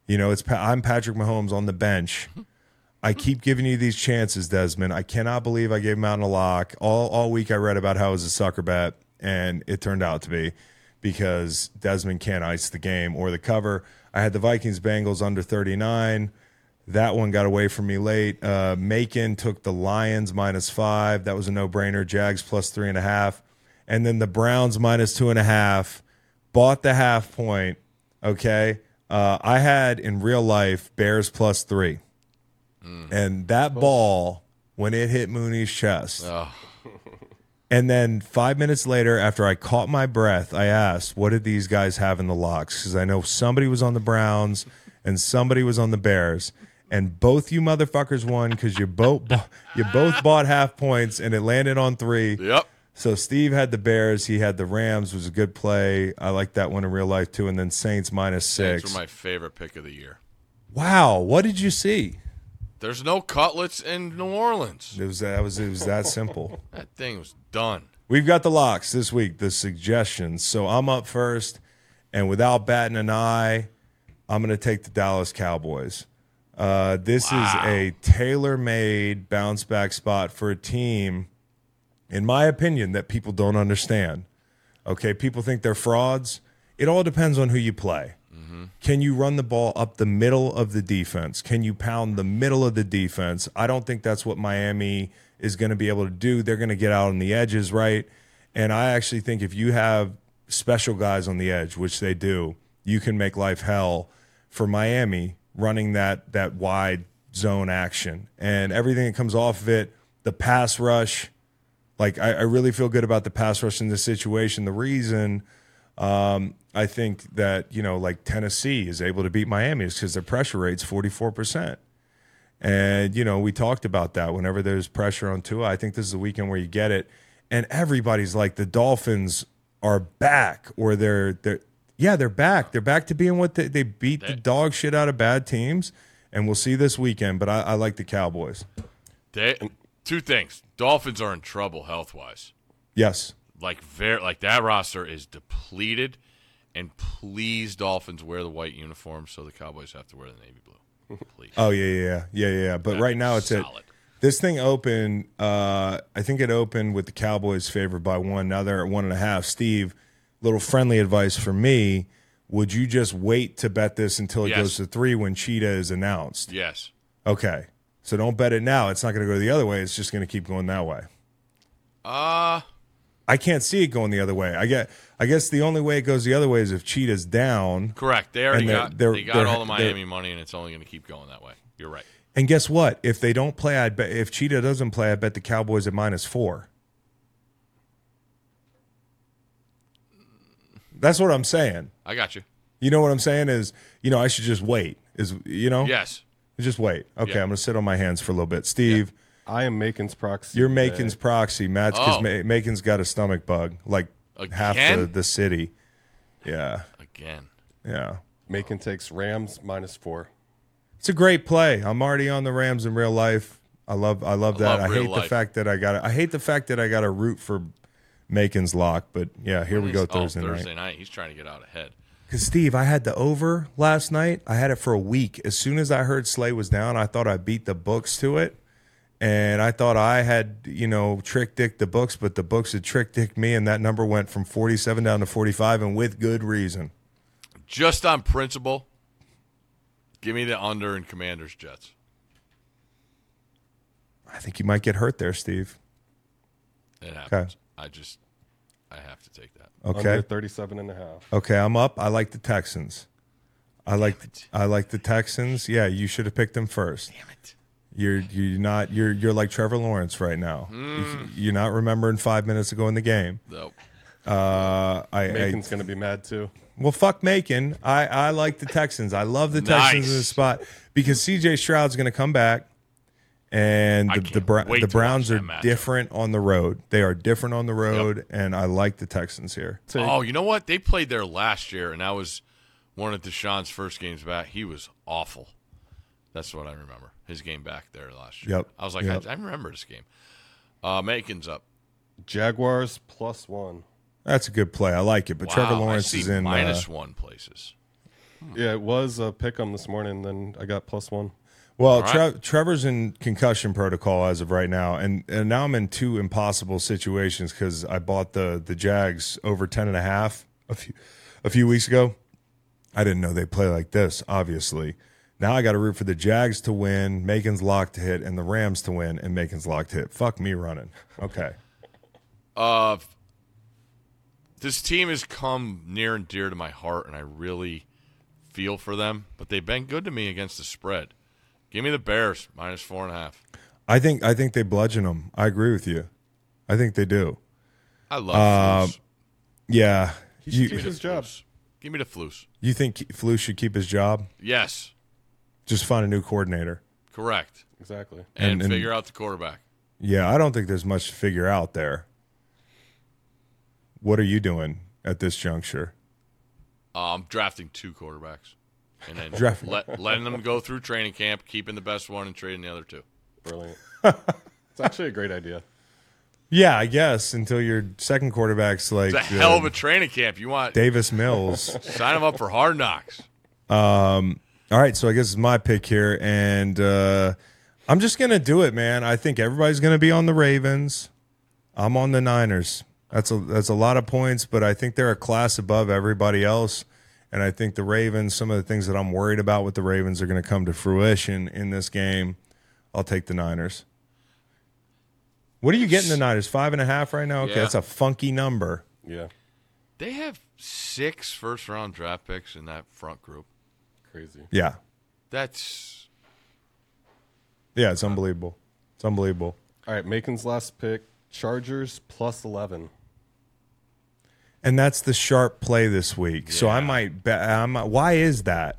You know, it's I'm Patrick Mahomes on the bench. I keep giving you these chances, Desmond. I cannot believe I gave him out in a lock. All all week I read about how it was a sucker bet, and it turned out to be because Desmond can't ice the game or the cover. I had the Vikings Bengals under 39. That one got away from me late. Uh, Macon took the Lions minus five. That was a no brainer. Jags plus three and a half. And then the Browns minus two and a half. Bought the half point. Okay. Uh, I had in real life Bears plus three. And that ball, when it hit Mooney's chest, Oh, and then five minutes later, after I caught my breath, I asked, "What did these guys have in the locks?" Because I know somebody was on the Browns and somebody was on the Bears, and both you motherfuckers won because you both you both bought half points and it landed on three. yep. So Steve had the Bears, he had the Rams, was a good play. I like that one in real life too. And then Saints minus Saints six. were my favorite pick of the year. wow, what did you see? There's no cutlets in New Orleans. It was that was it was that simple. That thing was done. We've got the locks this week, the suggestions. So I'm up first, and without batting an eye, I'm going to take the Dallas Cowboys. Uh, this is a tailor made bounce back spot for a team, in my opinion, that people don't understand. Okay, people think they're frauds. It all depends on who you play. Can you run the ball up the middle of the defense? Can you pound the middle of the defense? I don't think that's what Miami is going to be able to do. They're going to get out on the edges, right? And I actually think if you have special guys on the edge, which they do, you can make life hell for Miami running that that wide zone action and everything that comes off of it. The pass rush, like I, I really feel good about the pass rush in this situation. The reason um, I think that you know, like Tennessee is able to beat Miami is because their pressure rate's forty four percent. And you know, we talked about that. Whenever there's pressure on Tua, I think this is the weekend where you get it. And everybody's like, the Dolphins are back, or they're they're yeah, they're back. They're back to being what they, they beat the dog shit out of bad teams. And we'll see this weekend. But I, I like the Cowboys. They, two things. Dolphins are in trouble health wise. Yes. Like very like that roster is depleted. And please, Dolphins wear the white uniform so the Cowboys have to wear the navy blue. Please. Oh yeah, yeah, yeah, yeah, yeah. yeah. But That'd right now it's at solid. this thing opened. Uh, I think it opened with the Cowboys favored by one. Now they're at one and a half. Steve, little friendly advice for me: Would you just wait to bet this until it Yes. goes to three when Cheetah is announced? Yes. Okay, so don't bet it now. It's not going to go the other way. It's just going to keep going that way. Uh I can't see it going the other way. I get. I guess the only way it goes the other way is if Cheetah's down. Correct. They already they're- got they're- they got all the Miami money, and it's only going to keep going that way. You're right. And guess what? If they don't play, I bet if Cheetah doesn't play, I bet the Cowboys at minus four. That's what I'm saying. I got you. You know what I'm saying is, you know, I should just wait. Is you know, Yes. just wait. Okay, Yeah. I'm gonna sit on my hands for a little bit. Steve, I am Macon's proxy. you're today. Macon's proxy. Matt's because Oh. Macon's got a stomach bug, like half the, the city. Yeah, Again. yeah. Macon takes Rams minus four. It's a great play. I'm already on the Rams in real life. I love I love I that. love I real hate the fact that I got I hate the fact that I got to root for Macon's lock, but yeah, here we go Thursday, Thursday night. night. He's trying to get out ahead. Cuz Steve, I had the over last night. I had it for a week. As soon as I heard Slay was down, I thought I beat the books to it. And I thought I had, you know, trick dick the books, but the books had trick dick me and that number went from 47 down to 45 and with good reason. Just on principle, give me the under in Commanders Jets. I think you might get hurt there, Steve. It happens. I just, I have to take that. Okay. Under 37 and a half. Okay, I'm up. I like the Texans. I like I like the Texans. Yeah, you should have picked them first. Damn it. You're you're not you're you're like Trevor Lawrence right now. You're not remembering five minutes ago in the game. Nope. Uh, I, I Macon's going to be mad too. well fuck Macon. I I like the Texans. I love the Texans in Nice. this spot because C.J. Stroud's going to come back, and the the, Bra- the Browns are different on the road. They are different on the road, and I like the Texans here. Take, Oh, you know what? They played there last year, and that was one of Deshaun's first games back. He was awful. That's what I remember. His game back there last year. Yep. I was like, Yep. I, I remember this game. Uh, Macon's up. Jaguars plus one. That's a good play. I like it. But wow, Trevor I Lawrence see is in. uh, minus one places. Yeah, it was a pick 'em this morning. Then I got plus one. Well, right. Tre- Trevor's in concussion protocol as of right now, and, and now I'm in two impossible situations because I bought the the Jags over ten and a half a few a few weeks ago. I didn't know they play like this. Obviously, now I got to root for the Jags to win, Macon's lock to hit, and the Rams to win, and Macon's lock to hit. Fuck me running. Okay, Uh, this team has come near and dear to my heart, and I really feel for them. But they've been good to me against the spread. Give me the Bears minus four and a half. I think I think they bludgeon them. I agree with you. I think they do. I love Flus. Yeah, He should you keep his job. Give me the Flus. you think Flus should keep his job? Yes, Just find a new coordinator. correct. Exactly. And, And- and- figure out the quarterback. Yeah, I don't think there's much to figure out there. What are you doing at this juncture? Uh, I'm drafting two quarterbacks, and then Draft- let, letting them go through training camp, keeping the best one, and trading the other two. Brilliant. it's actually a great idea. Yeah, I guess until your second quarterback's like It's a hell of a training camp. You want Davis Mills. sign him up for hard knocks. All right, so I guess it's my pick here, and uh, I'm just gonna do it, man. I think everybody's gonna be on the Ravens. I'm on the Niners. That's a that's a lot of points, but I think they're a class above everybody else. And I think the Ravens, some of the things that I'm worried about with the Ravens are going to come to fruition in this game. I'll take the Niners. What are you getting the Niners? Five and a half right now? Okay, Yeah. that's a funky number. Yeah. They have six first round draft picks in that front group. Crazy. Yeah. That's Yeah, it's unbelievable. It's unbelievable. All right, Macon's last pick. Chargers plus 11. And that's the sharp play this week. So I might bet. I'm, why is that?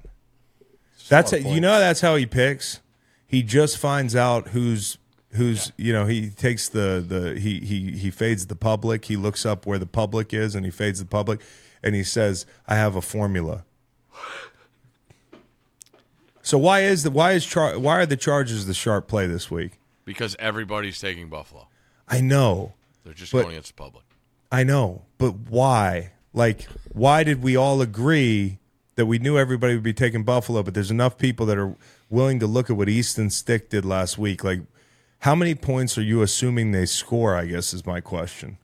That's of You know that's how he picks. He just finds out who's who's you know he takes the the he he he fades the public. He looks up where the public is and he fades the public, and he says, "I have a formula." So why is the why is Char, why are the Chargers the sharp play this week? because everybody's taking Buffalo. I know. They're just But- going against the public. I know, but why? Like, why did we all agree that we knew everybody would be taking Buffalo, but there's enough people that are willing to look at what Easton Stick did last week? Like, how many points are you assuming they score? I guess is my question.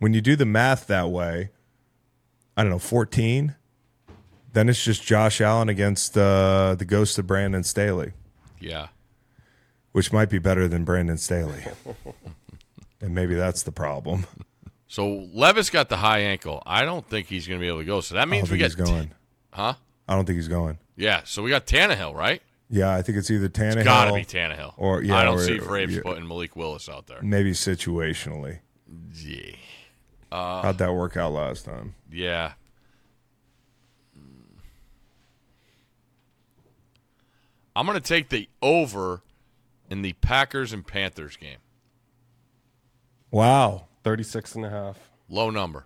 When you do the math that way, I don't know, 14, then it's just Josh Allen against uh, the ghost of Brandon Staley, Yeah. which might be better than Brandon Staley. and maybe that's the problem. So Levis got the high ankle. I don't think he's going to be able to go. So that I don't means we think get he's going. huh? I don't think he's going. Yeah. So we got Tannehill, right? Yeah, I think it's either Tannehill. Got to be Tannehill. or- yeah, I don't or- see Braves yeah. putting Malik Willis out there. Maybe situationally. Yeah. How'd that work out last time? Yeah. I'm going to take the over in the Packers and Panthers game. Wow. 36 and a half. Low number.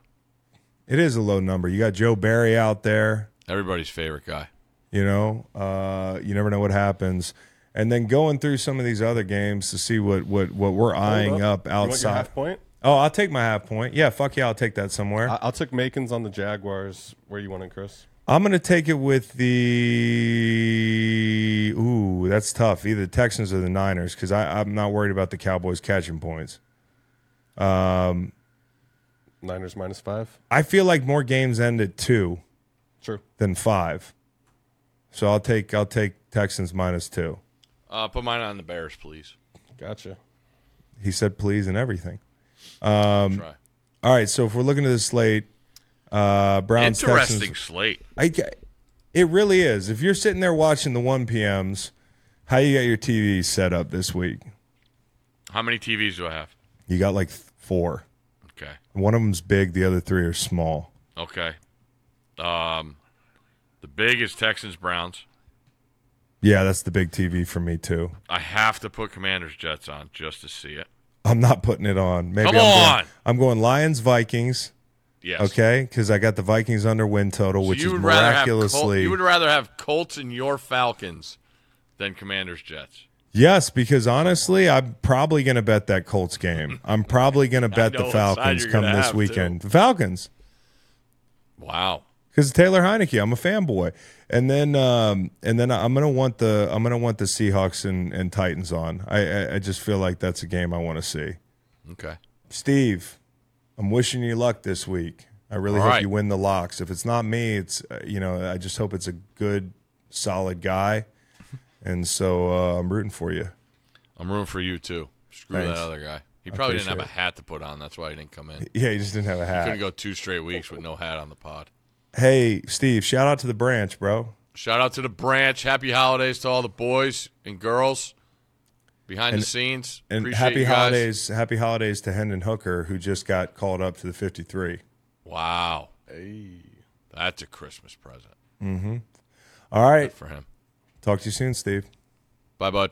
It is a low number. You got Joe Barry out there. Everybody's favorite guy. You know, uh, you never know what happens. And then going through some of these other games to see what what, what we're eyeing Hold up, You want your outside. half point? Oh, I'll take my half point. Yeah, fuck yeah, I'll take that somewhere. I- I'll take Makins on the Jaguars. Where you want it, Chris? I'm gonna take it with the. Ooh, that's tough. Either the Texans or the Niners, because I'm not worried about the Cowboys catching points. Niners minus five. I feel like more games end at two True. than five, so I'll take I'll take Texans minus two. Uh, put mine on the Bears, please. Gotcha. He said please and everything. Try. All right, so if we're looking at the slate, uh, Browns Interesting Texans. slate. I, it really is. If you're sitting there watching the one PMs, how you got your TV set up this week? How many TVs do I have? You got like four. Okay. One of them's big, the other three are small. Okay. Um, the big is Texans Browns. Yeah, that's the big TV for me too. I have to put Commanders Jets on just to see it. I'm not putting it on. Maybe Come I'm on! Going, I'm going Lions Vikings. Yes. Okay, because I got the Vikings under win total, So which is have Col- miraculously you would rather have Colts and your Falcons than Commanders Jets. Yes. Because honestly, I'm probably going to bet that Colts game. I'm probably going to bet the Falcons come this weekend. The Falcons. Wow. because Taylor Heinicke. I'm a fanboy, and then um, and then I'm gonna want the I'm gonna want the Seahawks and, and Titans on. I, I I just feel like that's a game I want to see. Okay. Steve, I'm wishing you luck this week. I really All hope right. you win the locks. If it's not me, it's uh, you know I just hope it's a good, solid guy, and so uh, I'm rooting for you. I'm rooting for you too. Screw Thanks. that other guy. He probably didn't have a hat to put on. That's why he didn't come in. Yeah, he just didn't have a hat. He Couldn't go two straight weeks with no hat on the pod. Hey, Steve, shout out to the branch, bro. Shout out to the branch. Happy holidays to all the boys and girls behind the scenes. And Appreciate happy you guys. holidays, happy holidays to Hendon Hooker, who just got called up to the 53. Wow. Hey. That's a Christmas present Mm-hmm. All right, for him. Talk to you soon, Steve. Bye, bud.